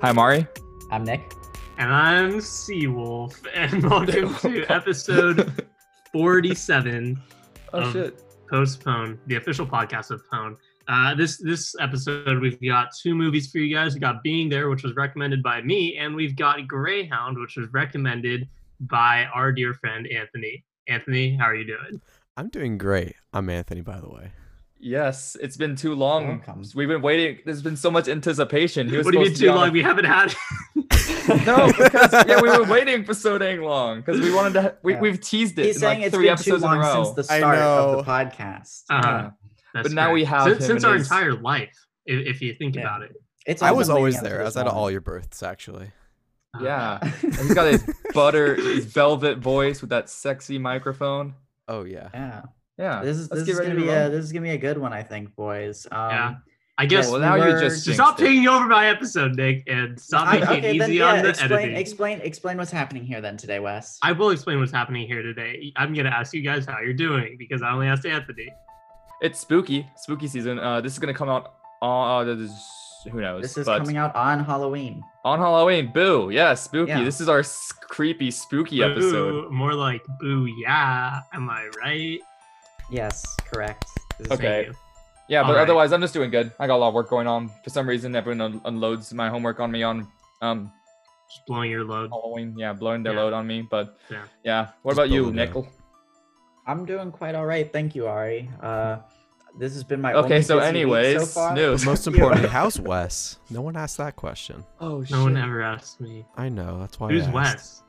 Hi, Mari. I'm Nick. And I'm Seawolf, and welcome to episode 47 Oh shit. Postpone, the official podcast of Pone. Uh, this this episode, we've got two movies for you guys. We got Being There, which was recommended by me, and we've got Greyhound, which was recommended by our dear friend Anthony. Anthony, how are you doing? I'm doing great. I'm Anthony, by the way. Yes, it's been too long. Welcome. We've been waiting. There's been so much anticipation. He was What do you mean to too long? a- We haven't had. no, because yeah, we were waiting for so dang long because we wanted to. We, Yeah. We've teased it He's in saying like it's three been episodes in a long row. since the start of the podcast. Uh-huh. Yeah. But now we have since, him since our his- entire life, if, if you think Yeah. about it. It's I was always leading up to there. I was at all your births, actually. Uh, Yeah, and he's got his butter, his velvet voice with that sexy microphone. Oh yeah. Yeah. Yeah, This is this is gonna to be a this is gonna be a good one, I think, boys. Um, Yeah. I guess well, now you just stop it. taking over my episode, Nick, and stop making okay, it then easy yeah, on the explain editing. explain explain what's happening here then today, Wes. I will explain what's happening here today. I'm gonna ask you guys how you're doing because I only asked Anthony. It's spooky, spooky season. Uh, this is gonna come out. on Uh, this is, who knows? This is but coming out on Halloween. on Halloween. Boo! Yeah, spooky. Yeah. This is our s- creepy, spooky episode. Boo, more like boo, yeah. Am I right? Yes, correct. This is- Okay. Yeah, but Alright. otherwise, I'm just doing good. I got a lot of work going on. For some reason, everyone un- unloads my homework on me on um Just blowing your load. Halloween. Yeah, blowing their Yeah. load on me. But Yeah. yeah, what Just about you, blowing it. Nickel? I'm doing quite all right, thank you, Ari. Uh, this has been my Okay, only so busy week anyways, so far. news. But most You. importantly, how's Wes? No one asked that question. Oh No one ever asked me. I know. That's why. I Who's asked. Wes?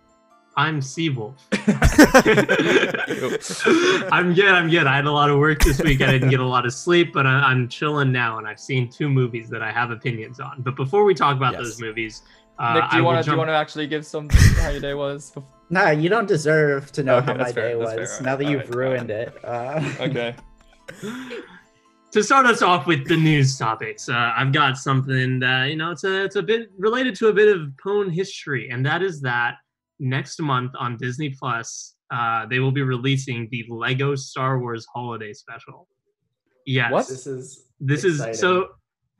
I'm Seawolf. I'm good. I'm good. I had a lot of work this week. I didn't get a lot of sleep, but I, I'm chilling now, and I've seen two movies that I have opinions on. But before we talk about Yes. those movies, uh, Nick, do you want to do you jump- want to actually give some how your day was? Before? Nah, you don't deserve to know Okay, how my fair, day was. fair, Now that alright, you've ruined it. Uh, Okay. to start us off with the news topics, uh, I've got something that you know it's a it's a bit related to a bit of Pone history, and that is that next month on Disney Plus, uh, they will be releasing the Lego Star Wars Holiday Special. Yes, What? this is this is so.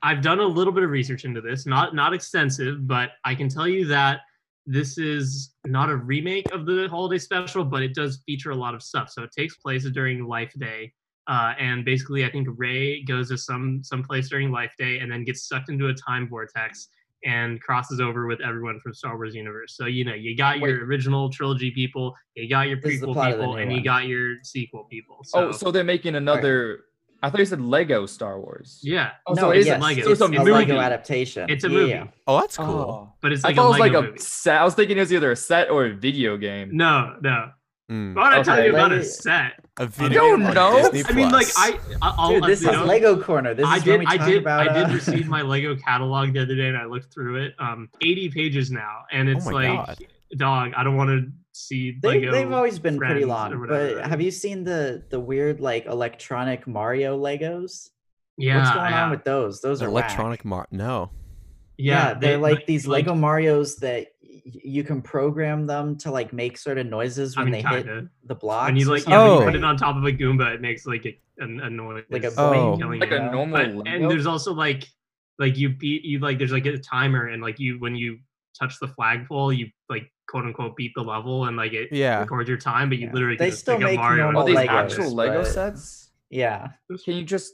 I've done a little bit of research into this, not not extensive, but I can tell you that this is not a remake of the holiday special, but it does feature a lot of stuff. So it takes place during Life Day, uh, and basically, I think Rey goes to some some place during Life Day and then gets sucked into a time vortex and crosses over with everyone from Star Wars universe. So you know, you got your Wait. original trilogy people, you got your This prequel plot of the people, new and you got your sequel people. So, Oh, so they're making another. I thought you said Lego Star Wars. yeah, Oh, no, so it is yes, Lego. So it's a a movie. Lego adaptation. It's a Yeah, movie. yeah. Oh, that's cool. Oh. but it's I like thought a it was like Lego a set. I was thinking it was either a set or a video game. No, no. Mm. Why would I tell you about a Lego- set? A don't know. I mean, like I, I- I'll, Dude, this you is know, Lego Corner. This is I when did, I talk did, about. I did uh, receive my Lego catalog the other day, and I looked through it. Um, 80 pages now, and it's Oh like, God. dog, I don't want to see They, Lego. they've always been pretty Friends long, but have you seen the the weird like electronic Mario Legos? yeah, What's going yeah, on with those? Those are electronic whack. Mar. No. yeah. they're they- like these Lego Mario's that y- you can program them to like make certain noises I when mean, they hit kinda. the blocks. When you like, yeah, when you Oh. put it on top of a Goomba, it makes like a, a, a noise, Like a Oh. killing Like you. a normal But, and there's also like like you beat you like there's like a timer and like you when you touch the flagpole you like quote unquote beat the level and like it Yeah. records your time but you Yeah. literally They just still pick make Mario and normal All these play Legos, actual Lego but- sets. yeah. Can you just?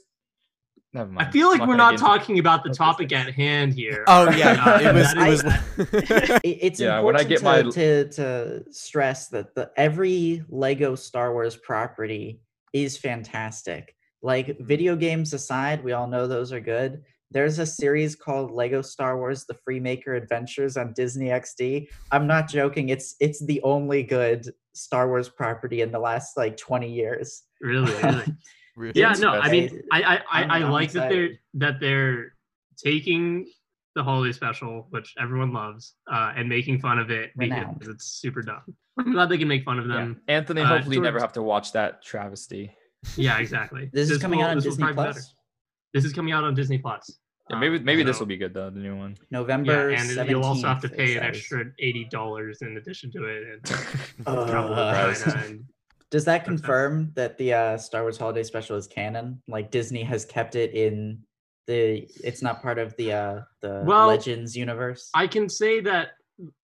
Never mind. I feel like I'm we're not get into- talking about the topic at hand here. Oh Uh, yeah. It was. that It is- was. It- it's Yeah, when I important get to, my- to to stress that the every Lego Star Wars property is fantastic. Like video games aside, we all know those are good. There's a series called Lego Star Wars: The Freemaker Adventures on Disney XD. I'm not joking. It's it's the only good Star Wars property in the last like 20 years. really, really. Really? yeah no i mean i i i, I like that they're that they're taking the holiday special which everyone loves uh and making fun of it because Renowned. it's super dumb i'm glad they can make fun of Yeah. them Anthony, uh, hopefully, you never have to watch that travesty. yeah, exactly This is coming will- out on Disney. Plus, this is coming out on disney plus Yeah, maybe Um, maybe this will be good though. The new one. November yeah, and you'll also have to pay an extra eighty dollars in addition to it, and Uh, travel to China. And Does that confirm that the uh, Star Wars Holiday Special is canon? Like Disney has kept it in the it's not part of the uh the Well, Legends universe. I can say that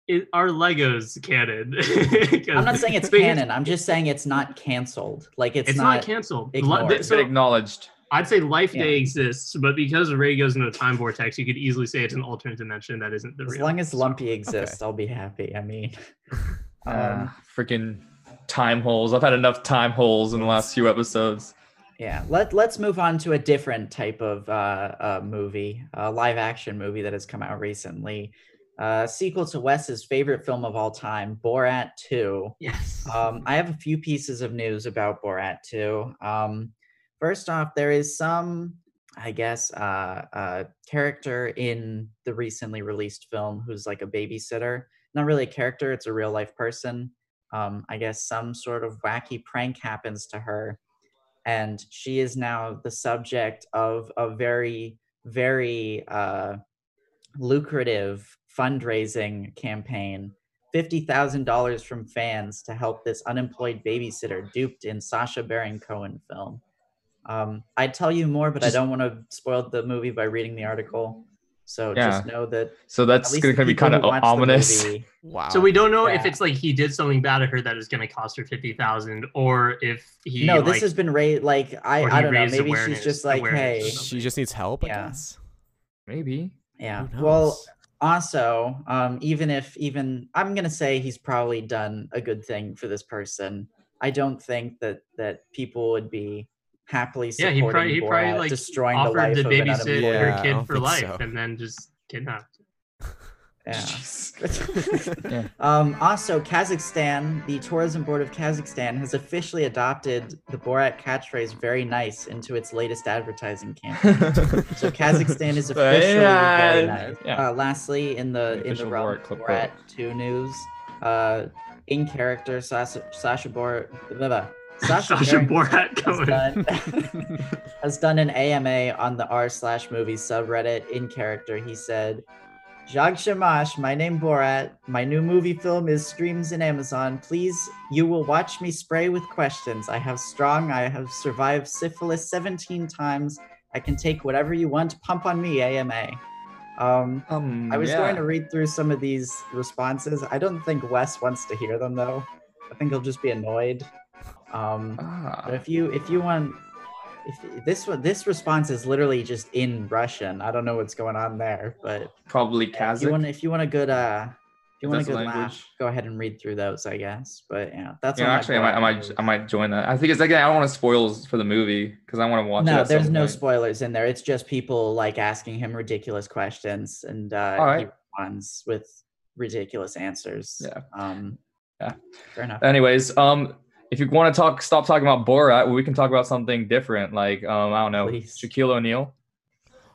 it, our Legos canon. I'm not saying it's canon. I'm just saying it's not canceled. Like it's, It's, not, canceled. Li- ignored. It's been So acknowledged. I'd say Life Yeah. Day exists, but because Rey goes into a time vortex, you could easily say it's an alternate dimension that isn't the as real. long as Lumpy exists, I'll be happy. I mean, um, Uh, freaking time holes. I've had enough time holes in the last few episodes. yeah. Let Let's move on to a different type of uh, uh movie, a live action movie that has come out recently. Uh, sequel to Wes's favorite film of all time, Borat 2. Yes. Um, I have a few pieces of news about Borat 2. Um, first off, there is some, I guess, uh, uh, character in the recently released film who's like a babysitter. Not really a character, it's a real life person. Um, I guess some sort of wacky prank happens to her, and she is now the subject of a very, very uh, lucrative fundraising campaign $50,000 from fans to help this unemployed babysitter duped in Sacha Baron Cohen film. Um, I'd tell you more, but Just- I don't want to spoil the movie by reading the article. So just know that So that's going to be kind of ominous. Wow. So we don't know if it's like he did something bad to her that is going to cost her fifty thousand, or if he. no, this has been raised. Like I, I don't know. Maybe she's just like, hey, she just needs help, I Yeah. guess. Maybe. yeah. Well, also, um, even if even I'm gonna say he's probably done a good thing for this person. I don't think that that people would be happily Yeah, supporting he probably he Borat probably like destroying the offered life to of an babysit unemployed. Yeah, her kid for life so. and then just kidnapped. Yeah. Yeah. Um, also, Kazakhstan, the tourism board of Kazakhstan, has officially adopted the Borat catchphrase "very nice" into its latest advertising campaign. So Kazakhstan is officially very nice. Yeah. Uh, lastly, in the in the Official realm Borat of clip Borat two news, uh, in character Sasha Sasha Borat, blah, blah, Sasha, Sasha Borat has done, has done an AMA on the r slash movie subreddit. In character, he said. Jagshemash, my name Borat. My new movie film is streams in Amazon. Please, you will watch me spray with questions. I have strong, I have survived syphilis 17 times. I can take whatever you want. Pump on me, AMA. Um, Um, I was yeah. going to read through some of these responses. I don't think Wes wants to hear them though. I think he'll just be annoyed. Um, Ah. but if you if you want, if this one this response is literally just in Russian. I don't know what's going on there, but Probably yeah, if you Kazakh. want if you want a good uh if you want a That's the good laugh, language. go ahead and read through those, I guess. But yeah, that's Yeah, actually, I might, I might. I might join that. I think it's like I don't want to spoil for the movie because I want to watch it. No, there's no point. spoilers in there. It's just people like asking him ridiculous questions, and uh, he responds with ridiculous answers. Yeah. Um. Yeah. Fair enough. Anyways, um, if you want to talk, stop talking about Borat. We can talk about something different, like um, I don't know, Please. Shaquille O'Neal.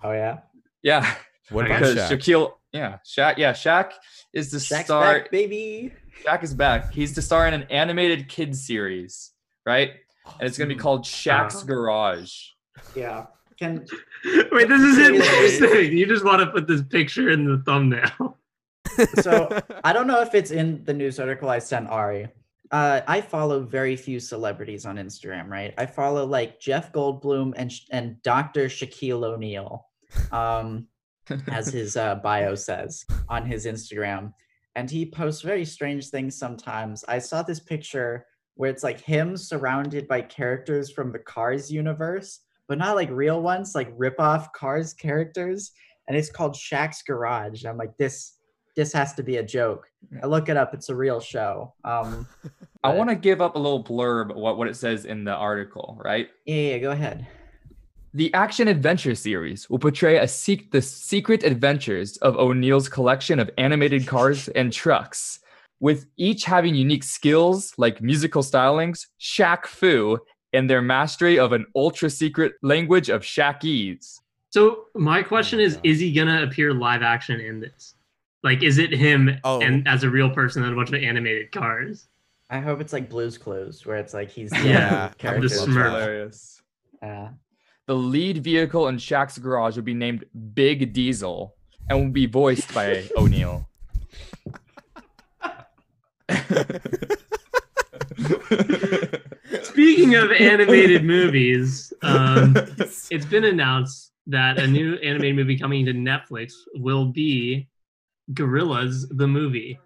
Oh yeah. Yeah, What about because Shaq? Shaquille, yeah, Shaq, yeah, Shaq is the Shaq's star. back, baby. Shaq is back. He's the star in an animated kids series, right? And it's gonna be called Shaq's Uh. Garage. Yeah. Can Wait, this is Really? interesting. You just want to put this picture in the thumbnail. So, I don't know if it's in the news article I sent Ari. Uh, I follow very few celebrities on Instagram, right? I follow like Jeff Goldblum and and Dr. Shaquille O'Neal, um, as his uh, bio says on his Instagram, and he posts very strange things sometimes. I saw this picture where it's like him surrounded by characters from the Cars universe, but not like real ones, like rip-off Cars characters, and it's called Shaq's Garage. I'm like, this this has to be a joke. I look it up; it's a real show. Um, I want to give up a little blurb what what it says in the article, right? yeah, yeah, go ahead. The action adventure series will portray a seek the secret adventures of O'Neal's collection of animated cars and trucks, with each having unique skills like musical stylings, Shaq Fu, and their mastery of an ultra secret language of Shaqese. So my question my is: God. Is he gonna appear live action in this? Like, is it him Oh. and as a real person and a bunch of animated cars? I hope it's like Blue's Clues, where it's like he's Yeah, the I'm character. just Love Smurf. Hilarious. Uh, The lead vehicle in Shaq's garage will be named Big Diesel and will be voiced by O'Neal. Speaking of animated movies, um, it's been announced that a new animated movie coming to Netflix will be Gorillaz the movie.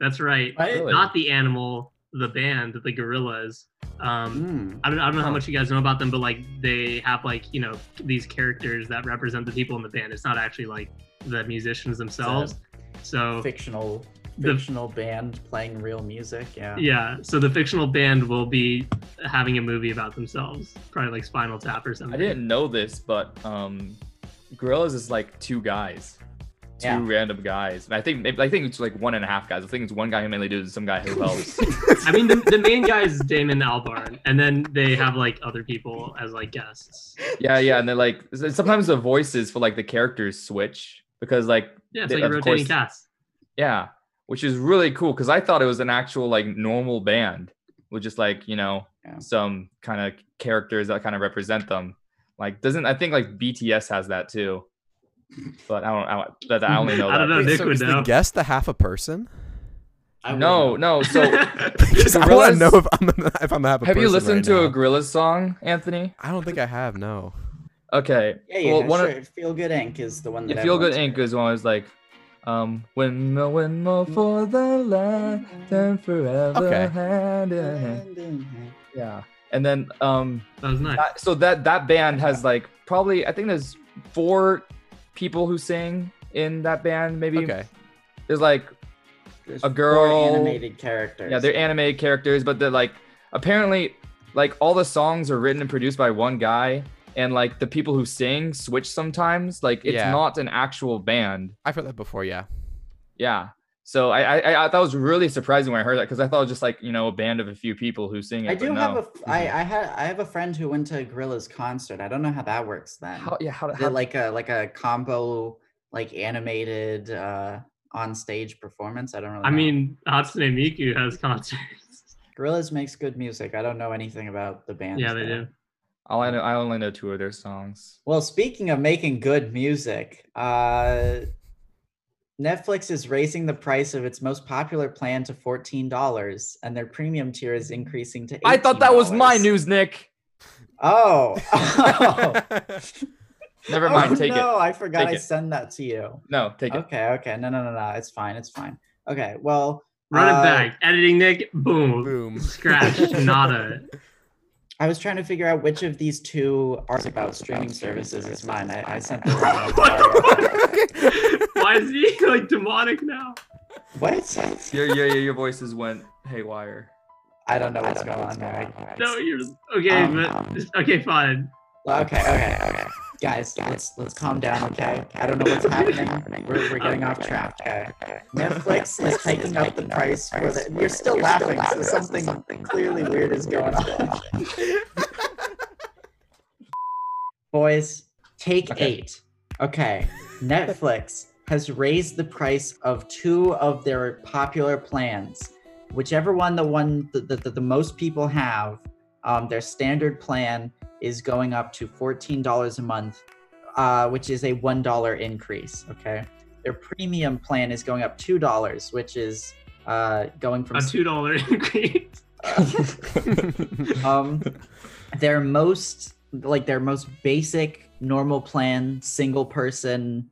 That's right. Really? Not the animal, the band, the Gorillaz. Um, Hmm. I don't, I don't know how much you guys know about them, but like they have like you know these characters that represent the people in the band. It's not actually like the musicians themselves. So fictional The- fictional band playing real music. Yeah. yeah, so the fictional band will be having a movie about themselves, probably like Spinal Tap or something. I didn't know this, but um, Gorillaz is like two guys, two Yeah. random guys, and I think maybe I think it's like one and a half guys. I think it's one guy who mainly does some guy who helps. I mean, the, the main guy is Damon Albarn, and then they have like other people as like guests. yeah, yeah, and then like sometimes the voices for like the characters switch because like Yeah, it's They- like a rotating course- cast. yeah, which is really cool because I thought it was an actual like normal band with just like you know Yeah. some kind of characters that kind of represent them. Like doesn't I think like BTS has that too, but I don't. I, don't, that I only know. I don't that. know. Wait, Nick so would is the know. guest the half a person? I No, no. So Because I want to know if I'm if I'm half a have you listened right to now. a Gorillaz song, Anthony? I don't think I have. No. Okay. Yeah, you well, well, one sure. of Feel Good Inc. is the one that yeah, Feel Good everyone's Inc. is one was like, um, windmill, windmill for the land, and forever Okay. hand in hand. Yeah, and then um, That was nice. that- so that that band has like probably I think there's four people who sing in that band. Maybe Okay. there's like There's a girl- animated characters. yeah they're animated characters, but they're like apparently like all the songs are written and produced by one guy. And like the people who sing switch sometimes. Like it's Yeah. not an actual band. I've heard that before. Yeah. Yeah. So I I, I that was really surprising when I heard that because I thought it was just like you know a band of a few people who sing it. I do no. have a. f- I I had. I have a friend who went to Gorillaz concert. I don't know how that works then. How, yeah, how, Is how like a like a combo like animated uh on stage performance? I don't really. I know. mean, Hatsune Miku has concerts. Gorillaz makes good music. I don't know anything about the band. yeah, they do. all I know I only know two of their songs. Well, speaking of making good music, uh, Netflix is raising the price of its most popular plan to fourteen dollars, and their premium tier is increasing to. $18. I thought that was my news, Nick. Oh. Never mind, Oh, take no, it. I forgot Take I it. sent that to you. No, take it. Okay, okay, no, no, no, no, it's fine, it's fine. Okay, well, Run uh, it back. Editing Nick. Boom. Boom. Scratch. Nada. I was trying to figure out which of these two are about streaming services is mine. I, I sent the wrong one. Why is he like demonic now? What? Your, your your voices went haywire. I don't know what's going on there. No, you're okay, Um, but okay, fine. Okay, okay, okay. Guys, let's let's calm down, okay? I don't know what's happening. We're, we're getting off track. Okay. Netflix is taking up the price for the. You're still laughing, so something clearly weird is going on. Boys, take Okay. eight. Okay. Netflix has raised the price of two of their popular plans. Whichever one the one that the, the, the most people have, um, their standard plan is going up to $14 a month, uh, which is a $1 increase. Okay. Their premium plan is going up $2, which is uh, going from A two dollar increase. um their most like their most basic normal plan single person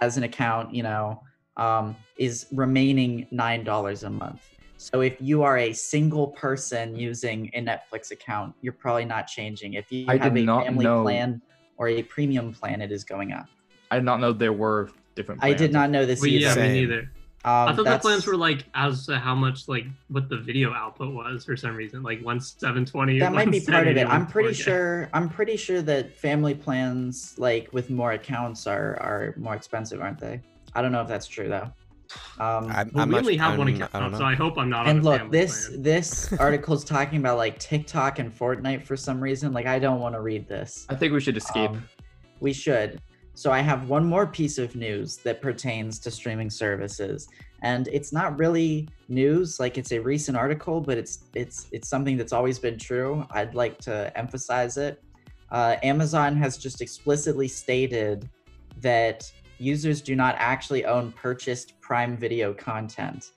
as an account you know um is remaining nine dollars a month so if you are a single person using a netflix account you're probably not changing if you I have a not family know- plan or a premium plan it is going up I did not know there were different. i did not know this Well, either yeah, Same. me neither. um, I thought the plans were like as to how much like what the video output was for some reason, like one seven twenty. that might be part of it i'm pretty sure i'm pretty sure that family plans like with more accounts are are more expensive aren't they i don't know if that's true though um I'm, I'm we not- only have one I'm- I don't account, know. so I hope I'm not. on and a look this plan. this article is talking about like tiktok and fortnite for some reason like i don't want to read this I think we should escape. Um, we should so i have one more piece of news that pertains to streaming services and it's not really news like it's a recent article but it's it's it's something that's always been true i'd like to emphasize it uh, amazon has just explicitly stated that users do not actually own purchased prime video content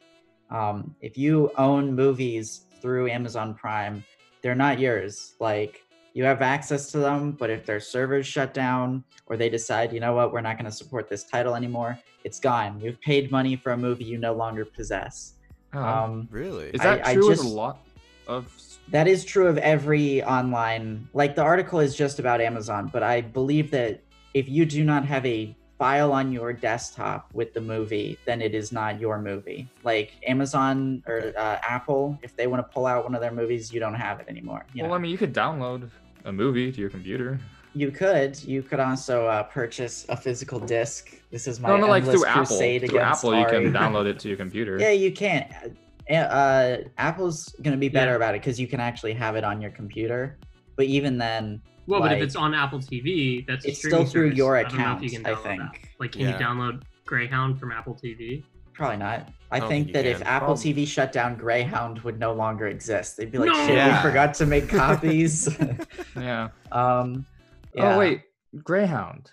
um, if you own movies through amazon prime they're not yours like you have access to them, but if their servers shut down or they decide, you know what, we're not going to support this title anymore, it's gone. You've paid money for a movie you no longer possess. Um, Um, Really? is that I- I true with just- a lot of? that is true of every online. Like the article is just about Amazon, but I believe that if you do not have a file on your desktop with the movie, then it is not your movie. Like Amazon or uh, Apple, if they want to pull out one of their movies, you don't have it anymore. You Well, know? I mean, you could download a movie to your computer. You could. You could also uh, purchase a physical disc. This is my No, no, like through Apple. Through Apple, you can download it to your computer. Yeah, you can. Uh, Apple's gonna be better Yeah. about it because you can actually have it on your computer. But even then, Well, but if it's on Apple TV, that's a it's still through service. your I don't know if account. you can I think. that. Like, can Yeah. you download Greyhound from Apple TV? Probably not. I, don't think think you that if. Apple Probably. TV shut down, Greyhound would no longer exist. They'd be like, No! "Shit, Yeah. we forgot to make copies." Yeah. um, yeah. Oh wait, Greyhound.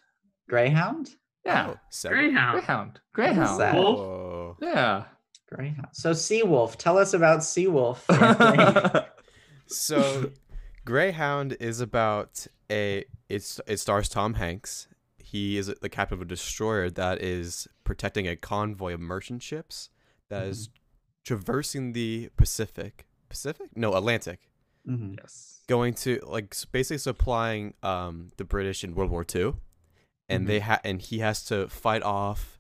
Greyhound. Yeah. Oh, seven. Greyhound. Greyhound. Greyhound. that? Wolf? Yeah. Greyhound. So Seawolf. Tell us about Seawolf. Anthony. So, Greyhound is about a. It's it stars Tom Hanks. He is the captain of a destroyer that is protecting a convoy of merchant ships that is traversing the Pacific. Pacific? No, Atlantic. Mhm. yes. Going to like basically supplying um the British in World War II, and they ha- and he has to fight off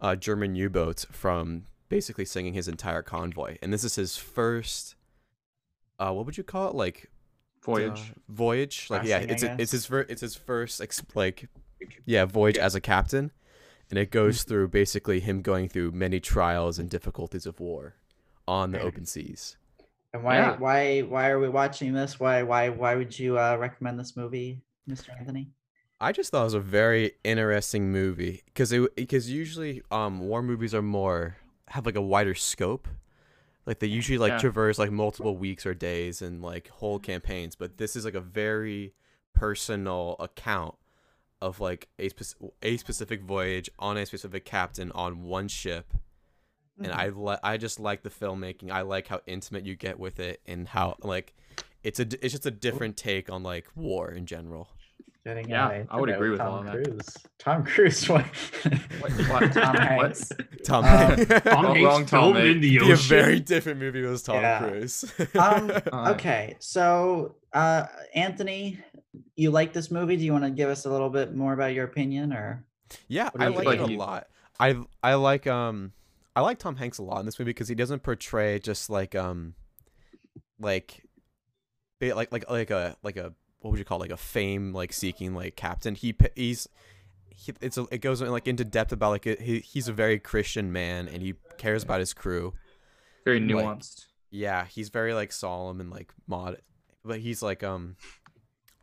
uh, German U-boats from basically sinking his entire convoy. And this is his first. Uh, what would you call it? Like Voyage. uh, voyage like yeah it's it's his fir- it's his first ex- like yeah voyage as a captain and it goes Mm-hmm. through basically him going through many trials and difficulties of war on the open seas And why Yeah. why why are we watching this? Why why why would you uh, recommend this movie, Mr. Anthony? i just thought it was a very interesting movie because it because usually um war movies are more have like a wider scope like they usually like Yeah. traverse like multiple weeks or days and like whole campaigns but this is like a very personal account of like a, spec- a specific voyage on a specific captain on one ship and Mhm. I li- I just like the filmmaking. I like how intimate you get with it and how like it's a it's just a different take on like war in general. Getting Yeah, uh, I would agree with Tom all of that. Cruise. Tom Cruise. What? what? Tom What? Hanks. Tom Hanks. Tom Wrong- Hanks wrong Tom, filmed mate. in the be a ocean. very different movie if it was Tom Yeah. Cruise. Um, Uh, okay, so uh, Anthony, you like this movie? Do you want to give us a little bit more about your opinion, or yeah, What do I you like think? it a Like, lot. I I like um I like Tom Hanks a lot in this movie because he doesn't portray just like um like be- like like like a like a what would you call it? like a fame like seeking like captain. He he's he, it's a, it goes like into depth about like he he's a very Christian man and he cares about his crew. Very like- nuanced. Yeah, he's very like solemn and like mod, but he's like um,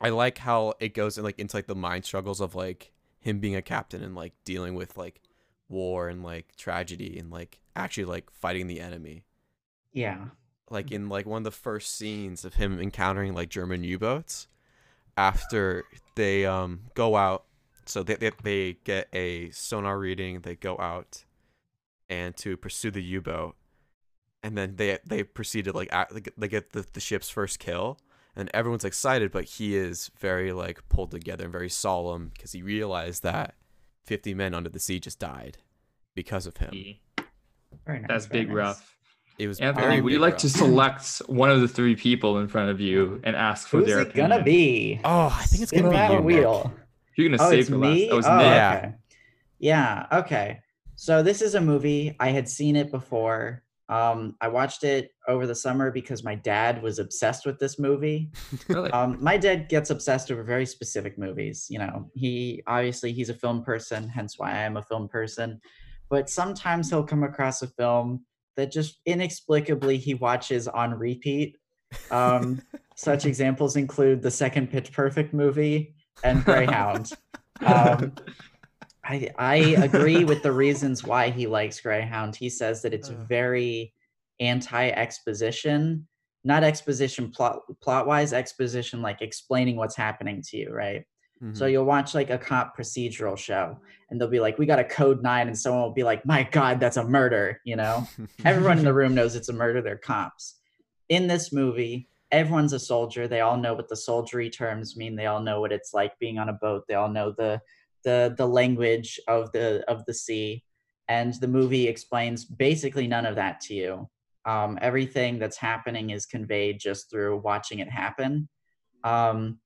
I like how it goes in like into like the mind struggles of like him being a captain and like dealing with like war and like tragedy and like actually like fighting the enemy. yeah, Like in like one of the first scenes of him encountering like German U-boats after they um go out, so they they, they get a sonar reading, they go out and to pursue the U-boat and then they they proceed to like act, they get- the, the ship's first kill and everyone's excited but he is very like pulled together and very solemn because he realized that 50 men under the sea just died because of him very nice. That's big nice. rough. It was Anthony, very would you like rough. to select one of the three people in front of you and ask for Who's their it opinion? gonna be? oh i think it's Spin gonna be that you, Nick. wheel. You're gonna Oh, save it's for me. last. That was oh, Nick. Yeah. okay. Yeah. Okay. So this is a movie I had seen it before. Um, I watched it over the summer because my dad was obsessed with this movie. Really? Um, my dad gets obsessed over very specific movies. You know, he obviously he's a film person, hence why I am a film person. But sometimes he'll come across a film that just inexplicably he watches on repeat. Um, such examples include the second Pitch Perfect movie and Greyhound. Um, I I agree with the reasons why he likes Greyhound. He says that it's very anti-exposition, not exposition plot plot wise, exposition like explaining what's happening to you, right? So Mhm. you'll watch like a cop procedural show, and they'll be like, "We got a code nine," and someone will be like, "My God, that's a murder!" You know, everyone in the room knows it's a murder. They're cops. In this movie, everyone's a soldier. They all know what the soldiery terms mean. They all know what it's like being on a boat. They all know the the the language of the of the sea. And the movie explains basically none of that to you. Um, everything that's happening is conveyed just through watching it happen. Um,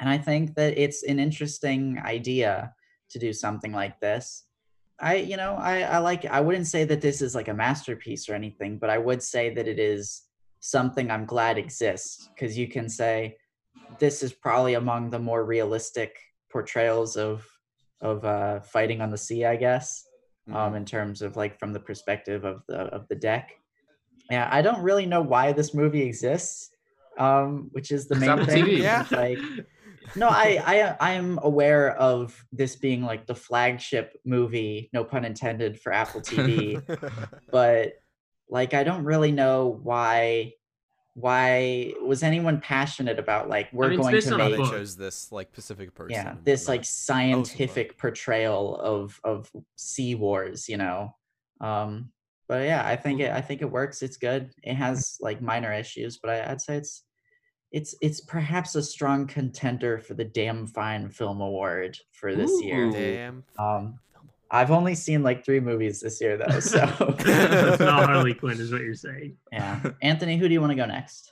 and I think that it's an interesting idea to do something like this. I, you know, I, I like, I wouldn't say that this is like a masterpiece or anything, but I would say that it is something I'm glad exists because you can say this is probably among the more realistic portrayals of of uh, fighting on the sea, I guess, um, Mhm. in terms of like from the perspective of the of the deck. Yeah, I don't really know why this movie exists, um, which is the main Apple thing. TV. Yeah. Like, no, I, I I am aware of this being like the flagship movie, no pun intended, for Apple TV, but like I don't really know why why was anyone passionate about like we're mean, going to on a How make they chose this like Pacific person. yeah this whatnot. like scientific portrayal of of sea wars you know? Um but yeah i think it i think it works. It's good. It has like minor issues but I, i'd say it's it's it's perhaps a strong contender for the damn fine film award for this year Ooh. Damn. um i've only seen like three movies this year though so it's not Harley Quinn, is what you're saying. yeah anthony who do you want to go next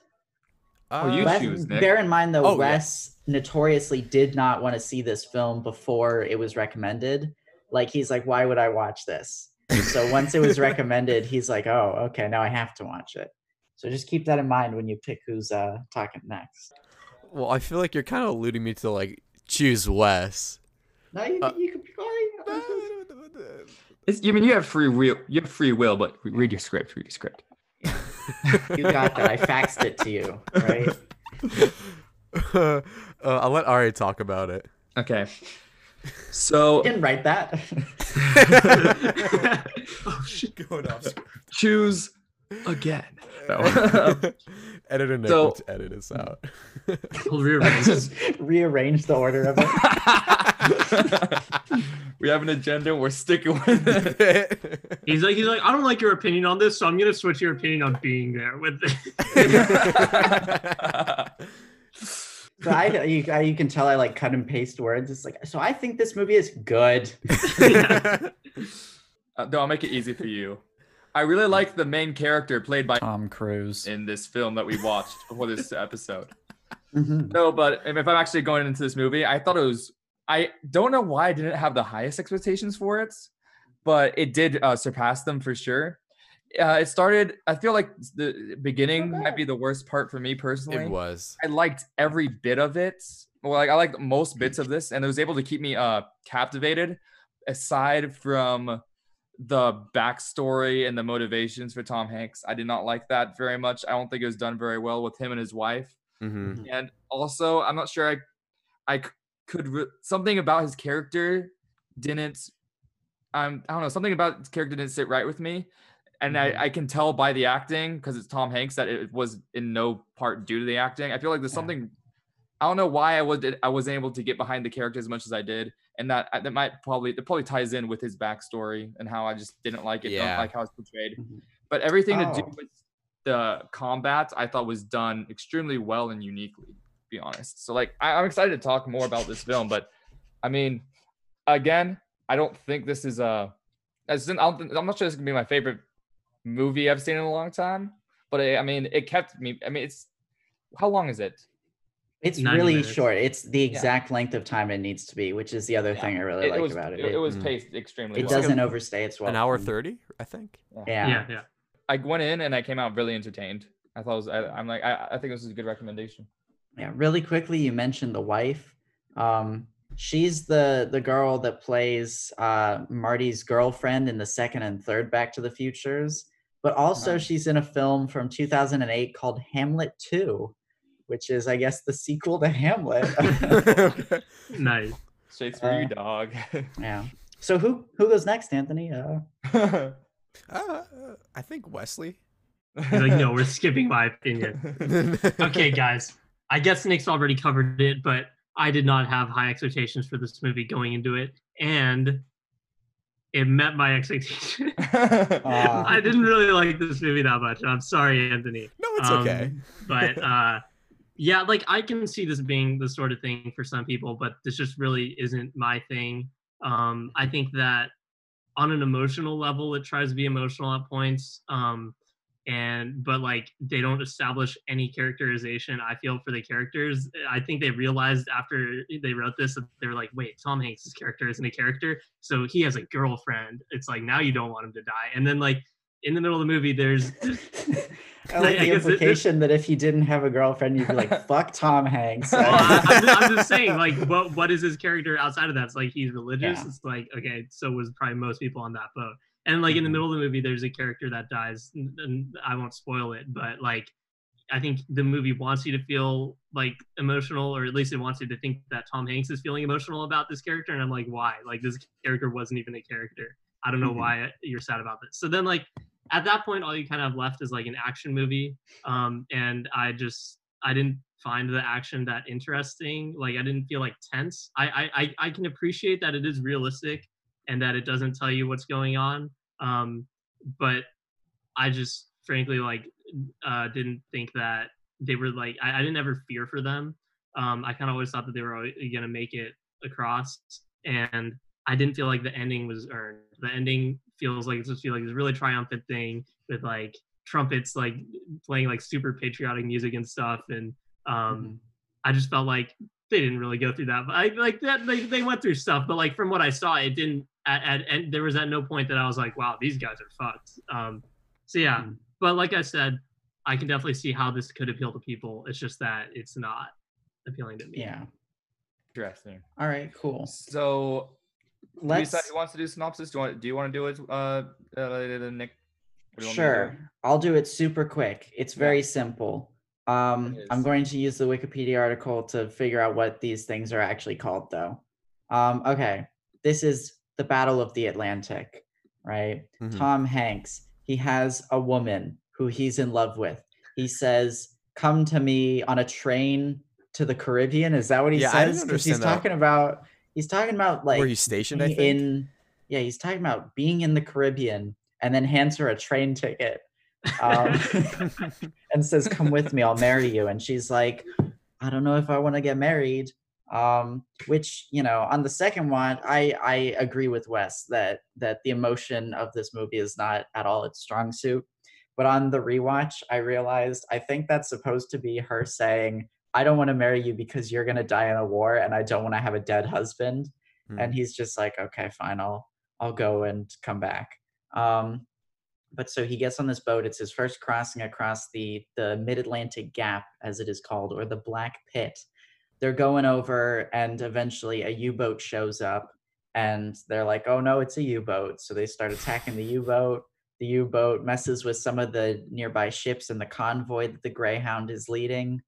Oh, you Uh, Wes- choose, Nick. bear in mind though Oh, yeah. wes notoriously did not want to see this film before it was recommended like he's like why would i watch this so once it was recommended he's like oh okay now i have to watch it so just keep that in mind when you pick who's uh talking next Well, I feel like you're kind of alluding me to like choose Wes. no you, Uh, you could be fine. It's, you mean you have free will? You have free will, but read your script. Read your script. you got that i faxed it to you right uh, I'll let Ari talk about it. Okay. So didn't write that oh shit. Going off script. choose again. No. Editor Nick So- will edit us out. We'll rearrange. just rearrange the order of it we have an agenda. We're sticking with it. He's like, he's like, I don't like your opinion on this, so I'm gonna switch your opinion on being there with it. so I you, I you can tell i like cut and paste words it's like so i think this movie is good Uh, no, I'll make it easy for you. I really like the main character played by Tom Cruise. in this film that we watched before this episode. Mhm. No, but if if I'm actually going into this movie, I thought it was. I don't know why I didn't have the highest expectations for it, but it did uh, surpass them for sure. Uh, it started. I feel like the beginning might be the worst part for me personally. it was. I liked every bit of it. Well, like I liked most bits of this, and it was able to keep me uh captivated. Aside from the backstory and the motivations for Tom Hanks, I did not like that very much. I don't think it was done very well with him and his wife. hmm And also, I'm not sure I, I could re- something about his character didn't. Um, I don't know. Something about his character didn't sit right with me, and Mhm. I, I can tell by the acting because it's Tom Hanks that it was in no part due to the acting. I feel like there's Yeah. something. I don't know why I was I wasn't able to get behind the character as much as I did, and that that might probably that probably ties in with his backstory and how I just didn't like it, Yeah. don't like how it's portrayed. Mhm. But everything to do Oh. with the combat, I thought was done extremely well and uniquely. To be honest, so like I, I'm excited to talk more about this film, but I mean, again, I don't think this is a. As in, I don't think, I'm not sure this is gonna be my favorite movie I've seen in a long time, but I, I mean, it kept me. I mean, it's how long is it? It's really minutes. short. It's the exact length of time it needs to be, which is the other Yeah. thing I really it, like was about it. it, It, was Mhm. paced extremely it well. like doesn't a- overstay its well. An hour thirty, I think. Yeah. Yeah, yeah. I went in and I came out really entertained. I thought it was, I, I'm like I, I think this is a good recommendation. Yeah, really quickly, you mentioned the wife. Um, she's the the girl that plays uh, Marty's girlfriend in the second and third Back to the Futures, but also Nice. she's in a film from 2008 called Hamlet 2, which is, I guess, the sequel to Hamlet. Nice. Straight for you, Uh, dog. yeah. So who who goes next, Anthony? Uh, Uh, I think Wesley. He's like, no, we're skipping my opinion. Okay, guys. I guess Nick's already covered it, but I did not have high expectations for this movie going into it. And it met my expectations. Aw. I didn't really like this movie that much. I'm sorry, Anthony. No, it's Um, okay. but uh yeah like i can see this being the sort of thing for some people but this just really isn't my thing. Um i think that on an emotional level it tries to be emotional at points um and but like they don't establish any characterization i feel for the characters. I think they realized after they wrote this that they were like wait tom hanks' character isn't a character so he has a girlfriend. It's like now you don't want him to die. And then like in the middle of the movie there's I like I the guess it- it- implication that if he didn't have a girlfriend, you'd be like, "Fuck Tom Hanks." well, I, I'm, just, just saying, like, what what is his character outside of that? It's like he's religious. Yeah. It's like okay, so was probably most people on that boat. And like in the Mhm. middle of the movie, there's a character that dies, and, I won't spoil it, but like, I think the movie wants you to feel like emotional, or at least it wants you to think that Tom Hanks is feeling emotional about this character. And I'm like, why? Like this character wasn't even a character. I don't know Mhm. why you're sad about this. So then like at that point, all you kind of have left is like an action movie. Um, and I just I didn't find the action that interesting. Like I didn't feel like tense. I I I, can appreciate that it is realistic and that it doesn't tell you what's going on. Um, but I just frankly like uh, didn't think that they were like I, I didn't ever fear for them. Um, I kind of always thought that they were gonna make it across, and I didn't feel like the ending was earned. The ending feels like it's just feel like this really triumphant thing with like trumpets like playing like super patriotic music and stuff, and um, Mhm. I just felt like they didn't really go through that. But I like that they, they went through stuff, but like from what I saw, it didn't. At, at and there was at no point that I was like, wow, these guys are fucked. Um, so yeah, Mhm. but like I said, I can definitely see how this could appeal to people. It's just that it's not appealing to me. yeah. Interesting. All right. Cool. So, who Let's. decide who wants to do synopsis? Do you want? Do you want to do it, uh, uh Nick? What do you want to do? Sure. I'll do it super quick. It's Yeah. very simple. Um, It I'm going to use the Wikipedia article to figure out what these things are actually called, though. Um, okay. This is the Battle of the Atlantic, right? Mhm. Tom Hanks. He has a woman who he's in love with. He says, "Come to me on a train to the Caribbean." Is that what he Yeah, I didn't says? Because he's that. talking about he's talking about like Where he's stationed, I being think. in yeah, he's talking about being in the Caribbean and then hands her a train ticket um, and says, "Come with me, I'll marry you." And she's like, "I don't know if I want to get married." Um, which you know, on the second one, I I agree with Wes that that the emotion of this movie is not at all its strong suit. But on the rewatch, I realized I think that's supposed to be her saying, "I don't want to marry you because you're gonna die in a war, and I don't want to have a dead husband." and he's just like okay fine i'll i'll go and come back. Um but so he gets on this boat it's his first crossing across the the mid-atlantic gap as it is called or the black pit. They're going over and eventually a u-boat shows up and they're like oh no it's a u-boat. So they start attacking the u-boat. The u-boat messes with some of the nearby ships and the convoy that the greyhound is leading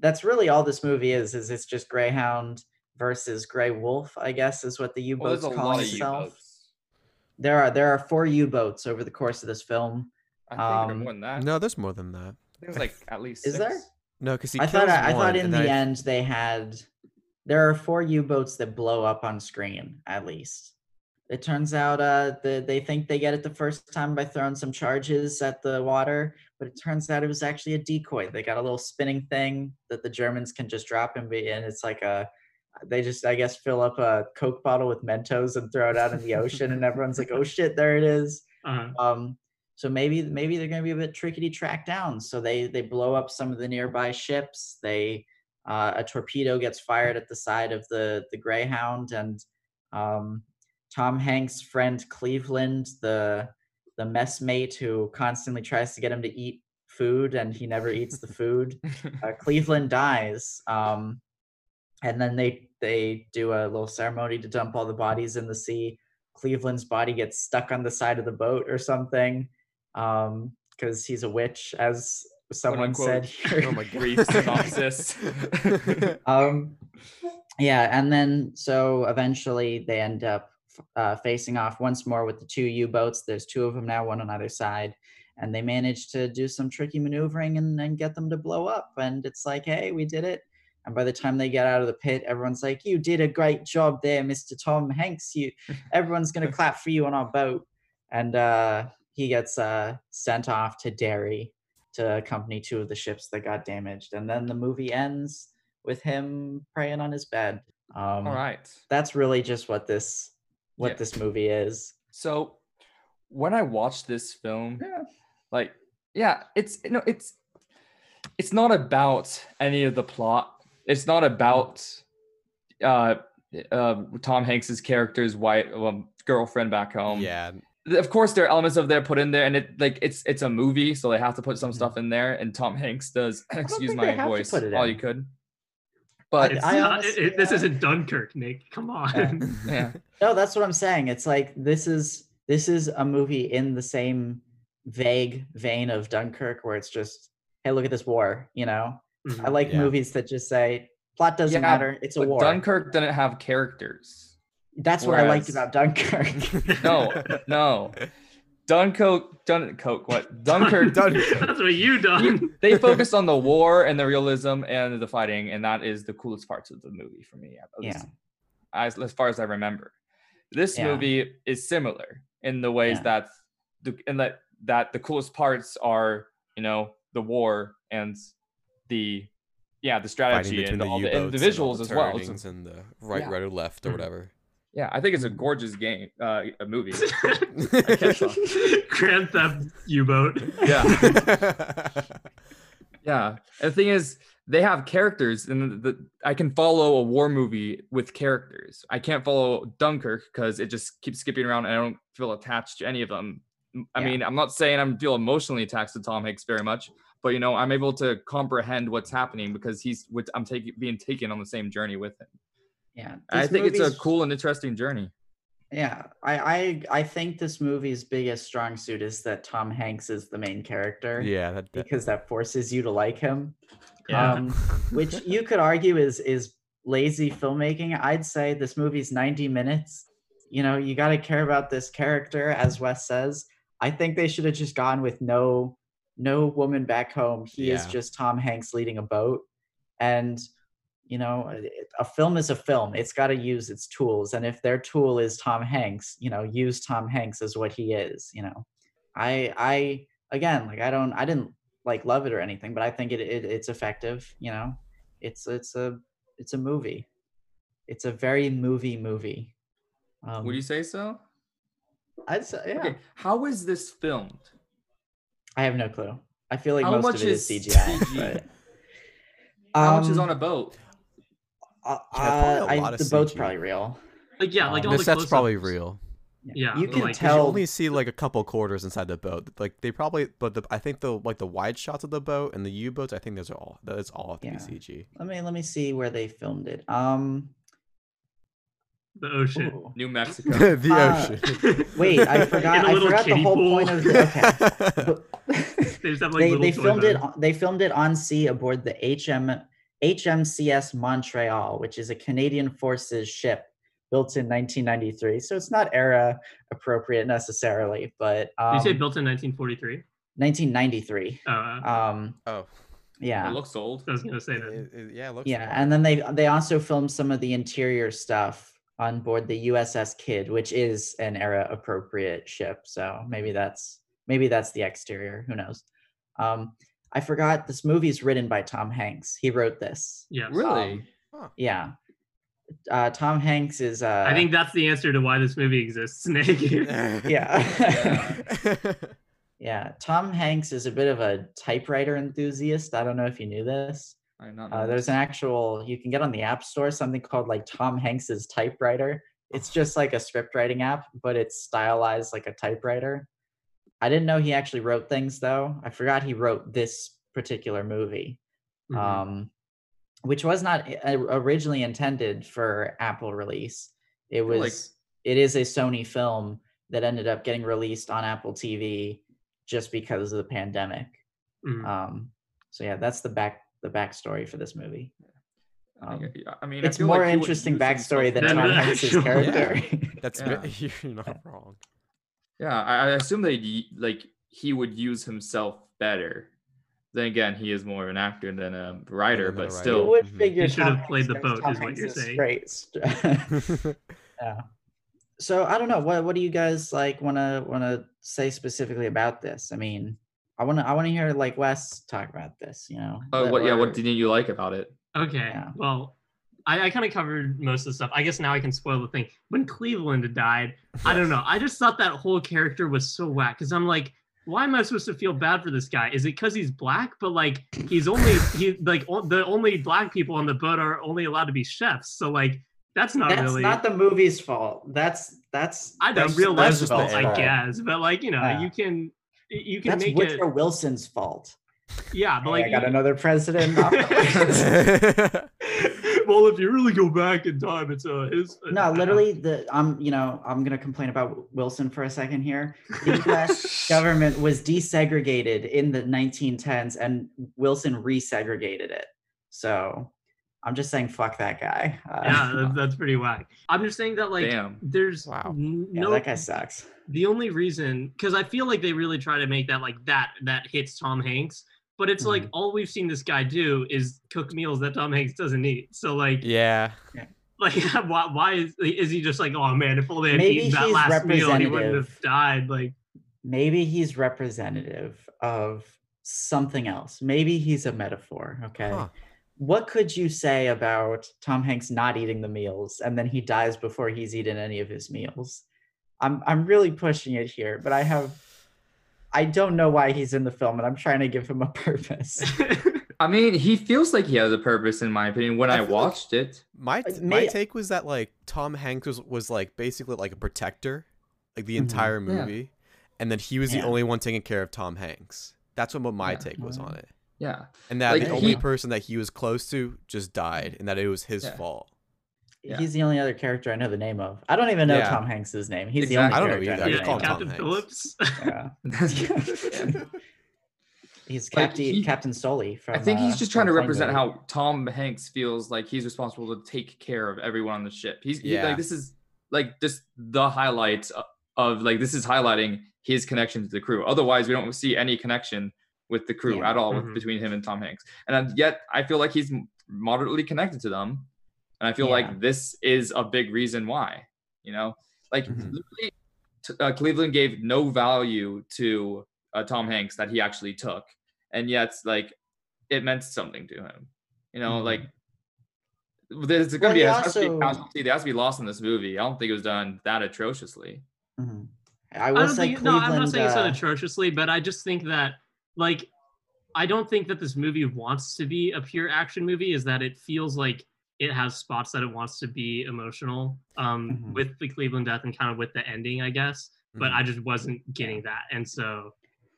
that's really all this movie is is it's just greyhound versus Grey Wolf, I guess is what the U-boat's there's a calling lot of itself. There are there are four U-boats over the course of this film. I think Um, more than that. no, there's more than that. There's like at least. Is there? No, because he I thought I, I thought in the I- end they had there are four U-boats that blow up on screen at least. It turns out uh the, they think they get it the first time by throwing some charges at the water, but it turns out it was actually a decoy. They got a little spinning thing that the Germans can just drop and be and it's like a they just I guess fill up a Coke bottle with Mentos and throw it out in the ocean and everyone's like, oh shit, there it is. Uh, Um, so maybe maybe they're going to be a bit tricky to track down. So they they blow up some of the nearby ships. They uh, a torpedo gets fired at the side of the the Greyhound, and um, Tom Hanks' friend Cleveland, the the messmate who constantly tries to get him to eat food and he never eats the food. Uh, Cleveland dies. Um, and then they they do a little ceremony to dump all the bodies in the sea. Cleveland's body gets stuck on the side of the boat or something um because he's a witch as someone said here. Oh my god. Brief synopsis. um yeah and then so eventually they end up uh, facing off once more with the two u-boats there's two of them now one on either side and they manage to do some tricky maneuvering and, and get them to blow up and it's like hey we did it And by the time they get out of the pit, everyone's like, "You did a great job there, Mr. Tom Hanks. You, everyone's gonna clap for you on our boat." And uh, he gets uh, sent off to Derry to accompany two of the ships that got damaged. And then the movie ends with him praying on his bed. Um, All right. That's really just what this what Yeah. this movie is. So when I watched this film, Yeah. like yeah, it's no, it's it's not about any of the plot. It's not about uh, uh Tom Hanks's character's white um, girlfriend back home. yeah, of course there are elements of there put in there and it like it's it's a movie so they have to put some stuff in there and tom hanks does excuse my they have to voice put all you could but It's I not, honestly- it- this I- isn't Dunkirk, Nick. Come on. yeah No, that's what I'm saying. It's like this is this is a movie in the same vague vein of Dunkirk where it's just, hey, look at this war, you know? Mhm. I like Yeah. movies that just say plot doesn't Yeah, matter, it's a war. dunkirk didn't have characters That's what I liked about Dunkirk. no no dunkirk dunkirk what dunkirk Dunkirk. That's what you done. they focused on the war and the realism and the fighting and that is the coolest parts of the movie for me at least, Yeah. as, as far as i remember this Yeah. movie is similar in the ways Yeah. that the in that that the coolest parts are you know the war and the yeah the strategy between and the all the, and the and all visuals the as well It's a- turnings and the right, Yeah. right, or left, or Mhm. whatever. Yeah i think it's a gorgeous game uh a movie catch. Grand Theft U-boat. yeah Yeah, and the thing is, they have characters, and the, I can follow a war movie with characters. I can't follow Dunkirk because it just keeps skipping around, and I don't feel attached to any of them. I Yeah. mean, I'm not saying I feel emotionally attached to Tom Hanks very much, but you know, I'm able to comprehend what's happening because he's with I'm taking being taken on the same journey with him. Yeah. I think it's a cool and interesting journey. Yeah, I, I I think this movie's biggest strong suit is that Tom Hanks is the main character. yeah, that, that- Because that forces you to like him. Yeah. Um, which you could argue is is lazy filmmaking. I'd say this movie's 90 minutes. You know, you got to care about this character, as Wes says. I think they should have just gone with no no woman back home. He is just Tom Hanks leading a boat, and you know, a film is a film. It's got to use its tools, and if their tool is Tom Hanks, you know, use Tom Hanks as what he is. You know, I I again like I don't I didn't like love it or anything, but I think it, it it's effective. You know, it's it's a it's a movie. It's a very movie movie. Um, Would you say so? I'd say, yeah. Okay, how is this filmed? I have no clue. I feel like How most of it is is CGI. CG? but, How much is um, on a boat? Uh, probably a uh, I- lot of the boat's CG. probably real. Like yeah, like Um, all the the set's probably real. Yeah, you can like, 'cause you You tell. only see like a couple quarters inside the boat. Like they probably, but the, I think the like the wide shots of the boat and the U-boats. I think those are all. That's all have to Yeah. be CG. Let me let me see where they filmed it. Um, The ocean. ooh. New Mexico. the Uh, ocean. Wait, I forgot. In a I little forgot the whole pool. point of the. Okay. But- They just have like they they filmed it. on- They filmed it on sea aboard the HM HMCS Montreal, which is a Canadian Forces ship built in 1993. So it's not era appropriate necessarily, but um, Did you say built in 1943? 1993. Oh, uh, Um, oh, yeah, It looks old. I was gonna say that. it- yeah, it looks. yeah, fun. and then they they also filmed some of the interior stuff on board the USS Kidd, which is an era appropriate ship. So maybe that's maybe that's the exterior. Who knows? Um, I forgot this movie's written by Tom Hanks. He wrote this. Yeah, Really? Um, yeah. Uh, Tom Hanks is. Uh, I think that's the answer to why this movie exists, Nick. Yeah. yeah. Tom Hanks is a bit of a typewriter enthusiast. I don't know if you knew this. I did not Uh, know there's this. an actual you can get on the app store something called like Tom Hanks's typewriter. It's just like a script writing app, but it's stylized like a typewriter. I didn't know he actually wrote things though. I forgot he wrote this particular movie, Mhm. um, which was not originally intended for Apple release. It was. like- it is a Sony film that ended up getting released on Apple TV just because of the pandemic. Mhm. Um, so yeah, that's the back the backstory for this movie. I Um, I mean, I it's feel more like interesting backstory than Than Tom the Hanks's actual- character. That's Yeah. you're not wrong. Yeah, I, I assume they like he would use himself better Then again, he is more of an actor than a writer, than a but writer. You still, would Mhm. figure He should have played the boat, is what you're saying. Great. yeah. So I don't know. What what do you guys like want to want to say specifically about this? I mean, I want to I want to hear like Wes talk about this. You know. uh, That what? Yeah, what didn't you like about it? Okay. Yeah. Well, I, I kind of covered most of the stuff. I guess now I can spoil the thing. When Cleveland died, I don't know. I just thought that whole character was so whack because I'm like, why am I supposed to feel bad for this guy? Is it because he's black? But like, he's only he like o- the only black people on the boat are only allowed to be chefs. So like, that's not That's really. not the movie's fault. That's that's I know that's real life just fault, I fault. guess, but like you know, Yeah. you can you can that's make Woodrow it. Wilson's fault. Yeah, but Hey, like I got you- another president. off the list. well, if you really go back in time, it's uh his. no, literally, the I'm you know I'm gonna complain about Wilson for a second here. The U.S. government was desegregated in the 1910s, and Wilson resegregated it. So I'm just saying, fuck that guy. Uh, yeah, that's, that's pretty whack. I'm just saying that like Damn. there's Wow. n- yeah, no that guy sucks. the only reason because I feel like they really try to make that like that that hits Tom Hanks, but it's like Mhm. all we've seen this guy do is cook meals that Tom Hanks doesn't eat. So like yeah. like why why is is he just like oh man if only I'd Maybe eaten that he's last meal he wouldn't have representative. died like Maybe he's representative of something else. Maybe he's a metaphor. Okay. Huh. What could you say about Tom Hanks not eating the meals and then he dies before he's eaten any of his meals? I'm I'm really pushing it here, but I have I don't know why he's in the film and I'm trying to give him a purpose. I mean, he feels like he has a purpose, in my opinion. When I I, feel like- watched it, My my take was that like Tom Hanks was, was like basically like a protector, like the Mhm. entire Yeah. movie, and that he was Yeah. the only one taking care of Tom Hanks. That's what my Yeah. take was on it, yeah, and that Like, the only he- person that he was close to just died, and that it was his Yeah. fault. Yeah. He's the only other character I know the name of. I don't even know Yeah. Tom Hanks's name. He's Exactly. the only I don't know character either. I know just the call name him of. Captain Tom Hanks. Phillips. Yeah. He's Like, Captain he- Captain Sully from. I think uh, he's just trying to represent Plainview. how Tom Hanks feels like he's responsible to take care of everyone on the ship. He's he- Yeah. like this is like just the highlights of, of like this is highlighting his connection to the crew. Otherwise, we don't see any connection with the crew Yeah. at all with, Mhm. between him and Tom Hanks. And uh, yet, I feel like he's moderately connected to them, and I feel Yeah. like this is a big reason why. You know, like Mhm. literally, uh, Cleveland gave no value to uh, Tom Hanks that he actually took, and yet like it meant something to him. You know, Mhm. like there's Well, gonna be a has to be a also- casualty that has to be lost in this movie. I don't think it was done that atrociously. Mhm. I I will don't say think, Cleveland. no, I'm not saying it's done uh, atrociously, but I just think that like I don't think that this movie wants to be a pure action movie. Is that it feels like it has spots that it wants to be emotional um, Mhm. with the Cleveland death and kind of with the ending, I guess. But Mhm. I just wasn't getting that, and so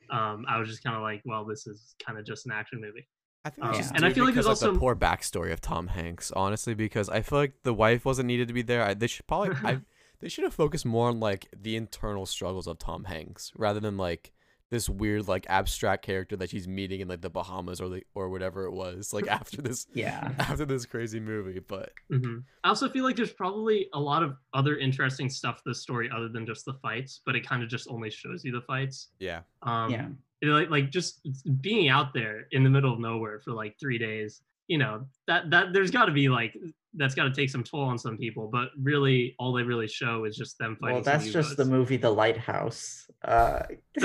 um, I was just kind of like, well, this is kind of just an action movie. I think Um, just and I feel like because there's of also- the poor backstory of Tom Hanks, honestly, because I feel like the wife wasn't needed to be there. I, they should probably I, they should have focused more on like the internal struggles of Tom Hanks rather than like this weird like abstract character that she's meeting in like the Bahamas or the or whatever it was like after this Yeah. after this crazy movie. But hmm I also feel like there's probably a lot of other interesting stuff to the story other than just the fights, but it kind of just only shows you the fights. yeah, Um, yeah. it, like like just being out there in the middle of nowhere for like three days you know that that there's got to be like that's got to take some toll on some people but really all they really show is just them fighting Well, that's just the movie The Lighthouse. Uh,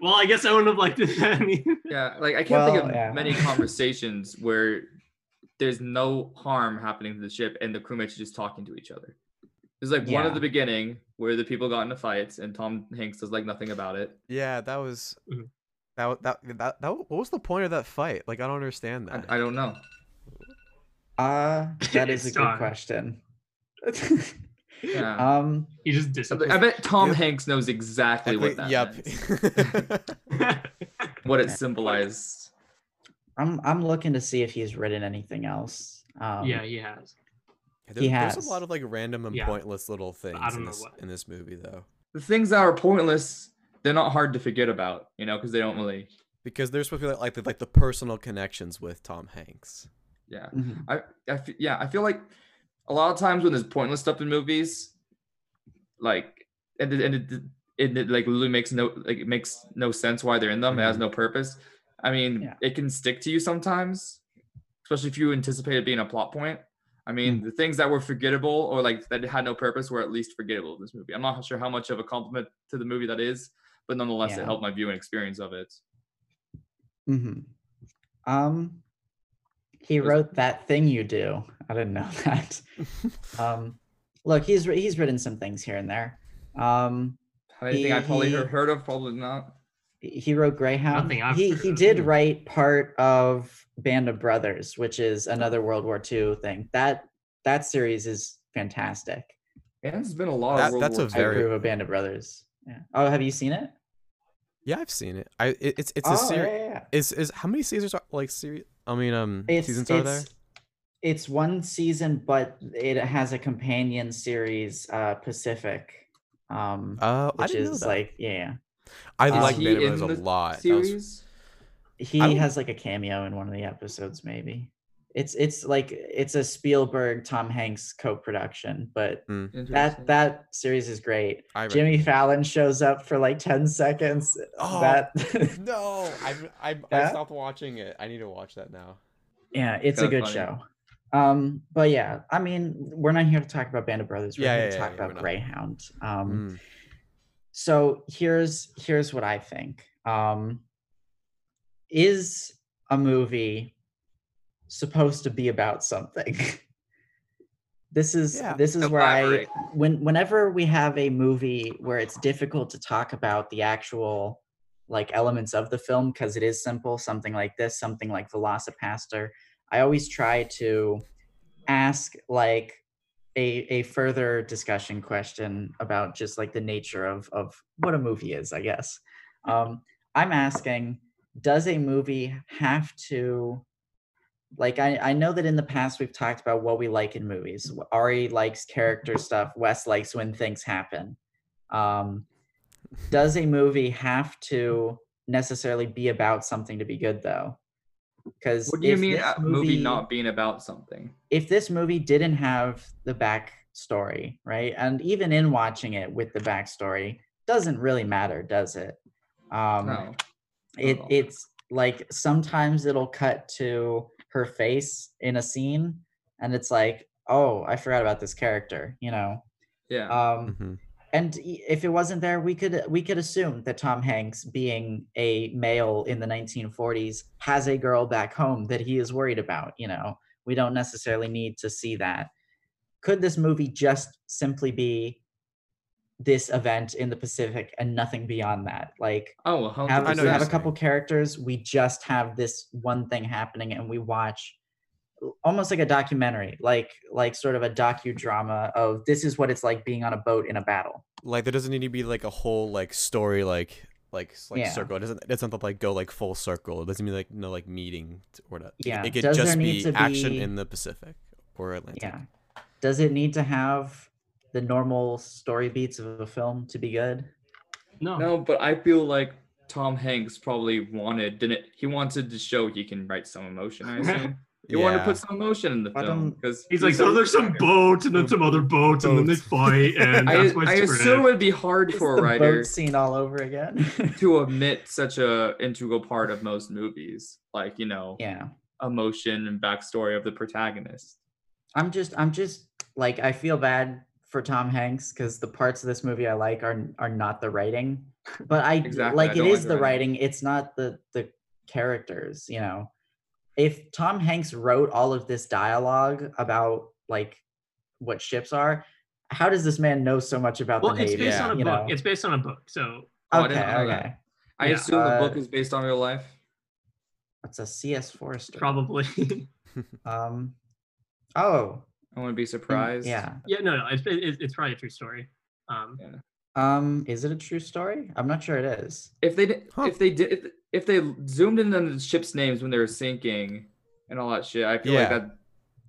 well i guess i wouldn't have liked it any Yeah, like I can't think of yeah. many conversations where there's no harm happening to the ship and the crewmates are just talking to each other. There's like one Yeah. at the beginning where the people got into fights and Tom Hanks does like nothing about it. yeah, that was Mhm. that that that that what was the point of that fight? Like I don't understand I, that. I don't know. Uh, that is a good time. question. Yeah. um, he just I bet Tom Yep. Hanks knows exactly I what that yep. what it Yeah. symbolized. I'm I'm looking to see if he's written anything else. Um, yeah he has There- He There's a lot of like random and Yeah. pointless little things don't in know this what. in this movie though. The things that are pointless, they're not hard to forget about, you know, because they don't really. Because they're supposed to be like, like the like the personal connections with Tom Hanks. Yeah. mhm. I, I yeah, I feel like a lot of times when there's pointless stuff in movies, like and it, and it, it, it like literally makes no like it makes no sense why they're in them. It has Mhm. no purpose. I mean, Yeah. it can stick to you sometimes, especially if you anticipate it being a plot point. I mean, Hmm. the things that were forgettable or like that had no purpose were at least forgettable in this movie. I'm not sure how much of a compliment to the movie that is, but nonetheless, Yeah. it helped my viewing experience of it. hmm Um, he Was- wrote that thing you do. I didn't know that. um, look, he's he's written some things here and there. Um, Anything I probably He- heard- heard of, probably not. he wrote Greyhound. Nothing I've he heard he of. did write part of Band of Brothers, which is another World War II thing. That that series is fantastic. And there's been a lot That- of World that's War a II. I Very- approve of Band of Brothers. Yeah. Oh, have you seen it? Yeah, I've seen it. I it, it's it's a oh, series. yeah, yeah, yeah. Is is how many seasons are like series? I mean, um, It's seasons are there? it's it's one season, but it has a companion series, uh, Pacific. Um, Oh, I which didn't know is that. like yeah. I Is like he Band of in Brothers a lot. That was- Series? He I don't- has like a cameo in one of the episodes, maybe. It's it's like it's a Spielberg Tom Hanks co-production, but Interesting. that that series is great. I Jimmy Fallon shows up for like 10 seconds. Oh, that No, I I I Yeah? stopped watching it. I need to watch that now. yeah, it's a Kinda good funny. show. Um, but yeah, I mean, we're not here to talk about Band of Brothers. We're Yeah, here yeah, to yeah, talk yeah, about. Greyhound. Um, Mm. so here's here's what I think. Um, is a movie supposed to be about something? this is Yeah. this is where I when whenever we have a movie where it's difficult to talk about the actual like elements of the film because it is simple, something like this, something like VelociPastor, I always try to ask like a a further discussion question about just like the nature of of what a movie is, I guess. Um, I'm asking, does a movie have to like I, I know that in the past we've talked about what we like in movies. Ari likes character stuff, Wes likes when things happen. Um, does a movie have to necessarily be about something to be good though? Because What do you mean a movie not being about something? if this movie didn't have the backstory, right? And even in watching it with the backstory, doesn't really matter, does it? Um, No. it it's like sometimes it'll cut to her face in a scene, and it's like, oh, I forgot about this character, you know. Yeah. Um, Mhm. and if it wasn't there, we could we could assume that Tom Hanks, being a male in the 1940s, has a girl back home that he is worried about. You know, we don't necessarily need to see that. Could this movie just simply be this event in the Pacific and nothing beyond that? Like oh, 100%. have, I know we have a couple characters, we just have this one thing happening, and we watch almost like a documentary, like like sort of a docudrama of this is what it's like being on a boat in a battle. Like there doesn't need to be like a whole like story like like like Yeah. circle. It doesn't it doesn't like go like full circle. It doesn't mean like no like meeting or not. Yeah, It could does just be action be- in the Pacific or Atlantic. Yeah. Does it need to have the normal story beats of a film to be good? No. No, but I feel like Tom Hanks probably wanted didn't he wanted to show he can write some emotion. I assume he wanted to put some emotion in the Why film because He's like, so oh, there's some boats and then some other boats and then they fight and I, that's my I assume it'd be hard It's for a the writer boat scene all over again. to omit such a integral part of most movies, like you know, yeah. emotion and backstory of the protagonist. I'm just I'm just like I feel bad for Tom Hanks because the parts of this movie I like are are not the writing. But I Exactly, like I it like the the writing. writing. It's not the the characters, you know. If Tom Hanks wrote all of this dialogue about like what ships are, how does this man know so much about well, the it's based Yeah. on a book. know? It's based on a book. So Oh, I okay, didn't know that. okay. I Yeah, assume the book uh, is based on real life. It's a C.S. Forester. probably. Um. Oh. I wouldn't be surprised. Yeah. yeah, no, no, it's, it's it's probably a true story. Um, Um. Is it a true story? I'm not sure it is. If they did, Huh. if they did, if, if they zoomed in on the ship's names when they were sinking and all that shit, I feel like Yeah.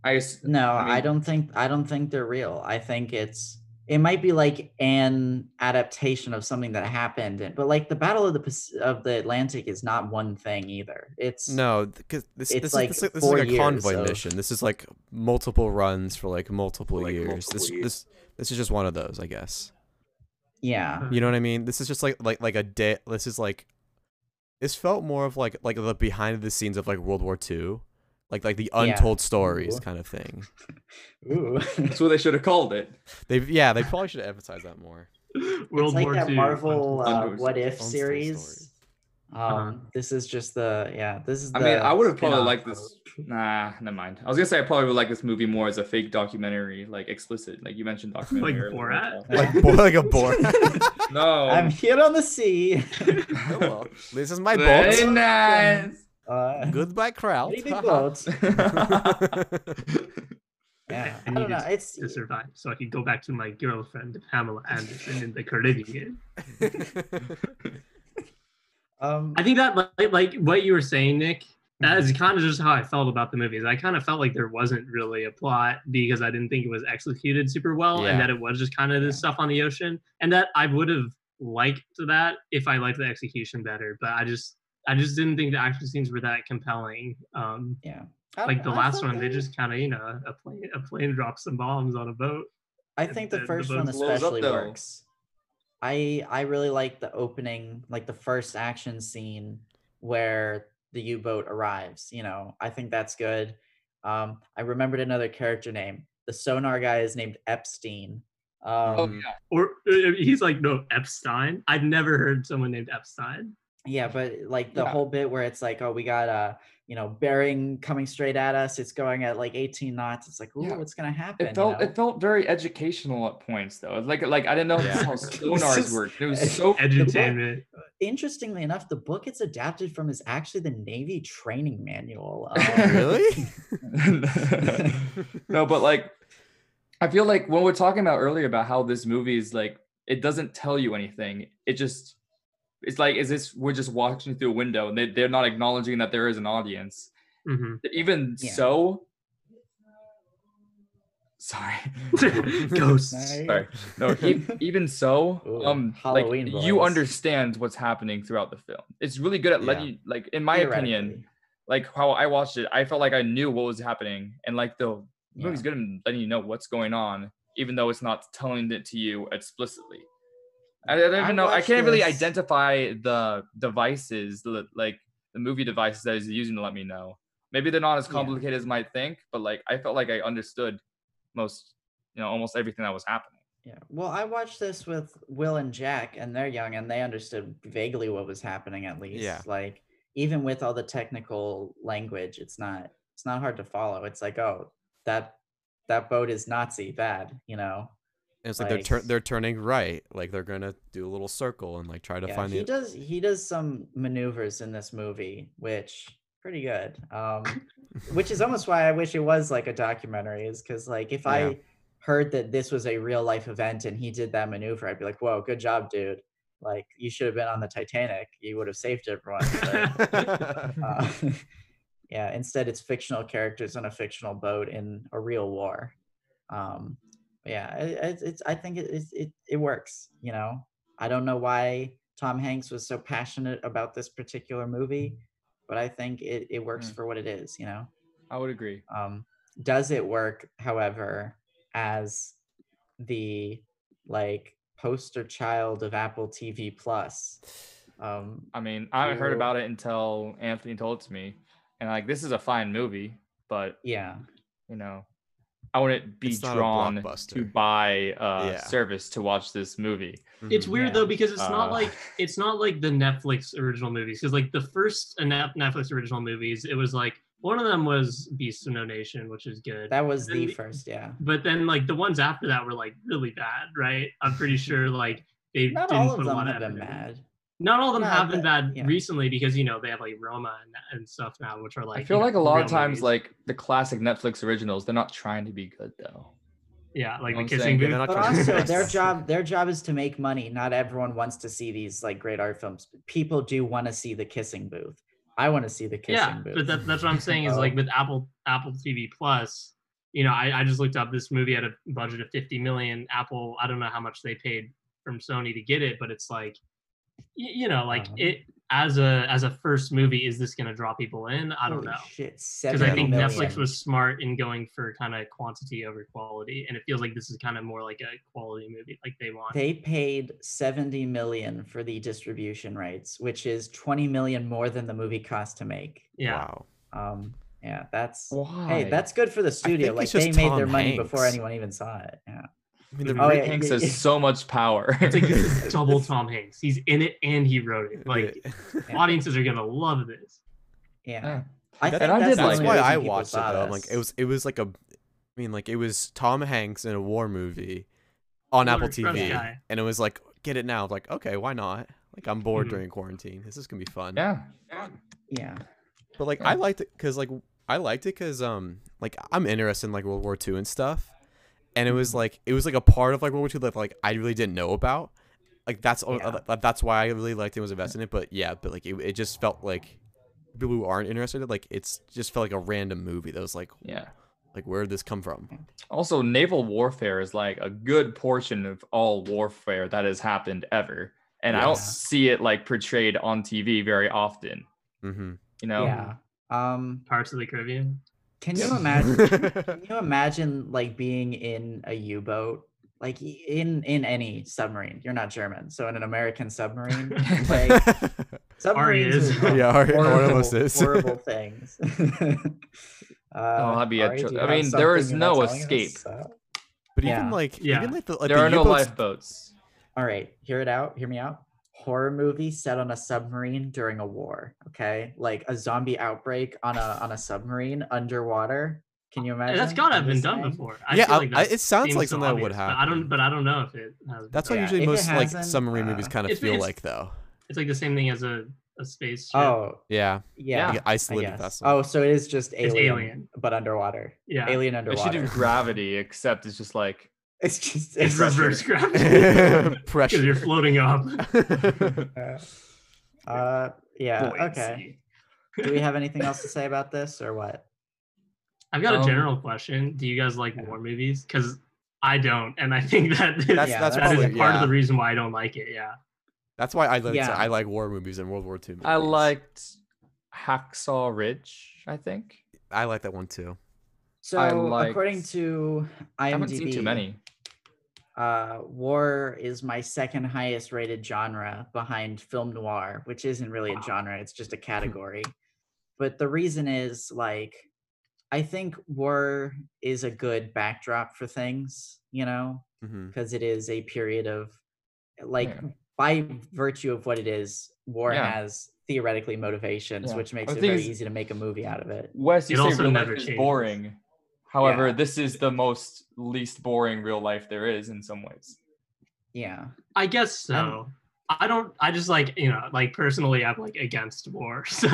I No, I I, don't think I don't think they're real. I think it's it might be like an adaptation of something that happened, but like the Battle of the of the Atlantic is not one thing either. It's No, because this, It's this, like is, this, is- this is like a convoy of- mission. This is like multiple runs for like multiple like, years. multiple this years. this this is just one of those, I guess. yeah, hmm. You know what I mean? This is just like like like a day. This is like This felt more of like like the behind the scenes of like World War II, like like the Yeah. untold stories Ooh. kind of thing. Ooh. That's what they should have called it. They yeah, they probably should have emphasized that more. World it's like War that II. Marvel uh, What If Untold series. Um, Uh-huh. this is just the yeah. This is. I mean, I would have probably liked this. Nah, never mind. I was gonna say I probably would like this movie more as a fake documentary, like explicit, like you mentioned documentary. Like earlier. Borat? Like bo- like a boar. No. I'm here on the sea. oh, well, this is my boat. Very nice. Uh, Goodbye, crowd. very big boats. Yeah, I I don't know. needed It's to survive, so I could go back to my girlfriend Pamela Anderson in the Caribbean. um. I think that like, like what you were saying, Nick, that is kind of just how I felt about the movies. I kind of felt like there wasn't really a plot because I didn't think it was executed super well, Yeah. and that it was just kind of this stuff on the ocean, and that I would have liked that if I liked the execution better. But I just I just didn't think the action scenes were that compelling. Um, Yeah. I- like the I last one, they just kind of you know a plane a plane drops some bombs on a boat. I think the the- the first boat one blows up, especially works. I I really like the opening, like the first action scene where the U-boat arrives. You know, I think that's good. Um, I remembered another character name. The sonar guy is named Epstein. Um, Oh yeah. Or uh, he's like no Epstein. I've never heard someone named Epstein. Yeah, but like the Yeah. whole bit where it's like, oh, we got a you know bearing coming straight at us. It's going at like 18 knots. It's like, ooh, Yeah. what's gonna happen? It felt you know? it felt very educational at points though. Like like I didn't know Yeah. how sonars just- worked. It was so Edutainment. Interestingly enough, the book it's adapted from is actually the Navy training manual. Um, really? no, but like I feel like when we're talking about earlier about how this movie is like it doesn't tell you anything. It just it's like is this we're just watching through a window and they, they're not acknowledging that there is an audience. hmm Even Yeah. so sorry. Ghosts. Sorry. No, e- even so, Ooh, um, Halloween like you understand what's happening throughout the film. It's really good at letting Yeah. you, like, in my opinion, like how I watched it, I felt like I knew what was happening, and like the Yeah. movie's good at letting you know what's going on, even though it's not telling it to you explicitly. I, I don't I even know. I can't really identify the devices, like the movie devices that he's using to let me know. Maybe they're not as Yeah. complicated as I might think, but like I felt like I understood most, you know, almost everything that was happening. Yeah. Well, I watched this with Will and Jack, and they're young, and they understood vaguely what was happening at least. Yeah. Like even with all the technical language, it's not it's not hard to follow. It's like, oh, that that boat is Nazi bad, you know. It's like, they're tur- they're turning right, like they're gonna do a little circle and like try to Yeah, find he the. does he does some maneuvers in this movie, which pretty good. Um which is almost why I wish it was like a documentary, is because like if Yeah. I heard that this was a real life event and he did that maneuver, I'd be like, whoa, good job, dude. Like you should have been on the Titanic. You would have saved everyone. But, uh, yeah, instead it's fictional characters on a fictional boat in a real war. Um, yeah, it, it's, it's I think it, it it it works. You know, I don't know why Tom Hanks was so passionate about this particular movie, but I think it it works Mm. for what it is. You know. I would agree. Um, does it work, however, as the like poster child of Apple TV Plus? Um, I mean, I haven't heard about it until Anthony told it to me, and like this is a fine movie, but yeah, you know, I wouldn't be It's drawn to blockbuster. buy a Yeah. service to watch this movie. It's weird Yeah. though because it's not Uh, like it's not like the Netflix original movies because like the first uh, Netflix original movies, it was like one of them was Beasts of No Nation, which is good. that was the the- first. Yeah, but then like the ones after that were like really bad, right? I'm pretty sure like they not didn't all of put a them lot have of been effort in. bad. Not all of them No, have been bad yeah. recently because you know they have like Roma and, and stuff now, which are like. I you feel know, like a lot of times, movies. like the classic Netflix originals, they're not trying to be good though. yeah, like I'm the kissing booth. But trying to be also, their job their job is to make money. Not everyone wants to see these like great art films. People do want to see the kissing booth. I want to see the kissing yeah, booth. but that, that's what I'm saying is like Um, with Apple Apple TV Plus, you know, I, I just looked up this movie at a budget of 50 million. Apple, I don't know how much they paid from Sony to get it, but it's like, y- you know, like Um, it as a as a first movie, is this going to draw people in? I don't Holy know. Shit, Because I think million. Netflix was smart in going for kind of quantity over quality, and it feels like this is kind of more like a quality movie, like they want. They paid 70 million for the distribution rights, which is 20 million more than the movie cost to make. yeah. Wow. Um, yeah, that's Why? hey, that's good for the studio. Like they made their Tom money before anyone even saw it. Yeah. I mean, the Oh, Rick yeah, Hanks yeah, has yeah. so much power. It's like this is double Tom Hanks. He's in it and he wrote it. Like Yeah. audiences are gonna love this. Yeah. Yeah. I That- think I that's, did the like that's why I watched it though. I'm like, it was it was like a, I mean, like it was Tom Hanks in a war movie on Polar Apple TV, guy. and it was like, get it now. Like, okay, why not? Like I'm bored Mhm. during quarantine. This is gonna be fun. yeah. Yeah. But like Yeah. I liked it because like I liked it because um like I'm interested in like World War II and stuff, and it was Mm-hmm. like it was like a part of like World War II that like I really didn't know about. Like that's Yeah. uh, that's why I really liked it and was invested in it. But yeah, but like it, it just felt like people who aren't interested, in it, like it's just felt like a random movie that was like Yeah. like where did this come from? Also, naval warfare is like a good portion of all warfare that has happened ever. And I don't see it like portrayed on TV very often. Mm-hmm. You know? Yeah. Um Parts of the Caribbean. Can you imagine can you imagine like being in a U-boat? Like in in any submarine. You're not German. So in an American submarine, like submarines is. are Yeah, Ari- Ari horrible, almost is. horrible things. uh, that'd be a tr- I mean, there is something you're not no telling us? escape. Uh, but Yeah. even like Yeah. even like the like there the are no U-boats- lifeboats. All right, hear it out. Hear me out. Horror movie set on a submarine during a war. Okay, like a zombie outbreak on a on a submarine underwater. Can you imagine? That's gotta have been done before. I Yeah, feel like I- it sounds like so something that would obvious, but I don't, but I don't know if it has. That's what Yeah, usually most like hasn't, submarine movies uh, kind of feel like though. It's like the same thing as a, a spaceship. Oh Yeah, yeah, like isolated vessel. Oh, so it is just alien, Alien. but underwater. yeah. Alien They underwater. should do gravity, except it's just like It's just It's pressure. reverse gravity because Pressure. you're floating up. Uh, uh, yeah. Okay. Do we have anything else to say about this or what? I've got a Um, general question. Do you guys like war movies? Because I don't, and I think that is, That's Yeah, that's that is probably part yeah. of the reason why I don't like it. Yeah. That's why I like Yeah. I like war movies and World War II. Movies. I liked Hacksaw Ridge, I think. I like that one too. So according to IMDb, I haven't seen too many. Uh, war is my second highest rated genre behind film noir, which isn't really a genre, it's just a category. but the reason is like, I think war is a good backdrop for things, you know, hmm because it is a period of like Yeah. by virtue of what it is, war Yeah. has theoretically motivations, Yeah. which makes it very easy to make a movie out of it. Wes, you It say also never is boring. However, Yeah. this is the most least boring real life there is in some ways. Yeah. I guess so. Um, I don't. I just like you know, like personally, I'm like against war. So,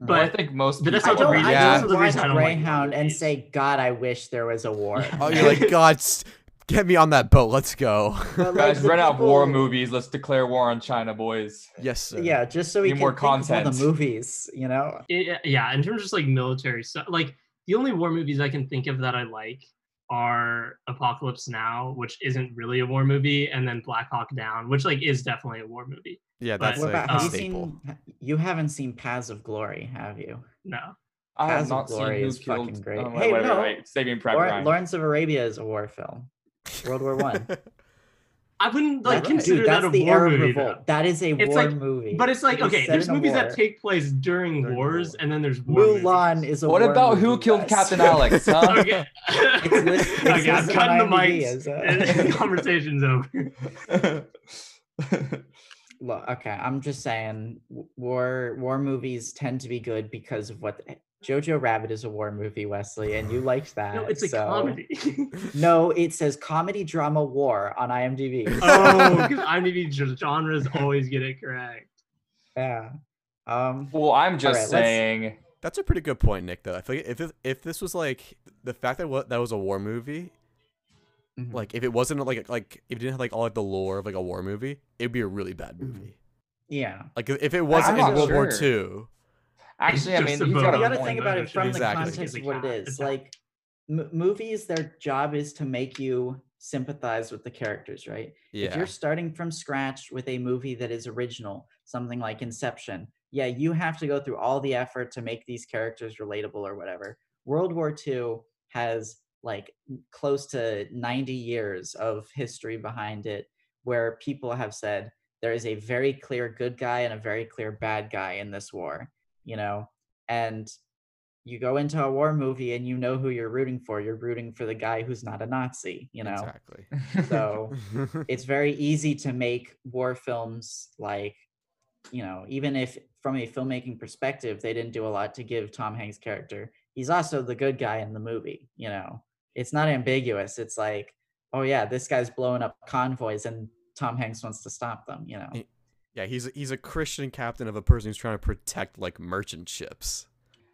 Well, I think most but that's I people not the don't, reason- I Yeah. don't the reason I don't like war Greyhound and say, God, I wish there was a war. Oh, you're like God, get me on that boat. Let's go. But, like, Guys, the run out war movies. Let's declare war on China, boys. yes, sir. Yeah, just so we Need can more think of content. the movies, you know? it, yeah, in terms of just like military stuff, like the only war movies I can think of that I like are Apocalypse Now, which isn't really a war movie, and then Black Hawk Down, which like is definitely a war movie. yeah. But- That's What like about, a have you seen, you haven't seen Paths of Glory, have you? No, I have Paths of not Glory seen who is killed. fucking great. Oh, wait, Hey, wait, wait, no. wait. Saving Private Lawrence, Ryan. Lawrence of Arabia is a war film. World War One. I wouldn't like That's- consider dude, that that's a the war Arab movie. revolt. though. That is a It's war like- movie. But it's like It is okay, there's movies war. that take place during During wars, war. and then there's war Mulan movies. is a What war about who killed Wes. Captain Alex? Huh? okay. It's lit- it's okay, I'm listed cutting the on IMDb mics. a- uh. and conversation's over. Look, okay, I'm just saying, war war movies tend to be good because of what Jojo Rabbit is a war movie, Wesley, and you liked that. No, it's a so- comedy. No, it says comedy, drama, war on IMDb. oh, because IMDb genres always get it correct. yeah. Um. well, I'm just right, saying. That's a pretty good point, Nick. Though I feel like if it, if this was like the fact that what that was a war movie, mhm. like if it wasn't like like if it didn't have like all like the lore of like a war movie, it'd be a really bad movie. Yeah. Like if it wasn't in not World War sure. II, Actually, I mean, he's about- got you got to point. think about it from Exactly. the context of what it a- is. it's Like, m- movies, their job is to make you sympathize with the characters, right? If you're starting from scratch with a movie that is original, something like Inception, yeah, you have to go through all the effort to make these characters relatable or whatever. World War II has like close to 90 years of history behind it where people have said there is a very clear good guy and a very clear bad guy in this war, you know? And you go into a war movie and you know who you're rooting for. You're rooting for the guy who's not a Nazi, you know? Exactly. So it's very easy to make war films like you know even if from a filmmaking perspective they didn't do a lot to give tom hanks character he's also the good guy in the movie you know it's not ambiguous it's like oh yeah this guy's blowing up convoys and tom hanks wants to stop them you know yeah, he's a, he's a Christian captain of a person who's trying to protect like merchant ships.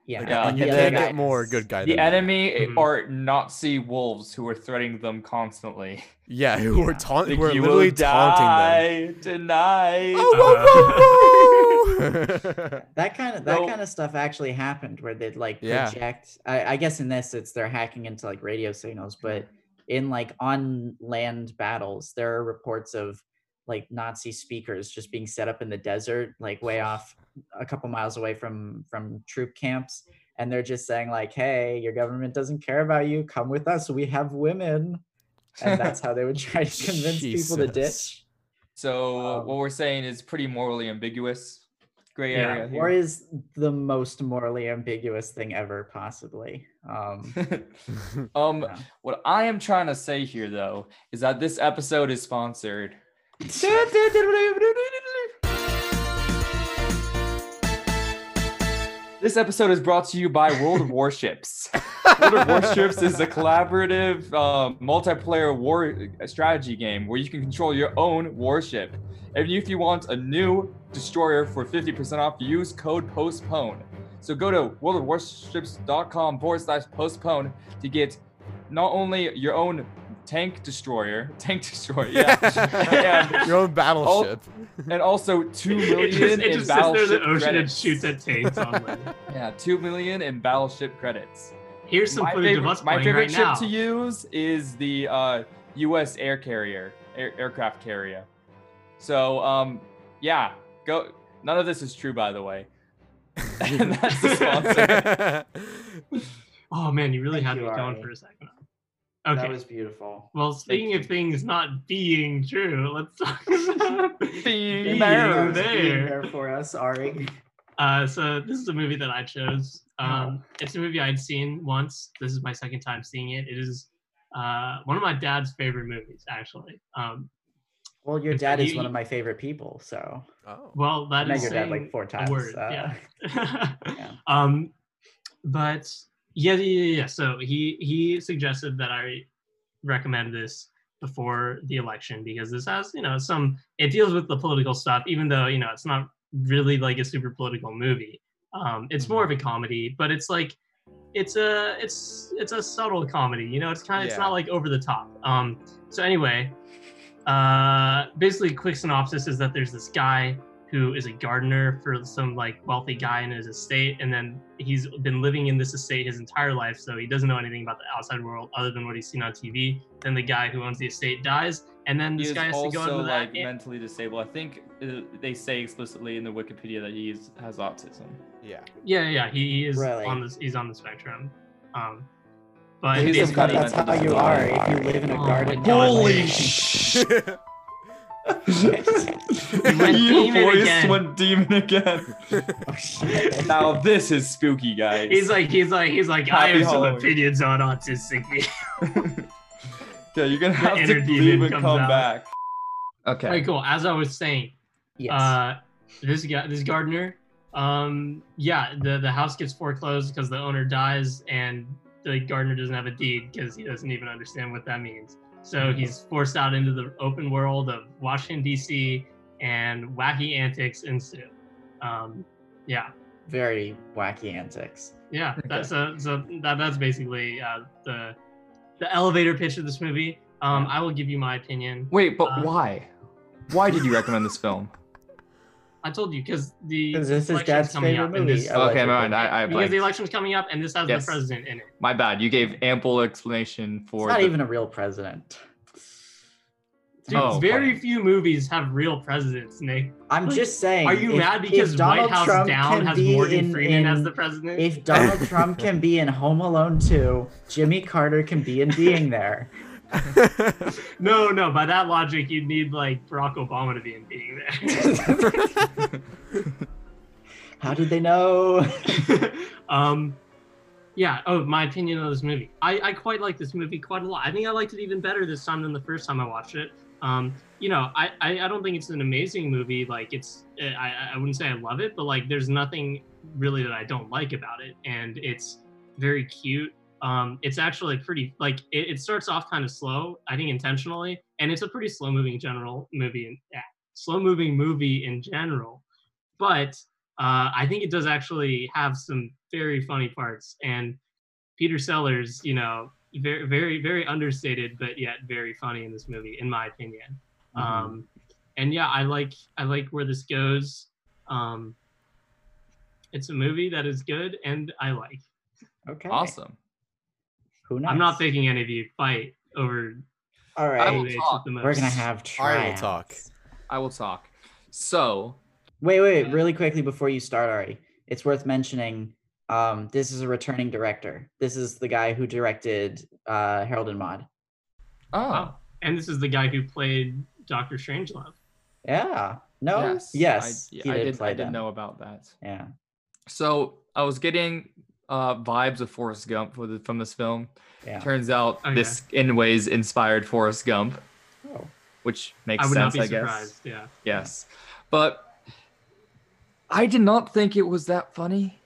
yeah, Like, Yeah, and you the yeah, can't guy get more good guy. the than that. enemy Mhm. are Nazi wolves who are threatening them constantly. Yeah, who were Yeah. taunt, Like, who were you literally will taunting them. die tonight. Oh, whoa, whoa, whoa! that kind of that So- kind of stuff actually happened where they'd like Yeah. project I, I guess in this it's they're hacking into like radio signals but in like on land battles there are reports of like nazi speakers just being set up in the desert like way off a couple miles away from from troop camps and they're just saying like hey your government doesn't care about you come with us we have women and that's how they would try to convince people to ditch So Um, what we're saying is pretty morally ambiguous. Gray Yeah, area war here. is the most morally ambiguous thing ever possibly um um, yeah. what I am trying to say here, though, is that this episode is sponsored. This episode is brought to you by World of Warships. World of Warships is a collaborative um, multiplayer war strategy game where you can control your own warship. And if you want a new destroyer for 50% off, use code POSTPONE. So go to worldofwarships.com forward slash postpone to get not only your own tank destroyer, tank destroyer, yeah, Your own battleship. and, and also two it just, it in just sits there in battleship the ocean credits. and shoots at tanks on. Yeah, two million in battleship credits. Here's some my footage favorite, of us my favorite right ship now. to use is the uh, U.S. air carrier, air, aircraft carrier. So, um, yeah, go. None of this is true, by the way. and that's the sponsor. Oh man, you really Thank had you, me going for a second. Okay. that was beautiful well, speaking of things not being true, let's talk about Being being there. For being there. there for us ari Uh, so this is a movie that I chose. Oh. Um, It's a movie I'd seen once. This is my second time seeing it. It is uh, one of my dad's favorite movies, actually. Um, well your dad fact, is one of my favorite people so oh. well, i that met is your dad like four times word, uh, yeah. yeah. Um, but yeah, yeah, yeah, yeah. So he he suggested that I recommend this before the election because this has you know some it deals with the political stuff, even though you know it's not really like a super political movie. Um, it's more of a comedy, but it's like it's a it's it's a subtle comedy. You know, it's kind of it's not like over the top. Um, so anyway, uh, basically, quick synopsis is that there's this guy who is a gardener for some like wealthy guy in his estate, and then he's been living in this estate his entire life, so he doesn't know anything about the outside world other than what he's seen on TV. Then the guy who owns the estate dies, and then this is guy has to go also into like that. mentally disabled. I think uh, they say explicitly in the Wikipedia that he is, has autism. Yeah. Yeah, yeah, he, he is Really? on this. He's on the spectrum. Um, but He's That's a basically, how- that's how you are if you live in a Oh garden God. Holy Holy sh! went demon voice again. went demon again. oh, now this is spooky, guys. he's like, he's like, he's like, I Happy have some opinions on autistic. Yeah, you're gonna have to demon leave and comes come out. back. Okay. Very cool. As I was saying, yes uh, this guy, this gardener, um, yeah, the the house gets foreclosed because the owner dies, and the gardener doesn't have a deed because he doesn't even understand what that means. So he's forced out into the open world of Washington D.C. and wacky antics ensue. Um, yeah, very wacky antics yeah. That's a, so that that's basically uh, the the elevator pitch of this movie. Um, I will give you my opinion. Wait, but Uh, why? Why did you recommend this film? I told you because the this is election's Dad's coming favorite up, and movie. this- I okay, like never it. mind. I, I because blanked. the election's coming up and this has Yes. the president in it. My bad. You gave ample explanation for. it's for. not the- even a real president Dude, Oh, very funny. few movies have real presidents, Nick. I'm Like, just saying. Are you if- mad because Donald White House Trump Down can has be Morgan in- Freeman as the president? If Donald Trump can be in Home Alone 2, Jimmy Carter can be in Being There. no, no, by that logic, you'd need like Barack Obama to be in being there. How did they know? um, yeah. Oh, my opinion on this movie. I, I quite like this movie quite a lot. I think I liked it even better this time than the first time I watched it. Um, you know, I, I, I don't think it's an amazing movie. Like it's, I, I wouldn't say I love it, but like there's nothing really that I don't like about it, and it's very cute. Um, it's actually pretty like it, it starts off kind of slow, I think intentionally, and it's a pretty slow moving general movie and yeah, slow moving movie in general. But uh, I think it does actually have some very funny parts, and Peter Sellers, you know, very very very understated, but yet very funny in this movie, in my opinion. Mhm. Um, and yeah, I like I like where this goes. Um, it's a movie that is good, and I like. Okay. awesome. Who knows? I'm not making any of you fight over. All right, I will who hates it talk. We're gonna have I will talk. I will talk. So, Wait, wait, really quickly before you start, Ari, it's worth mentioning. Um, this is a returning director. This is the guy who directed uh, Harold and Maude. oh, Oh, and this is the guy who played Doctor Strangelove. Yeah. No. yes, Yes. I, he I did. play I did them. know about that. Yeah. So I was getting uh, vibes of Forrest Gump for the, from this film. Yeah. Turns out Oh, this in ways inspired Forrest Gump, Oh. which makes sense. I would not sense, be I surprised. guess. Yeah. Yes, but I did not think it was that funny.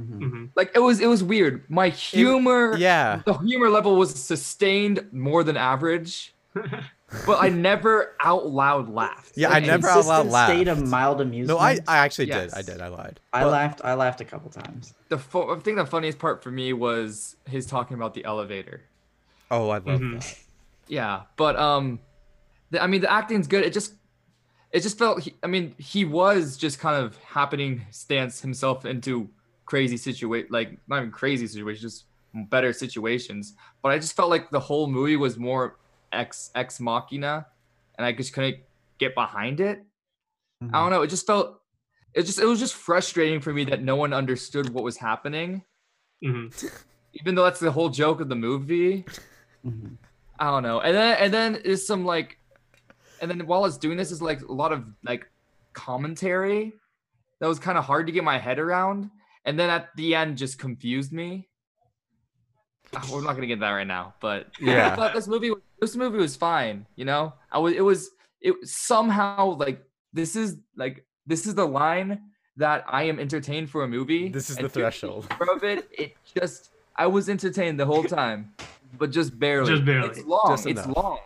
Mhm. hmm Like it was, it was weird. My humor, yeah. the humor level was sustained more than average, but I never out loud laughed. Yeah, I never out loud Consistent State of mild amusement. No, I, I actually Yes. did. I did. I lied. I But- laughed. I laughed a couple times. the fo- I think the funniest part for me was his talking about the elevator. Oh, I love Mhm. that. Yeah, but um, the, I mean the acting's good. It just, it just felt. He, I mean, he was just kind of happening stance himself into crazy situation, like not even crazy situations, just better situations. But I just felt like the whole movie was more ex ex machina, and I just couldn't get behind it. Mm-hmm. I don't know. It just felt. It just it was just frustrating for me that no one understood what was happening, hmm even though that's the whole joke of the movie. Mhm. I don't know. And then and then is some like and then while it's doing this is like a lot of like commentary that was kind of hard to get my head around. And then at the end just confused me. Ah, We're not gonna get that right now, but Yeah. I thought this movie this movie was fine, you know? I was it was it somehow like this is like this is the line that I am entertained for a movie. This is the threshold. of it, it just I was entertained the whole time, but just barely. Just barely. It's long. Just it's enough. long.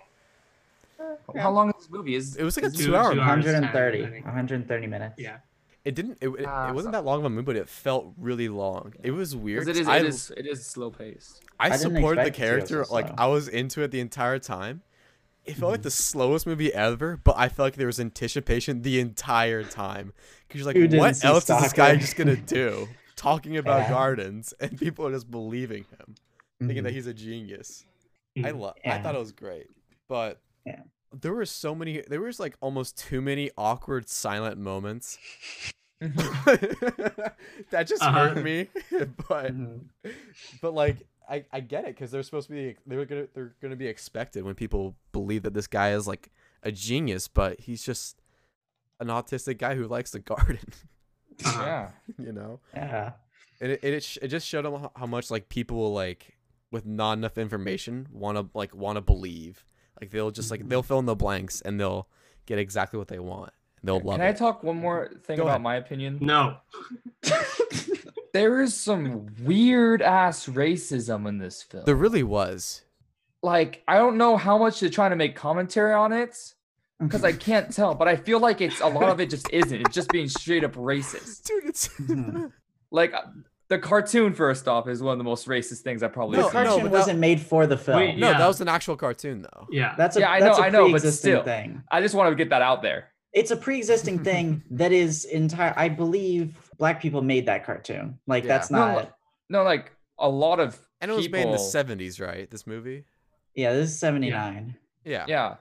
How long is this movie? Is It was like a is Two- two hour. two movie. hours. 130. I think. 130 minutes. Yeah. It didn't. It, it, Ah, it wasn't that long of a movie, but it felt really long. It was weird. Because it is. 'cause I, It is. It is slow paced. I, I supported the expect it to so character. Like slow. I was into it the entire time. It felt Mm-hmm. like the slowest movie ever, but I felt like there was anticipation the entire time. Because you're like, Who what see else is this guy just gonna do? Talking about Yeah. gardens, and people are just believing him, thinking that Mhm. he's a genius. I Mhm. love. I Yeah. thought it was great, but Yeah. There were so many. There was like almost too many awkward silent moments. that just Uh-huh. hurt me, but Mhm. but like I, I get it because they're supposed to be they're gonna they're gonna be expected when people believe that this guy is like a genius, but he's just an autistic guy who likes the garden, Uh-huh. Yeah. you know. Yeah. And it it, it just showed them how- how much like people will like with not enough information want to like want to believe. Like they'll just like they'll fill in the blanks and they'll get exactly what they want. They'll love Can I it. talk one more thing Go about ahead. my opinion? No. There is some weird ass racism in this film. there really was. like I don't know how much they're trying to make commentary on it because I can't tell, but I feel like it's a lot of it just isn't. It's just being straight up racist. Dude, it's Mhm. Like the cartoon, first off, is one of the most racist things I've probably The No, seen. cartoon but that- wasn't made for the film. Wait, no, Yeah. that was an actual cartoon though. Yeah. That's a Yeah, I that's know, a I know, but pre-existing still. thing. I just want to get that out there. It's a pre-existing thing that is entire. I believe black people made that cartoon. Like Yeah. that's not. No, like a lot of And it was made in the seventies, right? This movie. Yeah, this is seventy nine. Yeah. Yeah,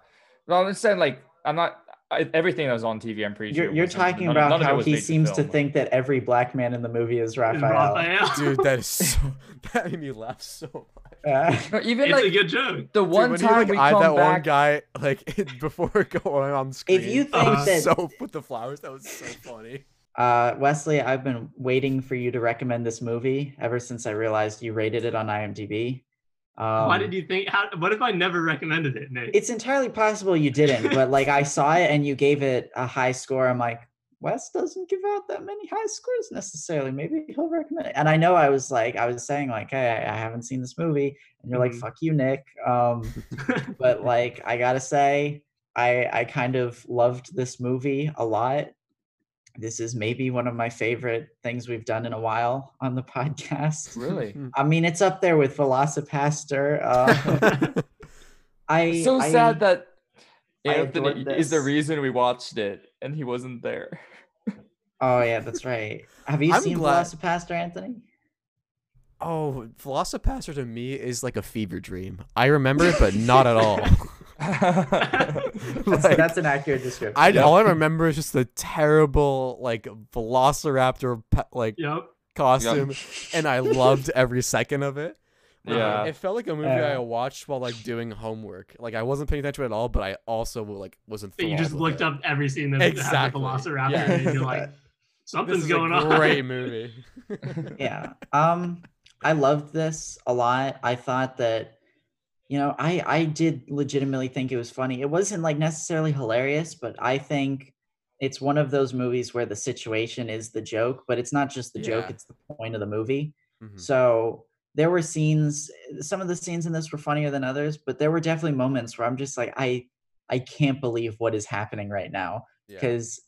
Well, I'm just saying, like, I'm not I, everything that was on TV. I'm pretty You're, sure. you're talking none- about none how he seems to film. think that every black man in the movie is Is Raphael. Raphael. Dude, that is so. That made me laugh so much. Uh, No, even It's like a good joke. the one Dude, time we you like, eyed come that one guy like before going on screen. if you think was that so with the flowers, that was so funny. Uh, Wesley, I've been waiting for you to recommend this movie ever since I realized you rated it on IMDb. Um, Why did you think? How, what if I never recommended it, Nate? It's entirely possible you didn't, but like I saw it and you gave it a high score. I'm like, Wes doesn't give out that many high scores necessarily. Maybe he'll recommend it. And I know I was like, I was saying like, hey, I, haven't seen this movie, and you're like, Mhm. fuck you, Nick. Um, but like, I gotta say, I I kind of loved this movie a lot. This is maybe one of my favorite things we've done in a while on the podcast. Really? I mean, it's up there with VelociPastor. Uh, I so I- sad that Anthony is the reason we watched it and he wasn't there. Oh yeah, that's right. Have you I'm seen glad- VelociPastor, Anthony? Oh, VelociPastor to me is like a fever dream. I remember it, but not at all. That's, Like, that's an accurate description. I Yeah. all I remember is just the terrible like Velociraptor pa- like yep. costume, and I loved every second of it. yeah. It felt like a movie Yeah. I watched while like doing homework. Like I wasn't paying attention at all, but I also like wasn't. But you just looked up every scene that Exactly. had the Velociraptor, Yeah. and you're like, This something's is going a on. great movie. yeah. Um, I loved this a lot. I thought that, you know, I I did legitimately think it was funny. It wasn't like necessarily hilarious, but I think it's one of those movies where the situation is the joke, but it's not just the joke; it's the point of the movie. Mhm. So there were scenes. Some of the scenes in this were funnier than others, but there were definitely moments where I'm just like, I I can't believe what is happening right now Yeah. because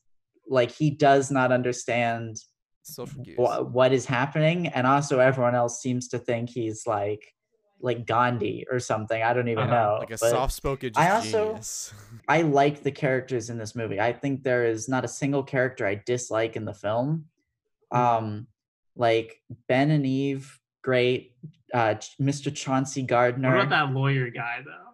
like he does not understand Social cues. wha- what is happening and also everyone else seems to think he's like like gandhi or something i don't even Uh-huh, know like a but soft-spoken I also- genius. i like the characters in this movie i think there is not a single character i dislike in the film um like ben and eve great uh mr chauncey Gardiner. What about that lawyer guy though?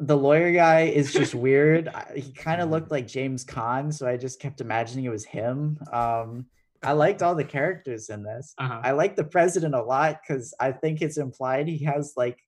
the lawyer guy is just weird. He kind of looked like James Caan, so I just kept imagining it was him. Um, I liked all the characters in this. Uh-huh. I like the president a lot because I think it's implied he has like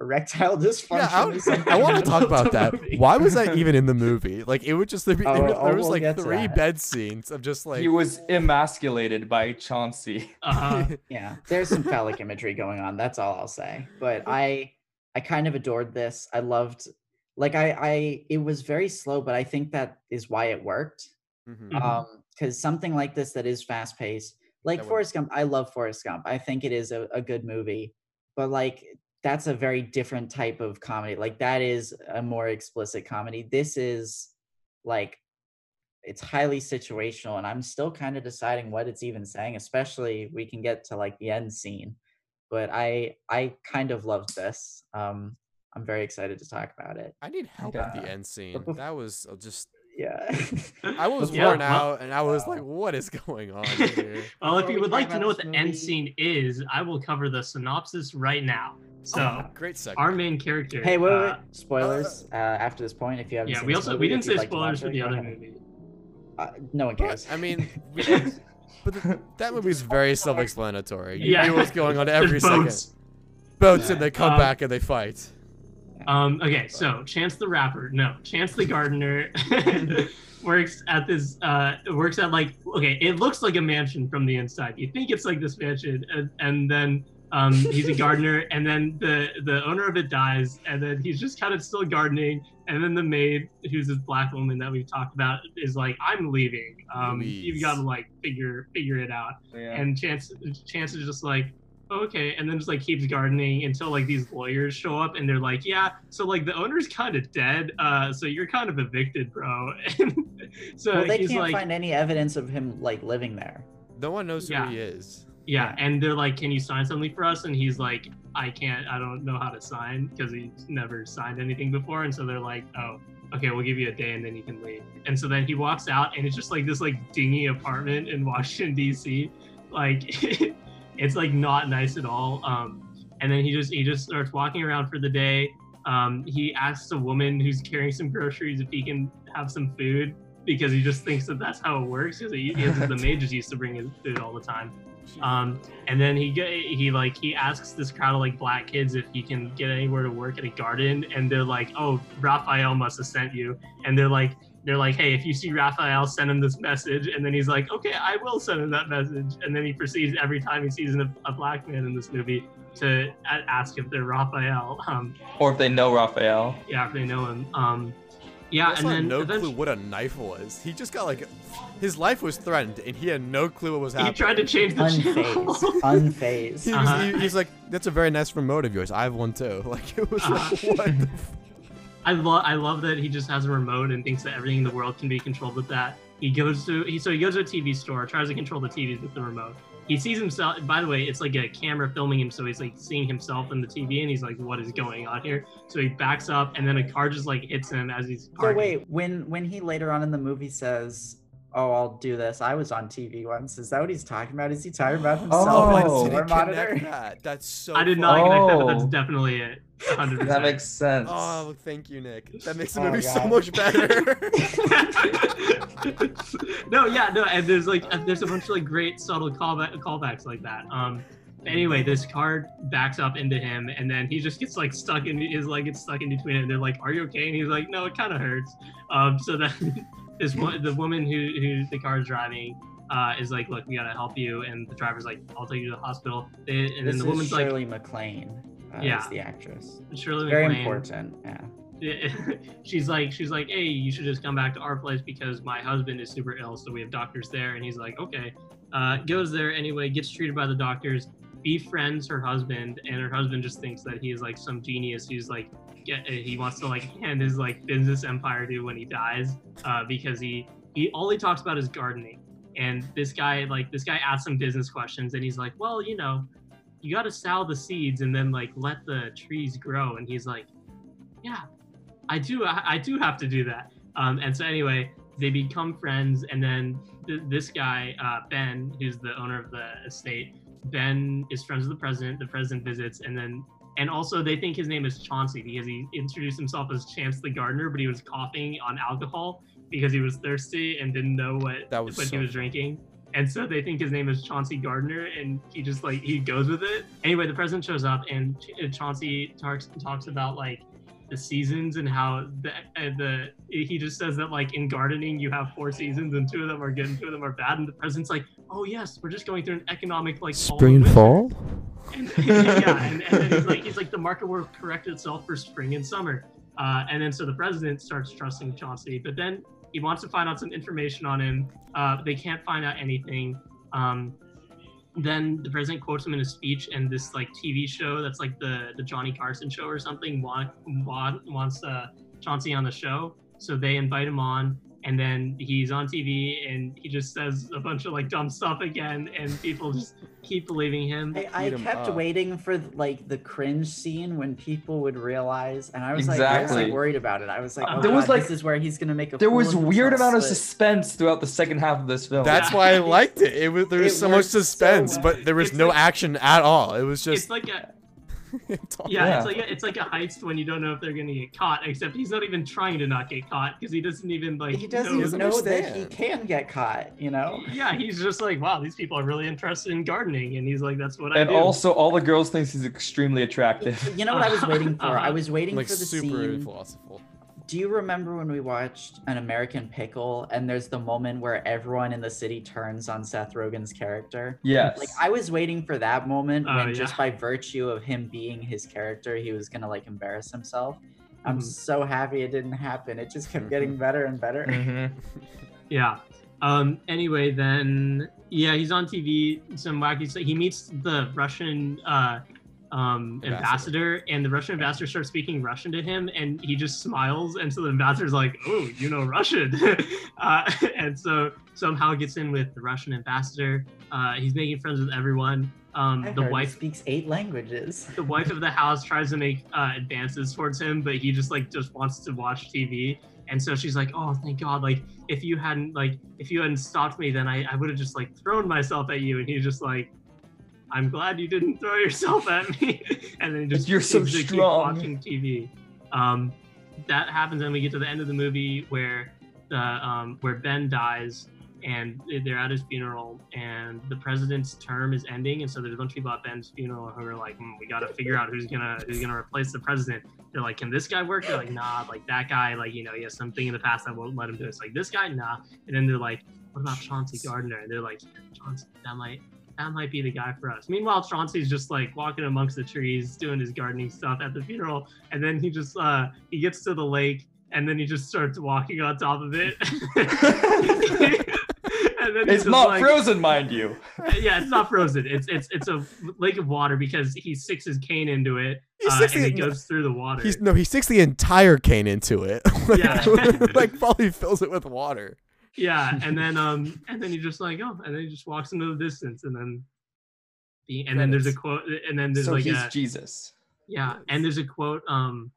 erectile dysfunction. Yeah, I, or would- something. I want to talk about that. movie? Why was that even in the movie? Like, it would just there, be, Oh, was- oh, was we'll like three bed scenes of just like he was emasculated by Chauncey. Uh-huh. yeah, there's some phallic imagery going on. That's all I'll say. But I, I kind of adored this. I loved, like I, I. It was very slow, but I think that is why it worked. Mhm. Mhm. um because something like this that is fast paced like That would- forrest gump i love forrest gump i think it is a, a good movie but like that's a very different type of comedy like that is a more explicit comedy this is like it's highly situational and i'm still kind of deciding what it's even saying especially we can get to like the end scene but i i kind of loved this um i'm very excited to talk about it I need help Okay. at the end scene. bef- That was uh, just. Yeah I was Yeah, worn well- out, and I was like, "What is going on here?" Well, if you would like to know what this the end scene is, I will cover the synopsis right now. So, Great segment. our main character. Hey, wait, wait, uh, wait. Spoilers uh, after this point. If you haven't yeah, seen we also movie, we didn't say like spoilers for the other movie. Uh, no one cares. I mean, we, but the, that movie's very self-explanatory. You Yeah. knew what's going on every There's second. boats. Boats, and they come Um, back and they fight. Um, okay, so Chance the Rapper, no, Chance the Gardener works at this, uh, works at like, okay, it looks like a mansion from the inside. You think it's like this mansion, and, and then um, he's a gardener, and then the the owner of it dies, and then he's just kind of still gardening, and then the maid, who's this black woman that we've talked about, is like, I'm leaving. Um, you've got to like figure figure it out and chance chance is just like "Oh, okay and then just like keeps gardening until like these lawyers show up and they're like yeah so like the owner's kind of dead uh so you're kind of evicted bro so well, they he's can't like find any evidence of him like living there. No one knows yeah. who he is. yeah yeah. and they're like can you sign something for us and he's like i can't i don't know how to sign because he's never signed anything before and so they're like oh okay we'll give you a day and then you can leave and so then he walks out and it's just like this like dingy apartment in washington dc like it's like not nice at all um and then he just he just starts walking around for the day Um, he asks a woman who's carrying some groceries if he can have some food because he just thinks that that's how it works. Because he, he the just used to bring his food all the time. Um, and then he he like he asks this crowd of like black kids if he can get anywhere to work at a garden, and they're like, "Oh, Raphael must have sent you," and they're like. They're like, hey, if you see Raphael, send him this message. And then he's like, okay, I will send him that message. And then he proceeds every time he sees a, a black man in this movie to ask if they're Raphael. Um, Or if they know Raphael. yeah, if they know him. Um, yeah, and then no eventually- clue what a knife was. He just got like, his life was threatened, and he had no clue what was happening. he tried to change the channel. Unfazed. Unfazed. He was, Uh-huh. he, he's like, that's a very nice remote of yours. I have one too. Like it was like, Uh-huh. what? The f-? I love I love that he just has a remote and thinks that everything in the world can be controlled with that. He goes to he so he goes to a TV store, tries to control the TVs with the remote. He sees himself. By the way, it's like a camera filming him, so he's like seeing himself in the TV, and he's like, "What is going on here?" So he backs up, and then a car just like hits him as he's. So wait, when when he later on in the movie says, "Oh, I'll do this," I was on TV once. Is that what he's talking about? Is he talking about himself Oh, on didn't floor connect monitor? that. That's so. I did not connect that, but that's Oh. definitely it. 100%. That makes sense. Oh, thank you, Nick. That makes the Oh, movie so much better. no, yeah, no, and there's like there's a bunch of like great subtle callback callbacks like that. Um, anyway, this card backs up into him, and then he just gets like stuck in his leg gets stuck in between it. And they're like, "Are you okay?" And he's like, "No, it kind of hurts." Um, so then this one, the woman who who the car is driving. Uh, is like, look, we gotta help you, and the driver's like, I'll take you to the hospital. They, and then This the is woman's like, Shirley MacLaine. Uh, Yeah. is the actress. Shirley Very MacLaine. important. Yeah. she's like she's like hey you should just come back to our place because my husband is super ill so we have doctors there and he's like okay uh, goes there anyway gets treated by the doctors befriends her husband and her husband just thinks that he is like some genius he's like get, he wants to like hand his like business empire to when he dies uh, because he he all he talks about is gardening and this guy like this guy asks him business questions and he's like well you know you got to sow the seeds and then like let the trees grow and he's like yeah I do. I, I do have to do that. Um, and so anyway, they become friends, and then th- this guy uh, Ben, who's the owner of the estate, Ben is friends with the president. The president visits, and then and also they think his name is Chauncey because he introduced himself as Chance the gardener, but he was coughing on alcohol because he was thirsty and didn't know what That was what so he was drinking. And so they think his name is Chauncey Gardiner, and he just like he goes with it. Anyway, the president shows up, and Ch- Chauncey talks talks about like the seasons and how the uh, the he just says that like in gardening you have four seasons and two of them are good and two of them are bad and the president's like oh yes we're just going through an economic like Spring and fall. And, yeah and, and then he's like he's like the market will correct itself for spring and summer. Uh, and then so the president starts trusting Chauncey but then he wants to find out some information on him. Uh, they can't find out anything. Um, then the president quotes him in a speech and this like tv show that's like the the johnny carson show or something want, want, wants uh, chauncey on the show. So they invite him on and then he's on tv and he just says a bunch of like dumb stuff again and people just keep believing him I, I Eat 'em kept up. waiting for like the cringe scene when people would realize, and I was like, I was Exactly. like worried about it. I was like, Uh, oh, There was, like- this is where he's gonna make a. There was weird himself, amount of suspense throughout the second half of this film. That's Yeah. why I liked it. It was there was It so much worked so suspense, well. but there was It's no like- action at all. It was it's just like a it's all- yeah, Yeah. it's like a, it's like a heist when you don't know if they're gonna get caught except he's not even trying to not get caught because he doesn't even like He doesn't know- doesn't know that he can get caught. You know. yeah he's just like wow these people are really interested in gardening and he's like that's what i and also, all the girls thinks he's extremely attractive. You know what I was waiting for? I was waiting like for the super scene. philosophical. Do you remember when we watched An American Pickle and there's the moment where everyone in the city turns on Seth Rogen's character? Yes. Like I was waiting for that moment Oh, when yeah. just by virtue of him being his character, he was gonna like embarrass himself. I'm Mhm. so happy it didn't happen. It just kept getting better and better. Mhm. yeah um anyway then yeah he's on tv some wacky stuff he meets the russian uh um Ambassador. ambassador and the russian ambassador starts speaking russian to him and he just smiles and so the ambassador's like oh you know russian uh, and so somehow gets in with the russian ambassador uh he's making friends with everyone um the wife speaks eight languages. the wife of the house tries to make uh, advances towards him, but he just like just wants to watch TV. And so she's like, "Oh, thank God! Like, if you hadn't like if you hadn't stopped me, then I, I would have just like thrown myself at you." And he's just like, "I'm glad you didn't throw yourself at me." and then just You're so strong. watching TV. Um, that happens, and we get to the end of the movie where the um, where Ben dies, and they're at his funeral, and the president's term is ending, and so there's a bunch of people at Ben's funeral who are like, hmm, "We got to figure out who's gonna who's gonna replace the president." They're like, "Can this guy work?" They're like, "Nah." Like that guy, like you know, he has something in the past that won't let him do it. It's like this guy, nah. And then they're like, "What about Chauncey Gardiner?" And they're like, "Chauncey, that might." That might be the guy for us. Meanwhile, Chauncey's just like walking amongst the trees, doing his gardening stuff at the funeral, and then he just uh he gets to the lake, and then he just starts walking on top of it. and then It's not like- frozen, mind you. yeah, it's not frozen. It's it's it's a lake of water because he sticks his cane into it He uh, and the- it goes through the water. He's no, he sticks the entire cane into it. like, Yeah. like probably fills it with water. Yeah, and then um and then he just like oh, and then he just walks into the distance, and then the and then there's a quote, and then there's so like he's a Jesus. yeah, and there's a quote um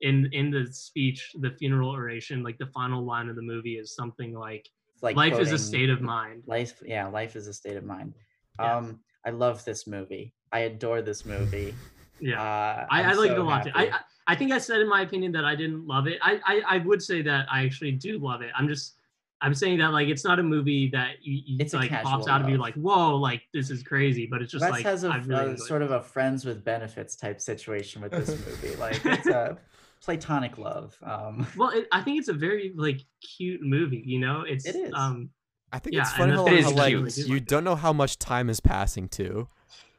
in in the speech, the funeral oration, like the final line of the movie is something like like life is a state of mind. Life, yeah, life is a state of mind. Yeah. Um, I love this movie. I adore this movie. Yeah. Uh, I, I'm I like it so a lot too. I. I I think I said in my opinion that I didn't love it. I, I I would say that I actually do love it. I'm just I'm saying that like it's not a movie that you, you It's like pops casual out of you like whoa like this is crazy, but it's just Wes like has a, I really a sort it. of a friends with benefits type situation with this movie. Like it's a platonic love. Um, well, it, I think it's a very like cute movie. You know, it's It is. um I think Yeah, it's funny how, what how, like you don't know how much time is passing too,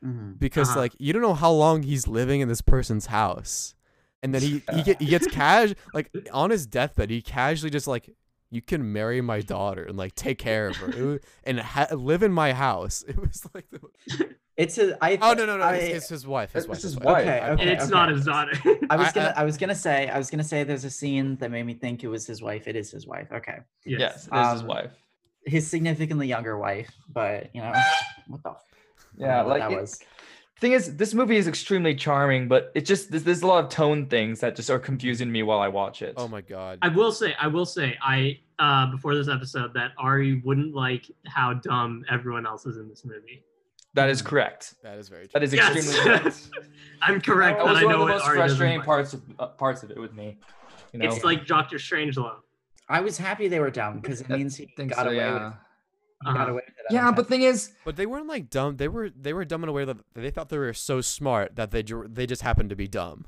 mhm. because Uh-huh. like you don't know how long he's living in this person's house, and then he he, get, he gets cash like on his deathbed he casually just like you can marry my daughter and like take care of her It wa- and ha- live in my house. It was like the, It's a. I. oh no no no I, it's, it's his wife his It's wife his his wife. Okay, I- okay. it's not his daughter. I was gonna. I- I, was gonna say. I was gonna say. There's a scene that made me think it was his wife. It is his wife. Okay. Yes, it is his Um, wife. His significantly younger wife, but you know, what the. f- I don't Yeah, know what like that it- was. Thing is, this movie is extremely charming, but it just there's, there's a lot of tone things that just are confusing me while I watch it. oh my god I will say, I will say, I uh before this episode that Ari wouldn't like how dumb everyone else is in this movie. that is correct. that is very That true. is Yes. extremely correct. I'm correct That that, was I one know of the most Ari frustrating parts of uh, parts of it with me. You know, It's like Doctor Strangelove. I was happy they were dumb because it means he think got so, away yeah. with. Got Uh-huh. away with it. on Yeah, the but thing is, But they weren't like dumb. They were they were dumb in a way that they thought they were so smart that they ju- they just happened to be dumb.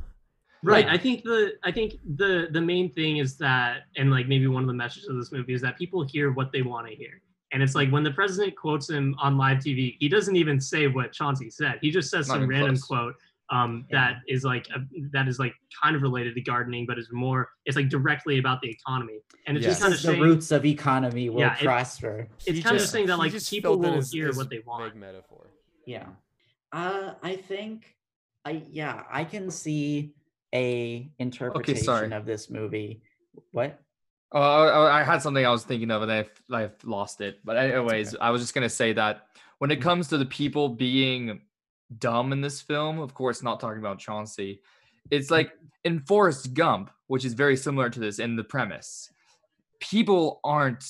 Right. Yeah. I think the I think the the main thing is that and like maybe one of the messages of this movie is that people hear what they want to hear. And it's like when the president quotes him on live TV, he doesn't even say what Chauncey said. He just says Not some random close. quote um, Yeah. that is like a, that is like kind of related to gardening, but is more it's like directly about the economy. And it's Yes. just kind of This is the saying roots of economy will Yeah, it- prosper. it's He kind of saying that like people will his- hear his what they want. Big metaphor. Yeah. Uh, I think, I yeah, I can see a interpretation of this movie. What? Oh, I, I had something I was thinking of and I've, I've lost it. But anyways, I was just gonna say that when it comes to the people being dumb in this film, of course, not talking about Chauncey, it's like in Forrest Gump, which is very similar to this in the premise. People aren't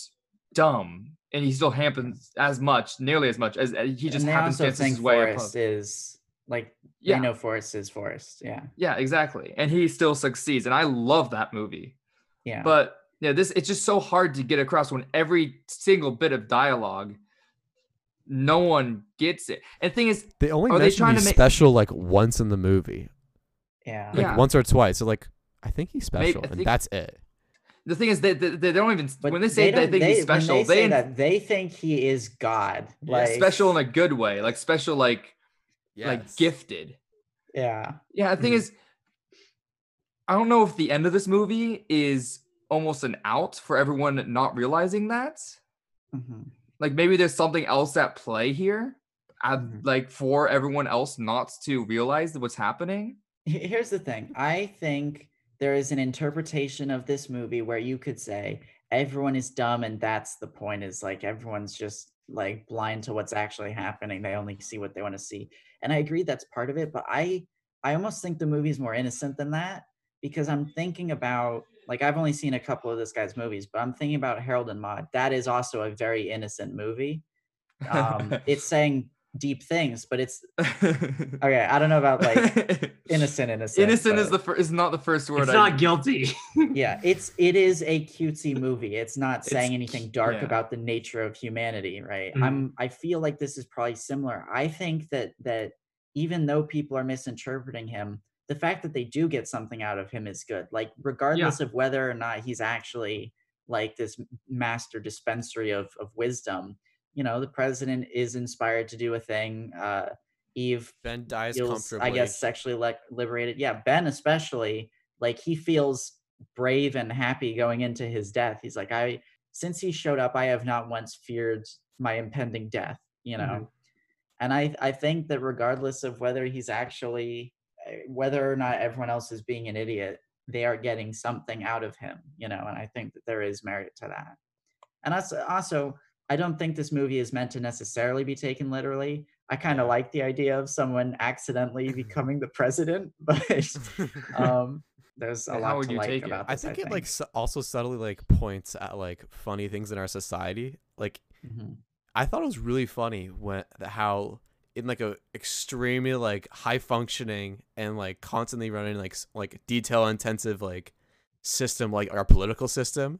dumb, and he still happens as much, nearly as much as uh, he just happens to his way Forrest is like Yeah. they know Forrest is Forrest. Yeah. Yeah, exactly, and he still succeeds, and I love that movie. Yeah. But yeah, this it's just so hard to get across when every single bit of dialogue, no one gets it. And the thing is, They only Are they trying he's to make- special like once in the movie, yeah. like Yeah. once or twice. So like I think he's special, I and that's it. the thing is that they, they don't even But when they say they, don't- think he's special, they, they, say in- that they think he is God. yeah, Like special in a good way, like special, like like gifted. Yeah. Yeah, the thing Mhm. is, I don't know if the end of this movie is almost an out for everyone not realizing that. Mhm. Like maybe there's something else at play here, uh, Mhm. like for everyone else not to realize what's happening. Here's the thing. I think there is an interpretation of this movie where you could say everyone is dumb and that's the point is like everyone's just like blind to what's actually happening. They only see what they want to see. And I agree that's part of it, but I I almost think the movie's more innocent than that because I'm thinking about like I've only seen a couple of this guy's movies, but I'm thinking about Harold and Maude. That is also a very innocent movie. Um, it's saying deep things, but it's okay. I don't know about like innocent, innocent. Innocent is the fir- is not the first word. It's I not use. guilty. yeah it's it is a cutesy movie it's not It's- saying anything dark yeah. about the nature of humanity right Mhm. i'm i feel like this is probably similar i think that that even though people are misinterpreting him the fact that they do get something out of him is good like regardless of whether or not he's actually like this master dispensary of of wisdom you know the president is inspired to do a thing uh eve Ben dies feels, comfortably. I guess, sexually like liberated. Yeah, Ben especially, like he feels brave and happy going into his death. He's like, I since he showed up, I have not once feared my impending death. You know, Mhm. and I I think that regardless of whether he's actually whether or not everyone else is being an idiot, they are getting something out of him. You know, and I think that there is merit to that. And also, also I don't think this movie is meant to necessarily be taken literally. I kind of Yeah. like the idea of someone accidentally becoming the president, but um, there's a And how lot would to you like take it? about I this. think it like su- also subtly like points at like funny things in our society. Like Mhm. I thought it was really funny when how in like a extremely like high functioning and like constantly running like like detail intensive like system like our political system,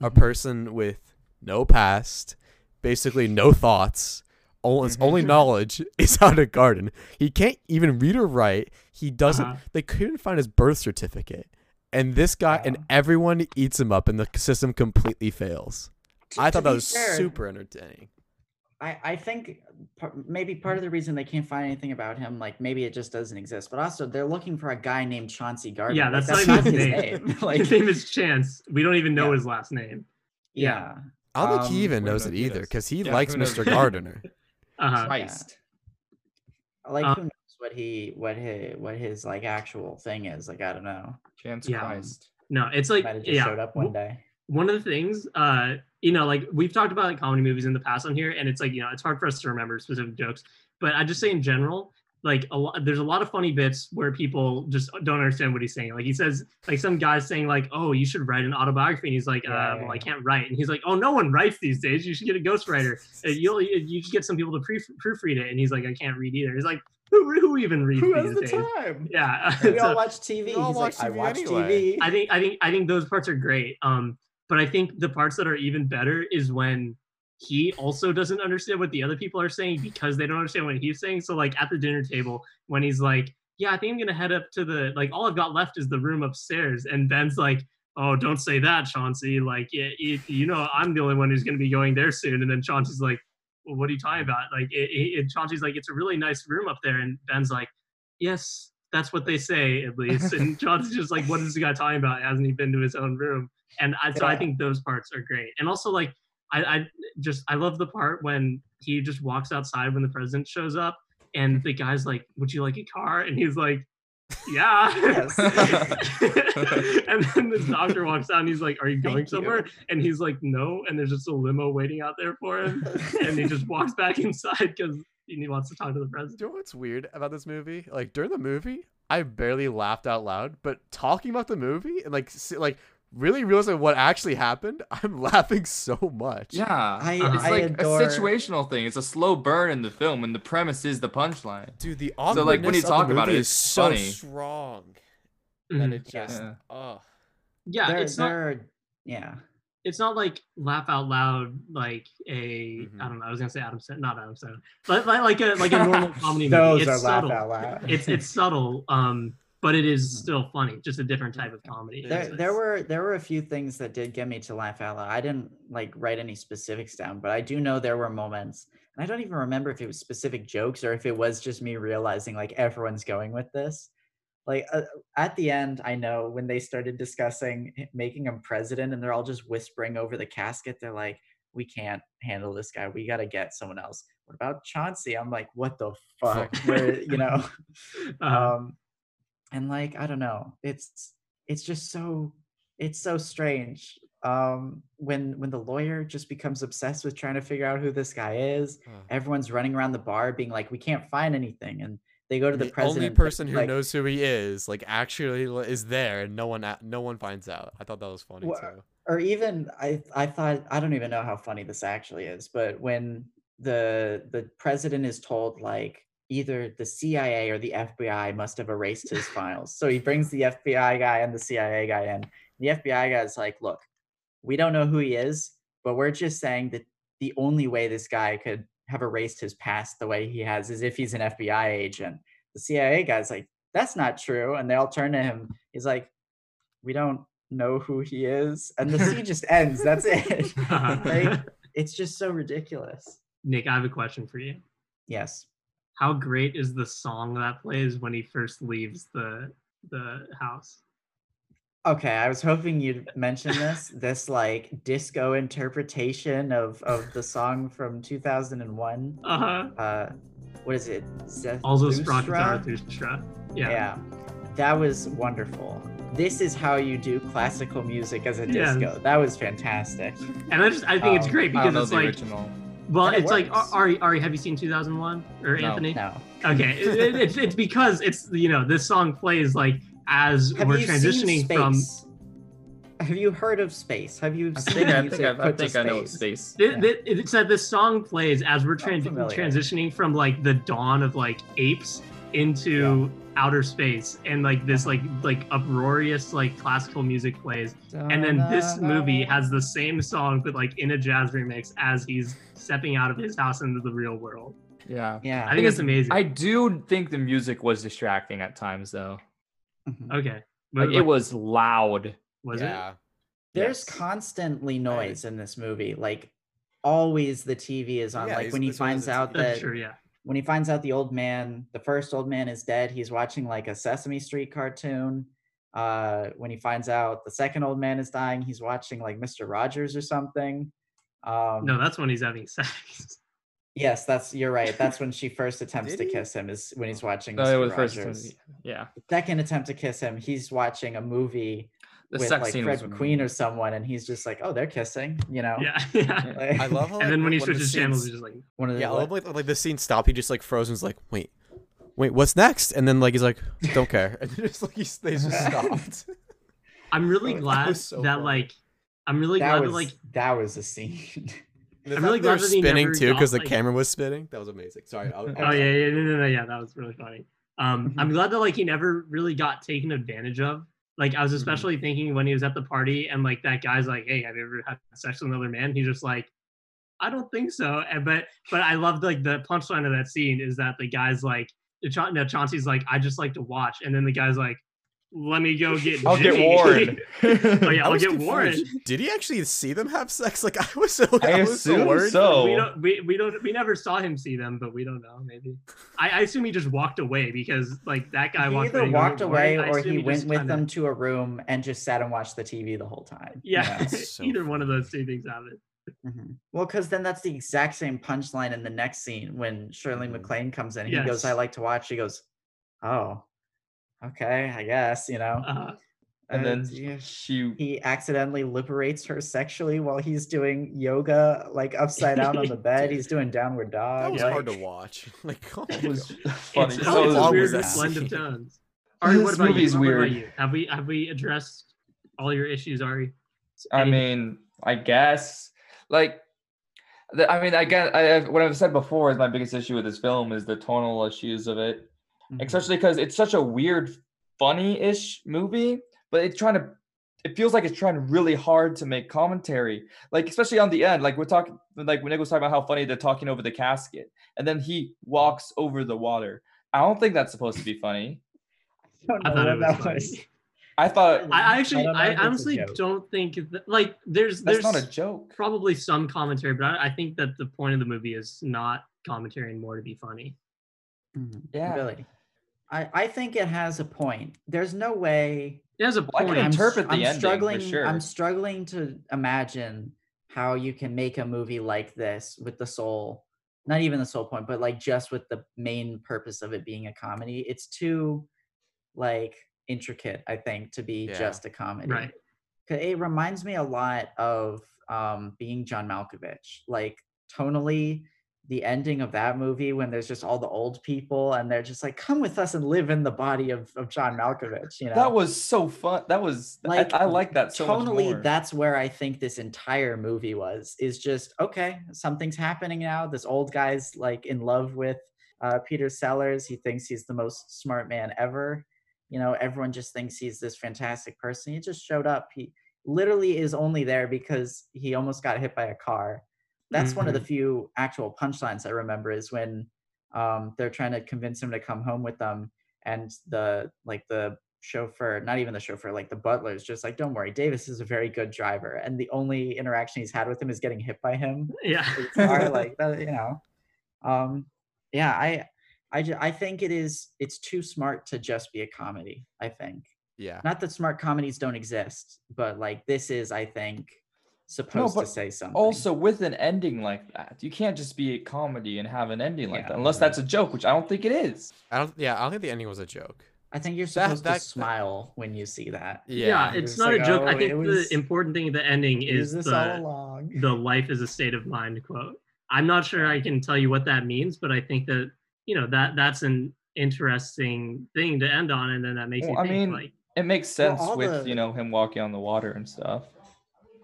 a Mhm. person with no past, basically no thoughts, all his Mhm. only knowledge is how to garden. He can't even read or write. He doesn't. Uh-huh. They couldn't find his birth certificate, and this guy and everyone eats him up, and the system completely fails. To- I thought that was fair, super entertaining. I, I think maybe part of the reason they can't find anything about him, like maybe it just doesn't exist, but also they're looking for a guy named Chauncey Gardiner. Yeah, like, that's not even his name. name. like, his name is Chance. We don't even know Yeah. his last name. yeah. I don't think he Um, even who knows knows it either because he Yeah, likes? Mr. Gardiner. Uh-huh. Christ. Like Uh, who knows what he what his what his like actual thing is? Like I don't know. Chance Yeah. Christ. No, it's like Might have just yeah. showed up one day. One of the things uh you know like we've talked about like comedy movies in the past on here and it's like you know it's hard for us to remember specific jokes but i just say in general like a lot there's a lot of funny bits where people just don't understand what he's saying like he says like some guy's saying like oh you should write an autobiography and he's like uh, Yeah, well yeah, i can't write and he's like oh no one writes these days you should get a ghostwriter Uh, you'll you should get some people to pre- proofread it and he's like i can't read either he's like who, who even reads Who these has the days time? yeah We all So- watch TV. All He's like, watch I watch anyway." TV. I think I think I think those parts are great. Um, but I think the parts that are even better is when he also doesn't understand what the other people are saying because they don't understand what he's saying. So like at the dinner table when he's like, "Yeah, I think I'm gonna head up to the like all I've got left is the room upstairs," and Ben's like. Oh, don't say that, Chauncey. Like, it, it, you know, I'm the only one who's to be going there soon. And then Chauncey's like, well, what are you talking about? Like, it, it- Chauncey's like, it's a really nice room up there. And Ben's like, yes, that's what they say at least. And John's just like, what is he guy talking about? Hasn't he been to his own room? And I, so I think those parts are great. And also like, I, I just, I love the part when he just walks outside when the president shows up and the guy's like, would you like a car? And he's like, yeah. And then this doctor walks out and he's like, are you going Thank you. somewhere? And he's like, no. And there's just a limo waiting out there for him. And he just walks back inside because he wants to talk to the president. Do you know what's weird about this movie? Like during the movie, I barely laughed out loud, but talking about the movie and like si- like really realizing what actually happened, I'm laughing so much. Yeah. I, Uh-huh. It's I like adore, a situational thing. It's a slow burn in the film, and the premise is the punchline. Dude, the So, like, when you awkwardness talk about it, it's so funny. strong that Mhm. it just Yeah. oh Yeah, there, it's not there are, yeah. It's not like laugh out loud like a Mhm. I don't know. I was gonna say Adam Sandler, not Adam Sandler, but like, like a like a normal comedy movie. Those It's are laugh subtle. out loud. It's it's subtle, um, but it is Mhm. still funny. Just a different type of comedy. there, It's- there were there were a few things that did get me to laugh out loud. I didn't like write any specifics down, but I do know there were moments, and I don't even remember if it was specific jokes or if it was just me realizing like everyone's going with this. Like uh, at the end, I know when they started discussing making him president, and they're all just whispering over the casket. They're like, "We can't handle this guy. We got to get someone else." What about Chauncey? I'm like, "What the fuck?" Where you know uh, um and like i don't know it's it's just so it's so strange um when when the lawyer just becomes obsessed with trying to figure out who this guy is uh. everyone's running around the bar being like we can't find anything and they go to the, the president only person who like, knows who he is like actually is there and no one no one finds out i thought that was funny too or even i i thought i don't even know how funny this actually is but when the the president is told like either the CIA or the FBI must have erased his files. So he brings the FBI guy and the CIA guy in. The FBI guy's like, look, we don't know who he is, but we're just saying that the only way this guy could have erased his past the way he has is if he's an FBI agent. The CIA guy's like, that's not true. And they all turn to him. He's like, we don't know who he is. And the scene just ends. That's it. Like, it's just so ridiculous. Nick, I have a question for you. Yes. How great is the song that plays when he first leaves the the house? Okay, I was hoping you'd mention this. This like disco interpretation of of the song from 2001. Uh huh. Uh, what is it? Also, Zarathustra? Zarathustra. Yeah. Yeah, that was wonderful. This is how you do classical music as a Yes. disco. That was fantastic. And I just I think it's Um, great I don't because know it's the like original. well, And it it's like works. Ari Ari, have you seen 2001 or No. Anthony? No. Okay, it, it- it's it's because it's you know this song plays like as Have we're you transitioning seen from? Have you heard of space? Have you I seen think I think I, I think I know space? space. Th- Yeah. th- it's that this song plays as we're tran- transitioning from like the dawn of like apes into outer space and like this like like uproarious like classical music plays and then this movie has the same song but like in a jazz remix as he's stepping out of his house into the real world Yeah. Yeah. i think it's amazing I do think the music was distracting at times though. Mhm. okay Like But, it was loud. was it yeah. There's Yes. constantly noise in this movie. Like always the TV is on. Yeah, like when he this one has finds out that true yeah when he finds out the old man, the first old man is dead, he's watching like a Sesame Street cartoon. Uh when he finds out the second old man is dying, he's watching like Mr. Rogers or something. Um no that's when he's having sex yes, that's you're right. That's when she first attempts to kiss him is when he's watching No, Mr. it was first. Rogers. Yeah. Second attempt to kiss him, he's watching a movie The with sex like scene Fred was McQueen or someone, and he's just like, "Oh, they're kissing," you know. yeah yeah Like, I love how and then when he switches channels he's just like one of the Yeah, I love like, like the scene stop. He just like frozen. Was like, wait, wait, what's next? And then like he's like, don't care. And then just like he's, they just stopped. i'm really glad was so that like i'm really that glad was that like that was a scene. And the I'm really they were glad that he spinning too because got, the like- camera was spinning. That was amazing. Sorry. I'll, Oh yeah, yeah, no, no, no, yeah, that was really funny. Um, Mm-hmm. I'm glad that like he never really got taken advantage of. Like I was Mm-hmm. especially thinking when he was at the party and like that guy's like, "Hey, have you ever had sex with another man?" He's just like, "I don't think so." And but but I loved like the punchline of that scene is that the guy's like, Cha- no, Chauncey's like, "I just like to watch," and then the guy's like, "Let me go get." I'll get Warren. oh yeah, I I'll get confused. Warren. Did he actually see them have sex? Like I was so. I I, was so assume worried. so. we don't we, we don't we never saw him see them but we don't know maybe i, I assume he just walked away because like that guy he walked either away, walked away "Warren." Or assume he went with kinda- them to a room and just sat and watched the TV the whole time. you yeah know? So either one of those two things happened Mhm. Well, because then that's the exact same punchline in the next scene when Shirley Mhm. MacLaine comes in. He goes, "I like to watch." She goes, "Oh, okay, I guess." You know. uh, and then Uh, yeah. she he accidentally liberates her sexually while he's doing yoga, like upside down on the bed. He's doing downward dog. That was like- hard to watch. Like oh it was funny. it's, So it's long a was weird that blend of scene? tones ari what This about you movie's What about you have we have we addressed all your issues ari I mean, I guess like the, I mean, I guess I, what I've said before is my biggest issue with this film is the tonal issues of it, Mhm. especially because it's such a weird, funny-ish movie, but it's trying to. It feels like it's trying really hard to make commentary, like especially on the end. Like we're talking, like when Nick was talking about how funny they're talking over the casket, and then he walks over the water. I don't think that's supposed to be funny. don't i thought it was that funny. was. I thought I, I actually don't i, if it's a honestly don't think that, like there's that's there's not a joke. probably some commentary but I, I think that the point of the movie is not commentary and more to be funny Mhm. Yeah. Really. I, I think it has a point. There's no way it has a I can point I'm, the I'm ending for struggling sure. I'm struggling to imagine how you can make a movie like this with the sole not even the sole point, but like just with the main purpose of it being a comedy. It's too like intricate, I think, to be Yeah. just a comedy. right 'Cause It reminds me a lot of um, being John Malkovich. Like tonally, the ending of that movie when there's just all the old people and they're just like, come with us and live in the body of, of John Malkovich. You know, That was so fun. That was Like, I, I like that so much totally that's where I think this entire movie was is just okay, something's happening now. This old guy's like in love with uh, Peter Sellers. He thinks he's the most smart man ever. You know, everyone just thinks he's this fantastic person. He just showed up. He literally is only there because he almost got hit by a car. That's one of the few actual punchlines I remember is when um, they're trying to convince him to come home with them, and the like the chauffeur, not even the chauffeur, like the butler is just like, "Don't worry, Davis is a very good driver," and the only interaction he's had with him is getting hit by him. Yeah. Car, like that, you know. Um, yeah, I, I, ju- I think it is. It's too smart to just be a comedy. I think Yeah. not that smart comedies don't exist, but like this is, I think, supposed to say something. also with an ending like that, you can't just be a comedy and have an ending like Yeah. that unless that's a joke, which I don't think it is. I don't. Yeah, I don't think the ending was a joke. I think you're supposed that- to smile when you see that. Yeah, Yeah. it's It's not like, a joke. I oh, think was- the important thing at the ending is this all the along. the life is a state of mind quote. I'm not sure I can tell you what that means, but I think that you know that that's an interesting thing to end on, and then that makes Well, you I mean, like It makes sense all with the- you know him walking on the water and stuff.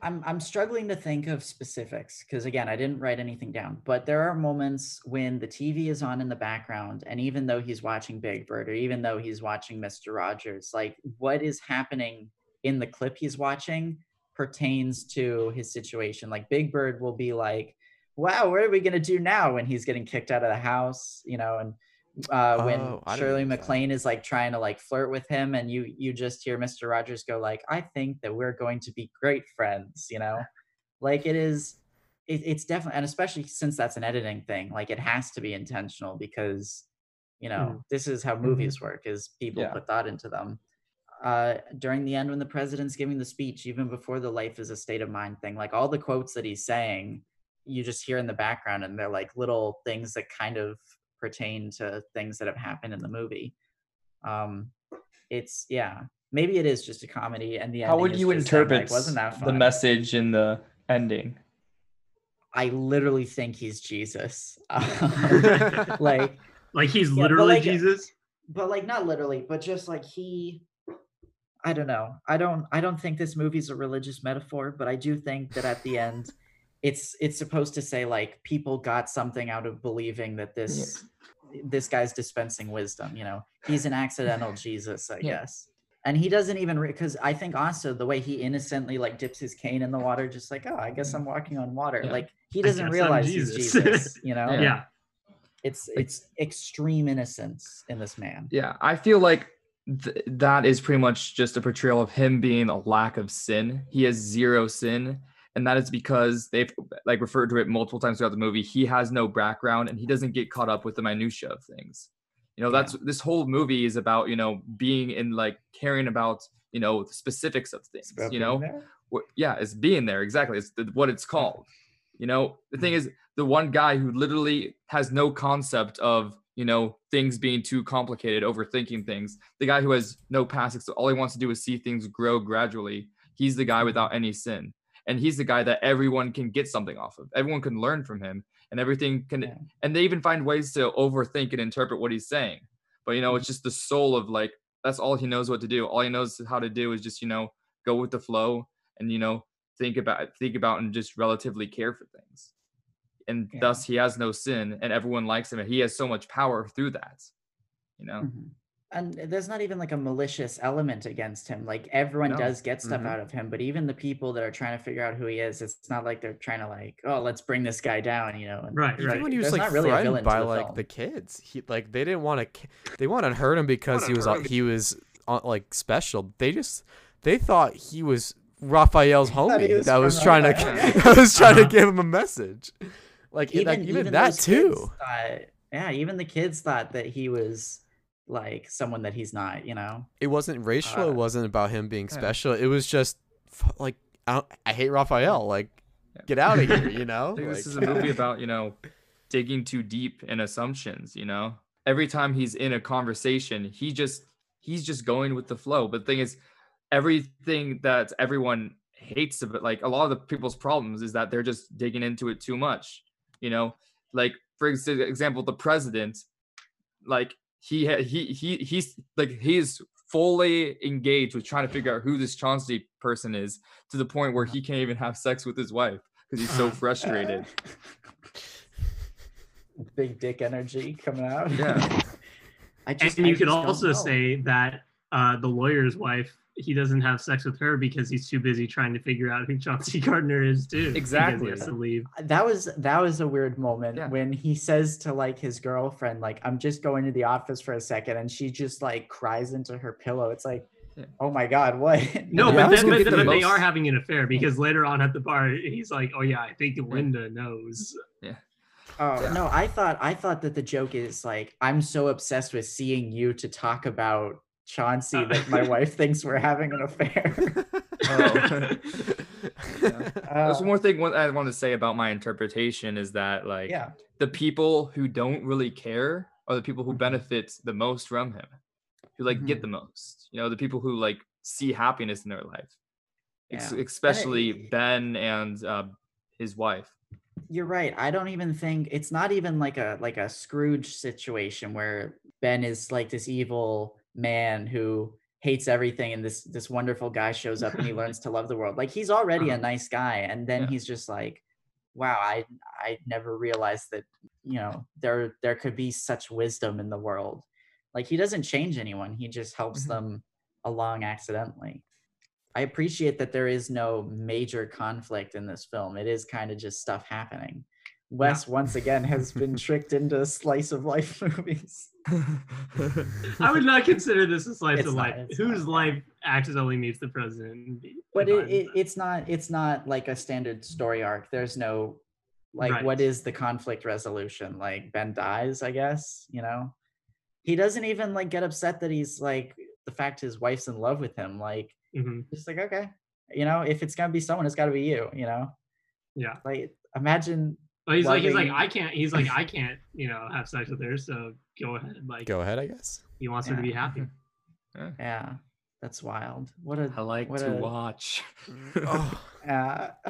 I'm I'm struggling to think of specifics because again, I didn't write anything down. But there are moments when the TV is on in the background, and even though he's watching Big Bird, or even though he's watching Mister Rogers, like what is happening in the clip he's watching pertains to his situation. Like Big Bird will be like, "Wow, what are we gonna do now?" When he's getting kicked out of the house, you know, and uh, when Oh, Shirley. MacLaine is like trying to like flirt with him, and you you just hear Mister Rogers go like, "I think that we're going to be great friends," you know, like it is. It, it's definitely, and especially since that's an editing thing, like it has to be intentional because, you know, this is how movies work: is people Yeah. put thought into them. Uh, during the end, when the president's giving the speech, even before the "life is a state of mind" thing, like all the quotes that he's saying, you just hear in the background, and they're like little things that kind of pertain to things that have happened in the movie. Um, it's yeah, maybe it is just a comedy, and the How would you just him, like, interpret wasn't that the message in the ending? I literally think he's Jesus. like, like he's but literally like- Jesus. but like not literally, but just like he. I don't know. I don't. I don't think this movie's a religious metaphor, but I do think that at the end, it's it's supposed to say like people got something out of believing that this this guy's dispensing wisdom. You know, he's an accidental Jesus, I Yeah. guess. And he doesn't even because I think also the way he innocently like dips his cane in the water, just like oh, I guess I'm walking on water. Yeah. Like he doesn't guess I'm realize he's Jesus. Jesus. You know, Yeah. Yeah. it's Like- it's extreme innocence in this man. Yeah, I feel like th- that is pretty much just a portrayal of him being a lack of sin. He has zero sin, and that is because they've like referred to it multiple times throughout the movie. He has no background, and he doesn't get caught up with the minutia of things. You know, that's this whole movie is about. You know, being in like caring about you know the specifics of things. You know, what, yeah, it's being there exactly. It's the, what it's called. You know, the thing is, the one guy who literally has no concept of you know things being too complicated, overthinking things. The guy who has no past, so all he wants to do is see things grow gradually. He's the guy without any sin, and he's the guy that everyone can get something off of. Everyone can learn from him, and everything can. Yeah. And they even find ways to overthink and interpret what he's saying. But you know, it's just the soul of like that's all he knows what to do. All he knows how to do is just you know go with the flow and you know think about think about and just relatively care for things and Yeah. thus he has no sin and everyone likes him and he has so much power through that you know Mhm. And there's not even like a malicious element against him. Like everyone No. does get stuff Mhm. out of him, but even the people that are trying to figure out who he is, it's not like they're trying to like, oh, let's bring this guy down, you know. And Right, Even right. when he was There's like not really a threatened villain by the like film. the kids, he like they didn't want to. They want to hurt him because he was uh, he was uh, like special. They just they thought he was Raphael's thought he homie was that was trying to Raphael, yeah. that was trying to Uh-huh. give him a message. Like even, like, even, that too. thought- yeah, even the kids thought that he was like someone that he's not, you know. It wasn't racial. Uh, it wasn't about him being yeah. special. It was just like I, don't, I hate Raphael. Like Yeah. get out of here. You I know. think this is a movie about you know digging too deep in assumptions you know every time he's in a conversation he just he's just going with the flow but the thing is everything that everyone hates of it like a lot of the people's problems is that they're just digging into it too much you know like for example, the president, like he ha- he he he's like he's fully engaged with trying to figure out who this Chauncey person is to the point where he can't even have sex with his wife because he's so frustrated. Big dick energy coming out. Yeah. I just and I you could just don't also know. say that uh, the lawyer's wife, he doesn't have sex with her because he's too busy trying to figure out who Chauncey Gardiner is too. Exactly. He has to leave. Uh, that was that was a weird moment Yeah. when he says to like his girlfriend like i'm just going to the office for a second and she just like cries into her pillow it's like Yeah. oh my god what No, Yeah, but, then, but, get but the they are having an affair because later on at the bar, he's like, "Oh yeah, I think Linda knows." Yeah. Oh Yeah. no, I thought I thought that the joke is like I'm so obsessed with seeing you to talk about Chauncey Uh, that my wife thinks we're having an affair. Oh. Yeah. Uh, There's one more thing one- I want to say about my interpretation is that like yeah, the people who don't really care are the people who Mhm. benefit the most from him, who like Mm-hmm. get the most. You know, the people who like see happiness in their life, Ex- especially it- Ben and uh, his wife. you're right. I don't even think it's not even like a like a Scrooge situation where Ben is like this evil man who hates everything and this this wonderful guy shows up and he learns to love the world. Like he's already a Uh-huh. nice guy and then Yeah. he's just like wow, I I never realized that, you know, there there could be such wisdom in the world. Like he doesn't change anyone. He just helps Mhm. them along accidentally. I appreciate that there is no major conflict in this film. It is kind of just stuff happening. Wes once again has been tricked into slice of life movies. I would not consider this a slice It's of not, life. Whose not. life accidentally meets the president? But it, it, it's not it's not like a standard story arc. There's no like what Right. is the conflict resolution? Like Ben dies, I guess, you know. He doesn't even like get upset that he's like the fact his wife's in love with him. Like Mhm. just like okay, you know, if it's gonna be someone, it's gotta be you, you know. Yeah. Like imagine Well, he's like, he's like, I can't. He's like, I can't. You know, have sex with her. So go ahead. Like Go ahead, I guess. he wants her to be happy. yeah, that's wild. What a I like what to a- watch. Oh. uh,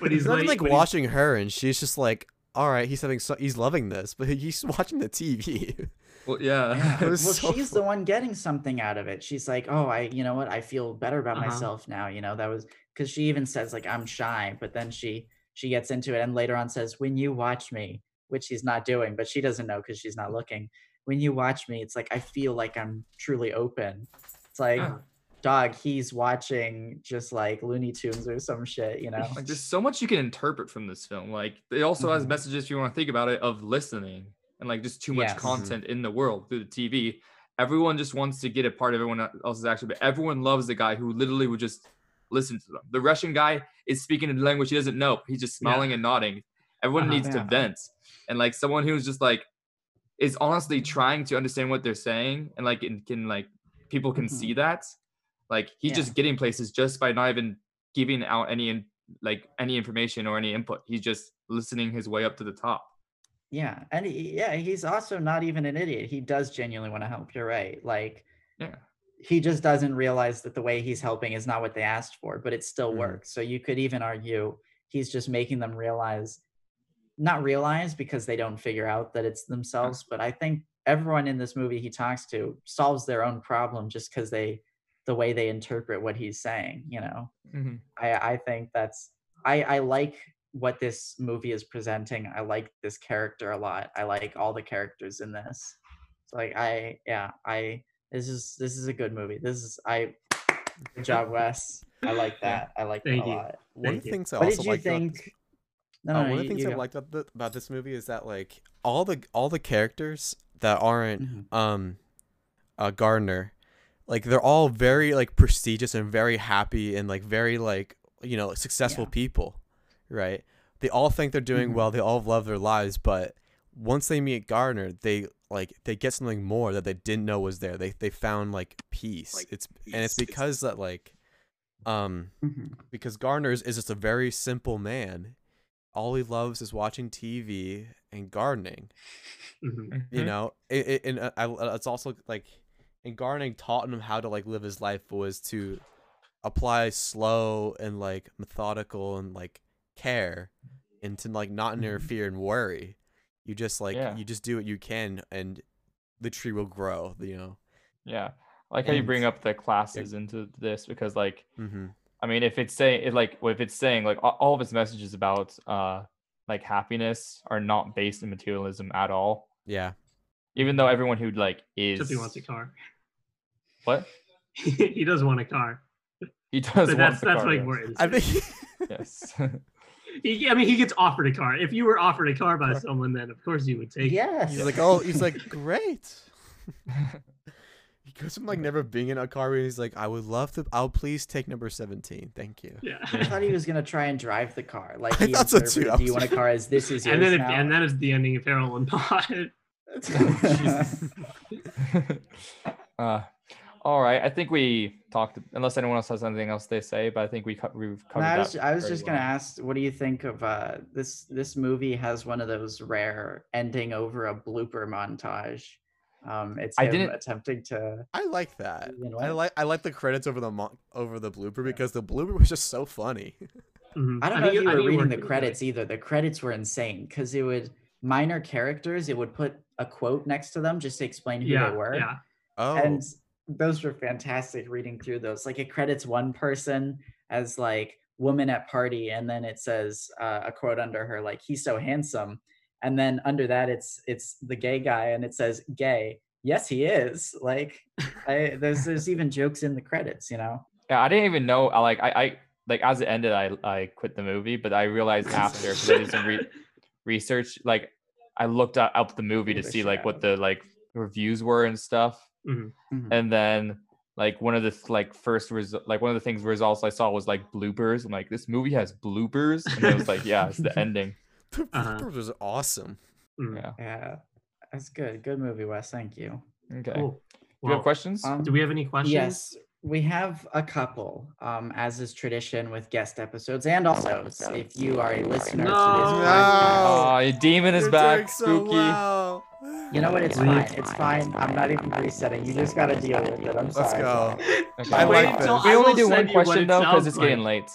But He's he's not like, like but he's- watching her, and she's just like, "All right, he's having, so- he's loving this, but he's watching the TV." Well, yeah. Yeah. Well, so she's the one getting something out of it. She's like, "Oh, I, you know what? I feel better about Uh-huh. myself now." You know, that was because she even says like, "I'm shy," but then she she gets into it and later on says, "When you watch me," which she's not doing, but she doesn't know because she's not looking. When you watch me, it's like I feel like I'm truly open. It's like, dog, he's watching just like Looney Tunes or some shit, you know? like there's so much you can interpret from this film. Like it also has Mhm. messages if you want to think about it of listening and like just too much Yes. content in the world through the TV. Everyone just wants to get a part of everyone else's action, but everyone loves the guy who literally would just listen to them. The Russian guy is speaking a language he doesn't know. He's just Yeah. smiling and nodding. Everyone Uh-huh. needs to vent. And like someone who's just like is honestly trying to understand what they're saying and like and can like people can Mhm. see that. Like he's Yeah. just getting places just by not even giving out any like any information or any input. He's just listening his way up to the top. Yeah, and he, yeah, he's also not even an idiot. He does genuinely want to help. You're right. Like, Yeah. He just doesn't realize that the way he's helping is not what they asked for, but it still Mhm. works. So you could even argue he's just making them realize, not realize because they don't figure out that it's themselves. But I think everyone in this movie he talks to solves their own problem just because they, the way they interpret what he's saying. You know. I I think that's I I like what this movie is presenting. I like this character a lot. I like all the characters in this. So like I yeah, I this is this is a good movie. This is I good job, Wes. I like that. I like Thank that a you. lot. One of the you. things I What also did you about think? No, uh, no, one of the things I go. liked about, the, about this movie is that like all the all the characters that aren't Mhm. um uh Gardiner, like they're all very like prestigious and very happy and like very like you know successful Yeah. people, right? They all think they're doing Mhm. well. They all love their lives, but once they meet Gardiner, they like they get something more that they didn't know was there. They they found like peace. Like, it's and it's peace. It's- because that like um Mhm. because Gardiner is, is just a very simple man. All he loves is watching TV and gardening. Mhm. You know, it, it, and uh, I, uh, it's also like, and gardening taught him how to like live his life was to apply slow and like methodical and like care, and to like not Mhm. interfere and worry. You just like Yeah. you just do what you can, and the tree will grow. You know. Yeah. I like how you bring up the classes into this because like Mm-hmm. I mean if it's saying it like if it's saying like all of its messages about uh like happiness are not based in materialism at all. Yeah. Even though everyone who like is Except he wants a car. what? he does want a car. He does But want that's the that's car, like yes. more. I think. yes. He, I mean, he gets offered a car. If you were offered a car by someone, then of course you would take. it. Yes. He's like, oh, he's like, great. He goes from like never being in a car where he's like, I would love to. I'll please take number seventeen, thank you. Yeah. I thought he was gonna try and drive the car. Like I he thought so interpreted, too. Do you want a car as this is yours and then it, now? and then it's the ending of Harold and Pot. uh, all right. I think we talked. Unless anyone else has anything else they say, but I think we co- we've covered No, I that. was, I was very just gonna ask, what do you think of uh, this? This movie has one of those rare ending over a blooper montage. Um, it's I didn't- attempting to. I like that. You know I like I like the credits over the mo- over the blooper because the blooper was just so funny. Mhm. I don't know think if it- you were reading worked the credits either. The credits were insane because it would minor characters. It would put a quote next to them just to explain who Yeah, they were. yeah. Oh, and those were fantastic reading through those like it credits one person as like woman at party and then it says uh, a quote under her like he's so handsome and then under that it's it's the gay guy and it says gay yes he is like I, there's there's even jokes in the credits you know Yeah, I didn't even know. I like I, I like as it ended, I I quit the movie, but I realized after because I did some re- research. Like I looked up, up the movie to see like what the like reviews were and stuff, Mhm. Mhm. and then like one of the like first result like one of the things results I saw was like bloopers. I'm like, this movie has bloopers, and it was like, yeah, it's the ending. the Uh-huh. was awesome. Mhm. Yeah. yeah that's good good movie wes thank you Okay. Cool. Do you have questions? um, do we have any questions? Yes, we have a couple, um, as is tradition with guest episodes, and also if you are a listener to No. this No. podcast, Oh, your demon is You're back, doing so spooky. well. you know what? It's Leave. fine. It's fine. I'm not even resetting. You just gotta deal with it. I'm sorry. Let's go. Okay. I like till this. We only do one send you what question though because sounds it's getting late.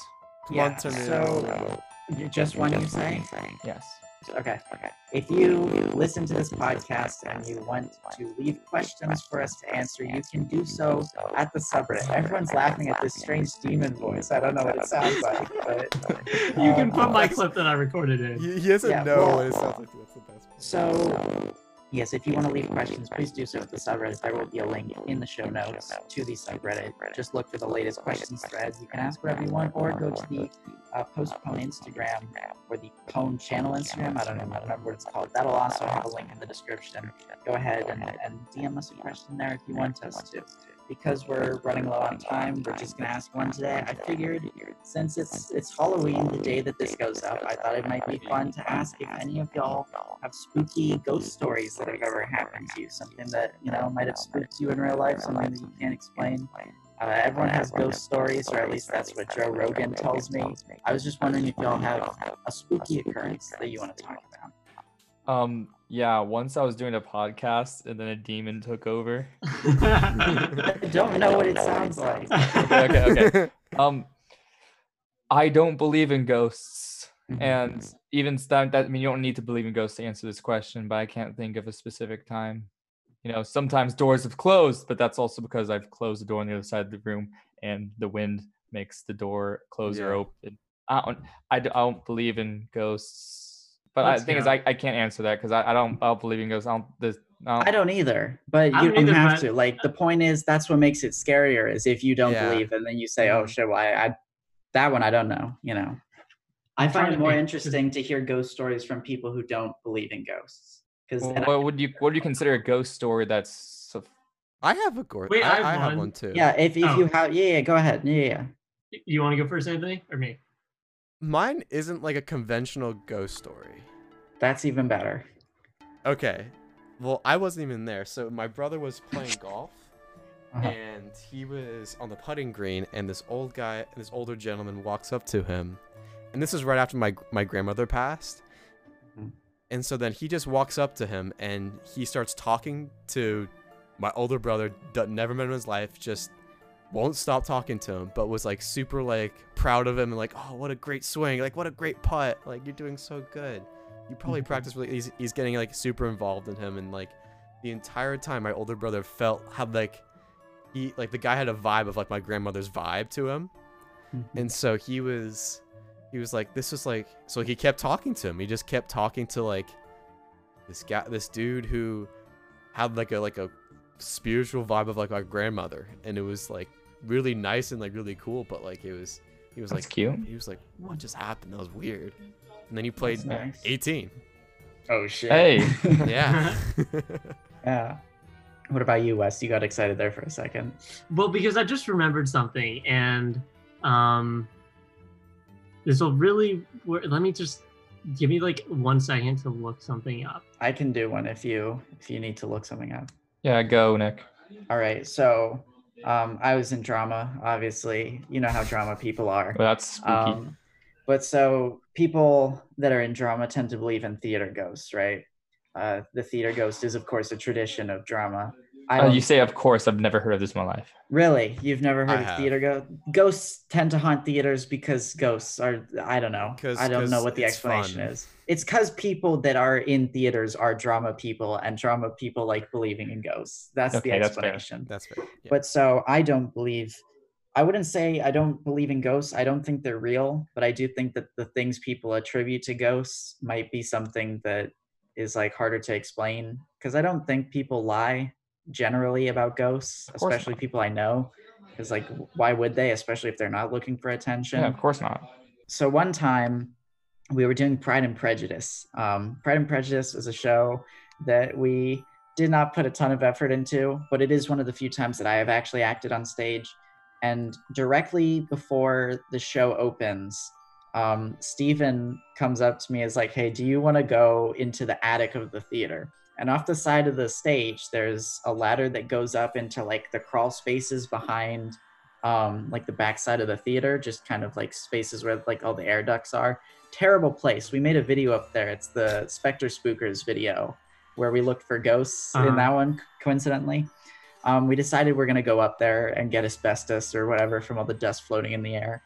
Come Yeah, so you- just one you say? Yes. Okay. Okay. If you listen to this podcast and you want to leave questions for us to answer, you can do so at the subreddit. Everyone's laughing at this strange demon voice. I don't know what it sounds like, but you can put uh, my clip that I recorded in. He, he doesn't Yeah, know well- what it sounds like. That's the best. part. So, yes, if you want to leave questions, please do so at the subreddit. There will be a link in the show notes to the subreddit. Just look for the latest questions thread. You can ask whatever you want, or go to the uh, Postpone Instagram or the Pone Channel Instagram. I don't know, I don't remember what it's called. That'll also have a link in the description. Go ahead and, and DM us a question there if you want us to. Because we're running low on time, we're just gonna ask one today. I figured since it's it's Halloween, the day that this goes up, I thought it might be fun to ask if any of y'all have spooky ghost stories that have ever happened to you, something that you know might have spooked you in real life, something that you can't explain. Uh, everyone has ghost stories, or at least that's what Joe Rogan tells me. I was just wondering if y'all have a spooky occurrence that you want to talk about. Um. Yeah. Once I was doing a podcast, and then a demon took over. I don't know what it sounds like. Okay. Okay. Um. I don't believe in ghosts, and even that, that I mean you don't need to believe in ghosts to answer this question, but I can't think of a specific time. You know, sometimes doors have closed, but that's also because I've closed the door on the other side of the room, and the wind makes the door close or open. I don't. I, d- I don't believe in ghosts, but I, Let's the thing is. I, I can't answer that because I, I don't I don't believe in ghosts. I don't. This, I don't I don't either, but you don't don't either, have to. Like the point is, that's what makes it scarier. Is if you don't Yeah. believe, and then you say, "Oh Mhm. shit, why I, that one I don't know." You know, I find it more interesting to hear ghost stories from people who don't believe in ghosts. Because Well, what would you what do you consider a ghost story that's so I have a gore. Wait, I, I have I have one. one too. yeah, if, if Oh. you have, yeah, yeah, go ahead, yeah, yeah. you want to go first, Anthony, or me? Mine isn't like a conventional ghost story. that's even better. Okay. Well, I wasn't even there. So my brother was playing golf Uh-huh. and he was on the putting green and this old guy, this older gentleman walks up to him. And this is right after my my grandmother passed. Mhm. And so then he just walks up to him and he starts talking to my older brother that never met him in his life, just won't stop talking to him, but was like super like proud of him and like, oh, what a great swing, like what a great putt, like you're doing so good. you probably Mhm. practice really. He's, he's getting like super involved in him, and like the entire time, my older brother felt had like he like the guy had a vibe of like my grandmother's vibe to him, Mhm. and so he was he was like this was like so he kept talking to him. He just kept talking to like this guy, this dude who had like a like a spiritual vibe of like my grandmother, and it was like really nice and like really cool. But like it was he was That's like cute. he was like what just happened? That was weird. And then he played nice. 18. Oh shit. Hey. Yeah. yeah. What about you, Wes? You got excited there for a second. Well, because I just remembered something, and um, this will really. wor- Let me just give me like one second to look something up. I can do one if you if you need to look something up. Yeah, go, Nick. All right. So, um, I was in drama. Obviously, you know how drama people are. Well, that's spooky. Um, but so people that are in drama tend to believe in theater ghosts, right? Uh, the theater ghost is, of course, a tradition of drama. I Uh, don't, you say, of course. I've never heard of this in my life. really, you've never heard I of have. theater ghosts? Ghosts tend to haunt theaters because ghosts are. I don't know. 'Cause- I don't know what the explanation fun. is. It's because people that are in theaters are drama people, and drama people like believing in ghosts. That's the Okay, that's fair. explanation. That's fair. Yeah. But so I don't believe, I wouldn't say I don't believe in ghosts. I don't think they're real, but I do think that the things people attribute to ghosts might be something that is like harder to explain. Because I don't think people lie generally about ghosts, especially not. people I know. Because like, why would they? Especially if they're not looking for attention Yeah, of course not. so one time we were doing Pride and Prejudice. Um, Pride and Prejudice was a show that we did not put a ton of effort into, but it is one of the few times that I have actually acted on stage. And directly before the show opens, um, Steven comes up to me as like, "Hey, do you want to go into the attic of the theater?" And off the side of the stage, there's a ladder that goes up into like the crawl spaces behind um, like the backside of the theater, just kind of like spaces where like all the air ducts are. Terrible place. We made a video up there. It's the Spectre Spookers video where we looked for ghosts Uh-huh. in that one, coincidentally. Um, we decided we're gonna go up there and get asbestos or whatever from all the dust floating in the air.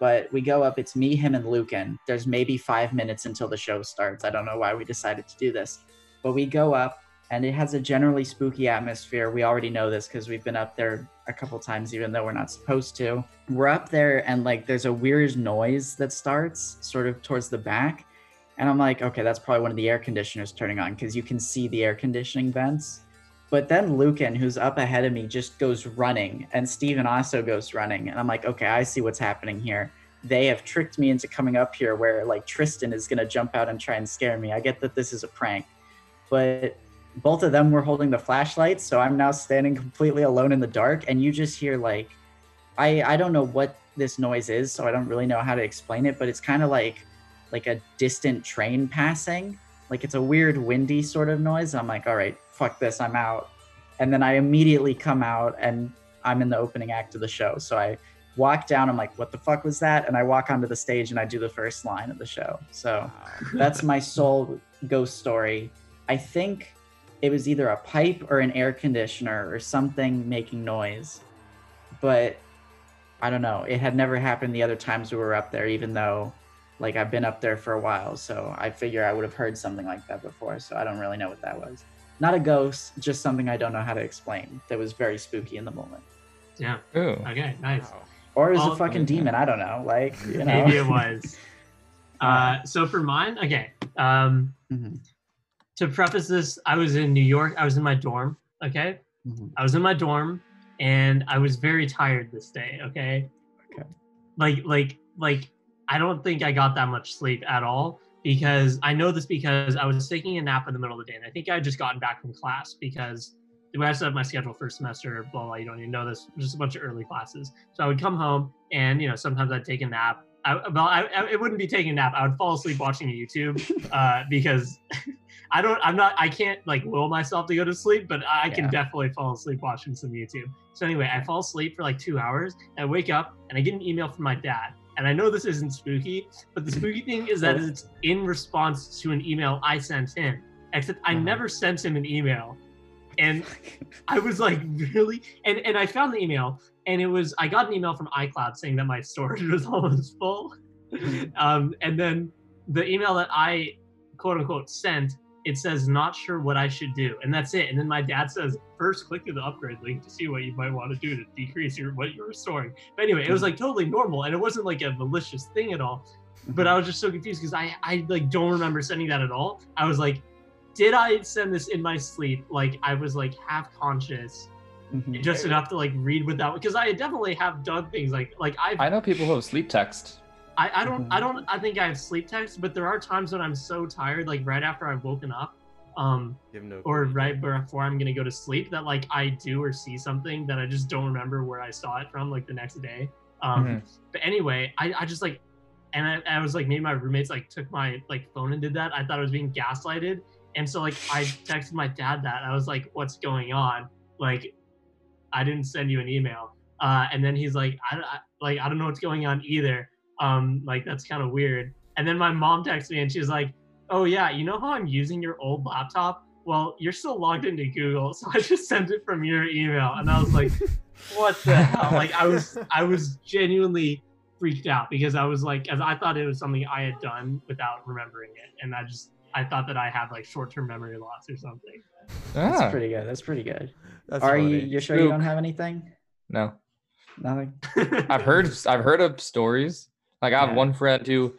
But we go up, it's me, him, and Lucan. There's maybe five minutes until the show starts. I don't know why we decided to do this. But we go up and it has a generally spooky atmosphere. We already know this because we've been up there a couple times, even though we're not supposed to. We're up there, and like there's a weird noise that starts sort of towards the back. And I'm like, okay, that's probably one of the air conditioners turning on because you can see the air conditioning vents. But then Lucan, who's up ahead of me, just goes running, and Steven also goes running. And I'm like, okay, I see what's happening here. They have tricked me into coming up here where like Tristan is gonna jump out and try and scare me. I get that this is a prank, but both of them were holding the flashlights, so I'm now standing completely alone in the dark, and you just hear like I I don't know what this noise is, so I don't really know how to explain it, but it's kind of like like a distant train passing. Like it's a weird windy sort of noise. I'm like, all right, fuck this, I'm out. And then I immediately come out and I'm in the opening act of the show. So I walk down, I'm like, what the fuck was that? And I walk onto the stage and I do the first line of the show. So that's my sole ghost story. I think it was either a pipe or an air conditioner or something making noise. But I don't know. It had never happened the other times we were up there, even though like I've been up there for a while. So I figure I would have heard something like that before. So I don't really know what that was. Not a ghost, just something I don't know how to explain that was very spooky in the moment. Yeah. Ooh. Okay. Nice. Wow. Or it was a fucking okay. demon. I don't know. Like, you know. Maybe it was. Uh, so for mine, okay. Um, Mhm, to preface this, I was in New York. I was in my dorm. Okay. mhm. I was in my dorm, and I was very tired this day. Okay. Okay. Like, like, like, I don't think I got that much sleep at all because I know this because I was taking a nap in the middle of the day, and I think I had just gotten back from class because the way I set up my schedule for semester, blah blah. You don't even know this. Just a bunch of early classes. So I would come home, and you know, sometimes I'd take a nap. I, well, I, I, it wouldn't be taking a nap. I would fall asleep watching YouTube uh, because I don't. I'm not. I can't like will myself to go to sleep, but I can Yeah. definitely fall asleep watching some YouTube. So anyway, I fall asleep for like two hours. And I wake up and I get an email from my dad. And I know this isn't spooky, but the spooky thing is that it's in response to an email I sent him. Except I Uh-huh. never sent him an email, and I was like, really? And and I found the email, and it was I got an email from iCloud saying that my storage was almost full. um, and then the email that I quote unquote sent, it says not sure what I should do, and that's it. And then my dad says first click through the upgrade link to see what you might want to do to decrease your what you're restoring. But anyway, it was like totally normal, and it wasn't like a malicious thing at all. But I was just so confused because I I like don't remember sending that at all. I was like, did I send this in my sleep? Like I was like half conscious, Mhm. just enough to like read without because I definitely have done things like like I've I know people who have sleep text. I, I don't I Mhm. don't I think I have sleep text, but there are times when I'm so tired, like right after I've woken up, um, no or right before I'm gonna go to sleep, that like I do or see something that I just don't remember where I saw it from, like the next day. Um, Mhm. but anyway, I, I just like, and I, I was like, maybe my roommates like took my like phone and did that. I thought I was being gaslighted, and so like I texted my dad that I was like, what's going on? Like, I didn't send you an email. Uh, and then he's like, I, I like I don't know what's going on either. Um, like that's kind of weird. And then my mom texted me and she's like, Oh yeah, you know how I'm using your old laptop? Well, you're still logged into Google, so I just sent it from your email. And I was like, What the hell? Like I was I was genuinely freaked out because I was like, as I thought it was something I had done without remembering it, and I just I thought that I had like short-term memory loss or something. That's Ah, pretty good. That's pretty good. That's Are you funny. you sure you don't have anything? no. Nothing. I've heard I've heard of stories. Like I have Yeah. one friend who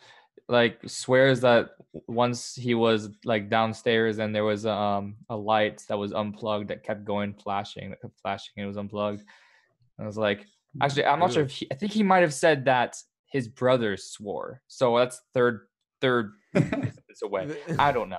like swears that once he was like downstairs and there was um a light that was unplugged that kept going flashing that kept flashing and it was unplugged. I was like actually I'm not sure if he, I think he might have said that his brother swore. So that's third third it's away. I don't know.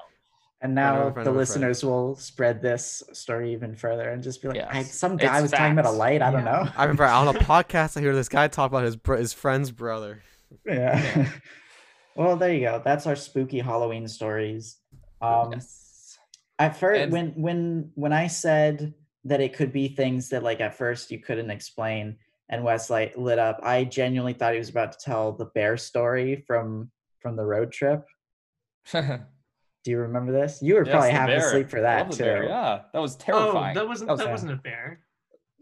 And Friend of a now the of a friend. listeners will spread this story even further and just be like, I, Yes, some guy it's was talking about a light. I don't Yeah. know. I remember on a podcast I hear this guy talk about his bro- his friend's brother. Yeah. well, there you go. That's our spooky Halloween stories. Um, Yes. At first, And- when when when I said that it could be things that like at first you couldn't explain, and Wes like lit up, I genuinely thought he was about to tell the bear story from from the road trip. Do you remember this? You were Yes, probably half bear. asleep for that too. bear, Yeah, that was Oh, terrifying. that wasn't was- that wasn't a bear.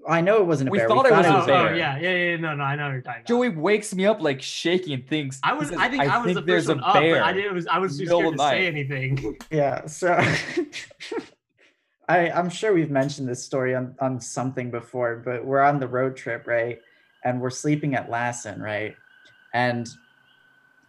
I know it wasn't a We bear. thought it was Oh, a oh, bear. yeah, yeah, yeah. No, no, I know you're talking about. Joey wakes me up like shaking and thinks. I was, says, I think I, was the think there's first a one up, bear. but I didn't. Was, I was too scared of to say anything. Yeah, so I I'm sure we've mentioned this story on on something before, but we're on the road trip, right? And we're sleeping at Lassen, right? And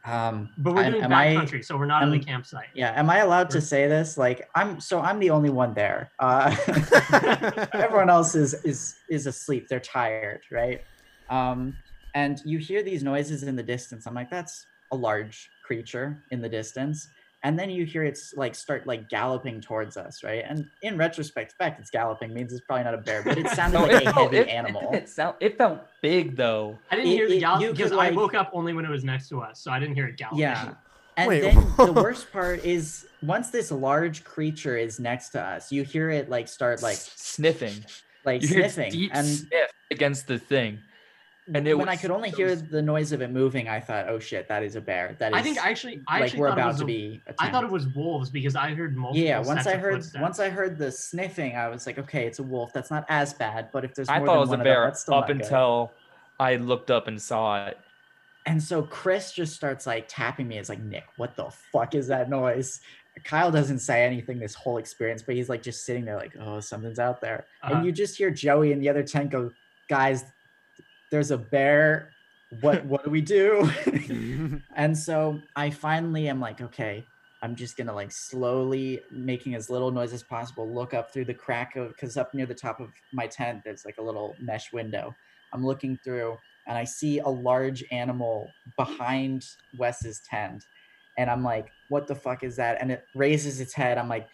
um But we're am- doing am I- backcountry, so we're not at the campsite. yeah, am I allowed to We're- say this? Like I'm so I'm the only one there. Uh everyone else is is is asleep. They're tired, right? Um and you hear these noises in the distance. I'm like that's a large creature in the distance. And then you hear it's like start like galloping towards us, right? And in retrospect, the fact it's galloping means it's probably not a bear, but it sounded No, like a felt- heavy it, animal. It, didn't sound, it felt big though. I didn't It- hear the it- gallop because could, I like- woke up only when it was next to us, so I didn't hear it galloping. Yeah. And Wait, then the worst part is once this large creature is next to us, you hear it like start like sniffing. like You hear sniffing. deep And sniff against the thing. And it when I could only so hear the noise of it moving, I thought, "Oh shit, that is a bear." That is I think I actually, I like actually we're thought it about was to a- be. I thought it was wolves because I heard multiple. Yeah, once I heard footsteps. once I heard the sniffing, I was like, "Okay, it's a wolf. That's not as bad." But if there's I more thought than it was a one them, bear that's still up not good. until I looked up and saw it. And so Chris just starts like tapping me. It's like, Nick, what the fuck is that noise? Kyle doesn't say anything this whole experience, but he's like just sitting there, like, oh, something's out there. Uh-huh. And you just hear Joey and the other tent go, guys, there's a bear. What what do we do? Mm-hmm. and so I finally am like, okay, I'm just gonna like slowly making as little noise as possible, look up through the crack of because up near the top of my tent, there's like a little mesh window. I'm looking through and I see a large animal behind Wes's tent. And I'm like, what the fuck is that? And it raises its head. I'm like,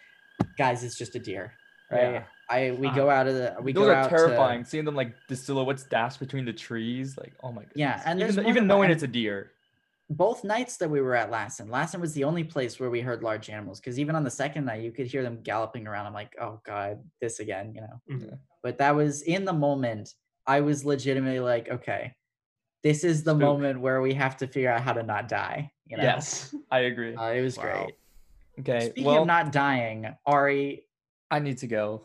guys, it's just a deer. Right. Yeah. I we Uh-huh. go out of the we Those go are out to- terrifying. Seeing them like the silhouettes dash between the trees, like oh my god. Yeah, and there's even, even knowing it's a deer. both nights that we were at Lassen, Lassen was the only place where we heard large animals. Because even on the second night, you could hear them galloping around. I'm like, oh god, this again, you know. Mhm. But that was in the moment. I was legitimately like, okay, this is the Spook. moment where we have to figure out how to not die. You know? Yes, I agree. uh, it was Wow. great. okay, Speaking well, of not dying, Ari, I need to go,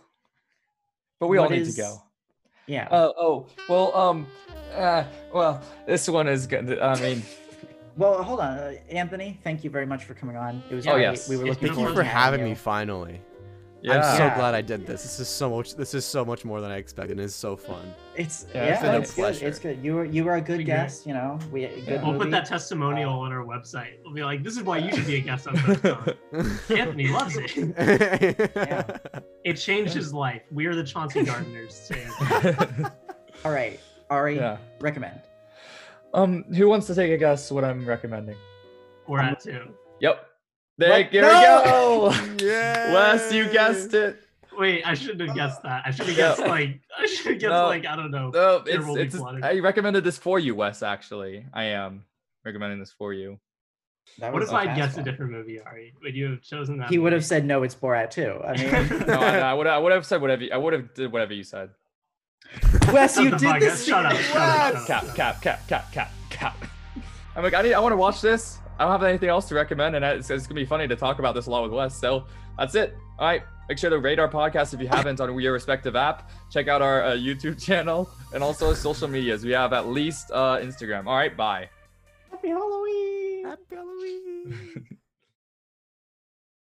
but we all need is- to go. yeah, Oh, oh, well, um, uh, well, this one is good. I mean, Well, hold on, uh, Anthony. Thank you very much for coming on. It was Oh, great. yes. We were It's looking been Thank you for having you. me finally. Yeah. I'm so Yeah. glad I did this. This is so much. This is so much more than I expected. It's so fun. It's Yeah, yeah, it's a it's good. It's good. You were you were a good Been great. guest. You know, we Yeah. good We'll movie. put that testimonial on our website. We'll be like, this is why you should be a guest on Photon. Anthony loves it. It changed his life. We are the Chauncey Gardeners. All right, Ari, yeah. recommend. Um, who wants to take a guess what I'm recommending? We're at two. Yep. There, What? here No! we go. yeah. Wes, you guessed it. Wait, I shouldn't have guessed that. I should have Yeah. guessed like I should have guessed No. like I don't know. No, it's, it's flooding. I recommended this for you, Wes. Actually, I am recommending this for you. That What if I fast guessed a different movie, Ari? Would you have chosen that? He would have said no. It's Borat too. I mean, No, I, I would I would have said whatever you, I would have did whatever you said. Wes, you did fuck this. up, shut up, shut up, shut up. Cap, cap, cap, cap, cap, cap. I'm like, I need, I want to watch this. I don't have anything else to recommend, and it's, it's gonna be funny to talk about this a lot with Wes. So that's it. All right, make sure to rate our podcast if you haven't on your respective app. Check out our uh, YouTube channel and also social medias. We have at least uh, Instagram. All right, bye. Happy Halloween. Happy Halloween.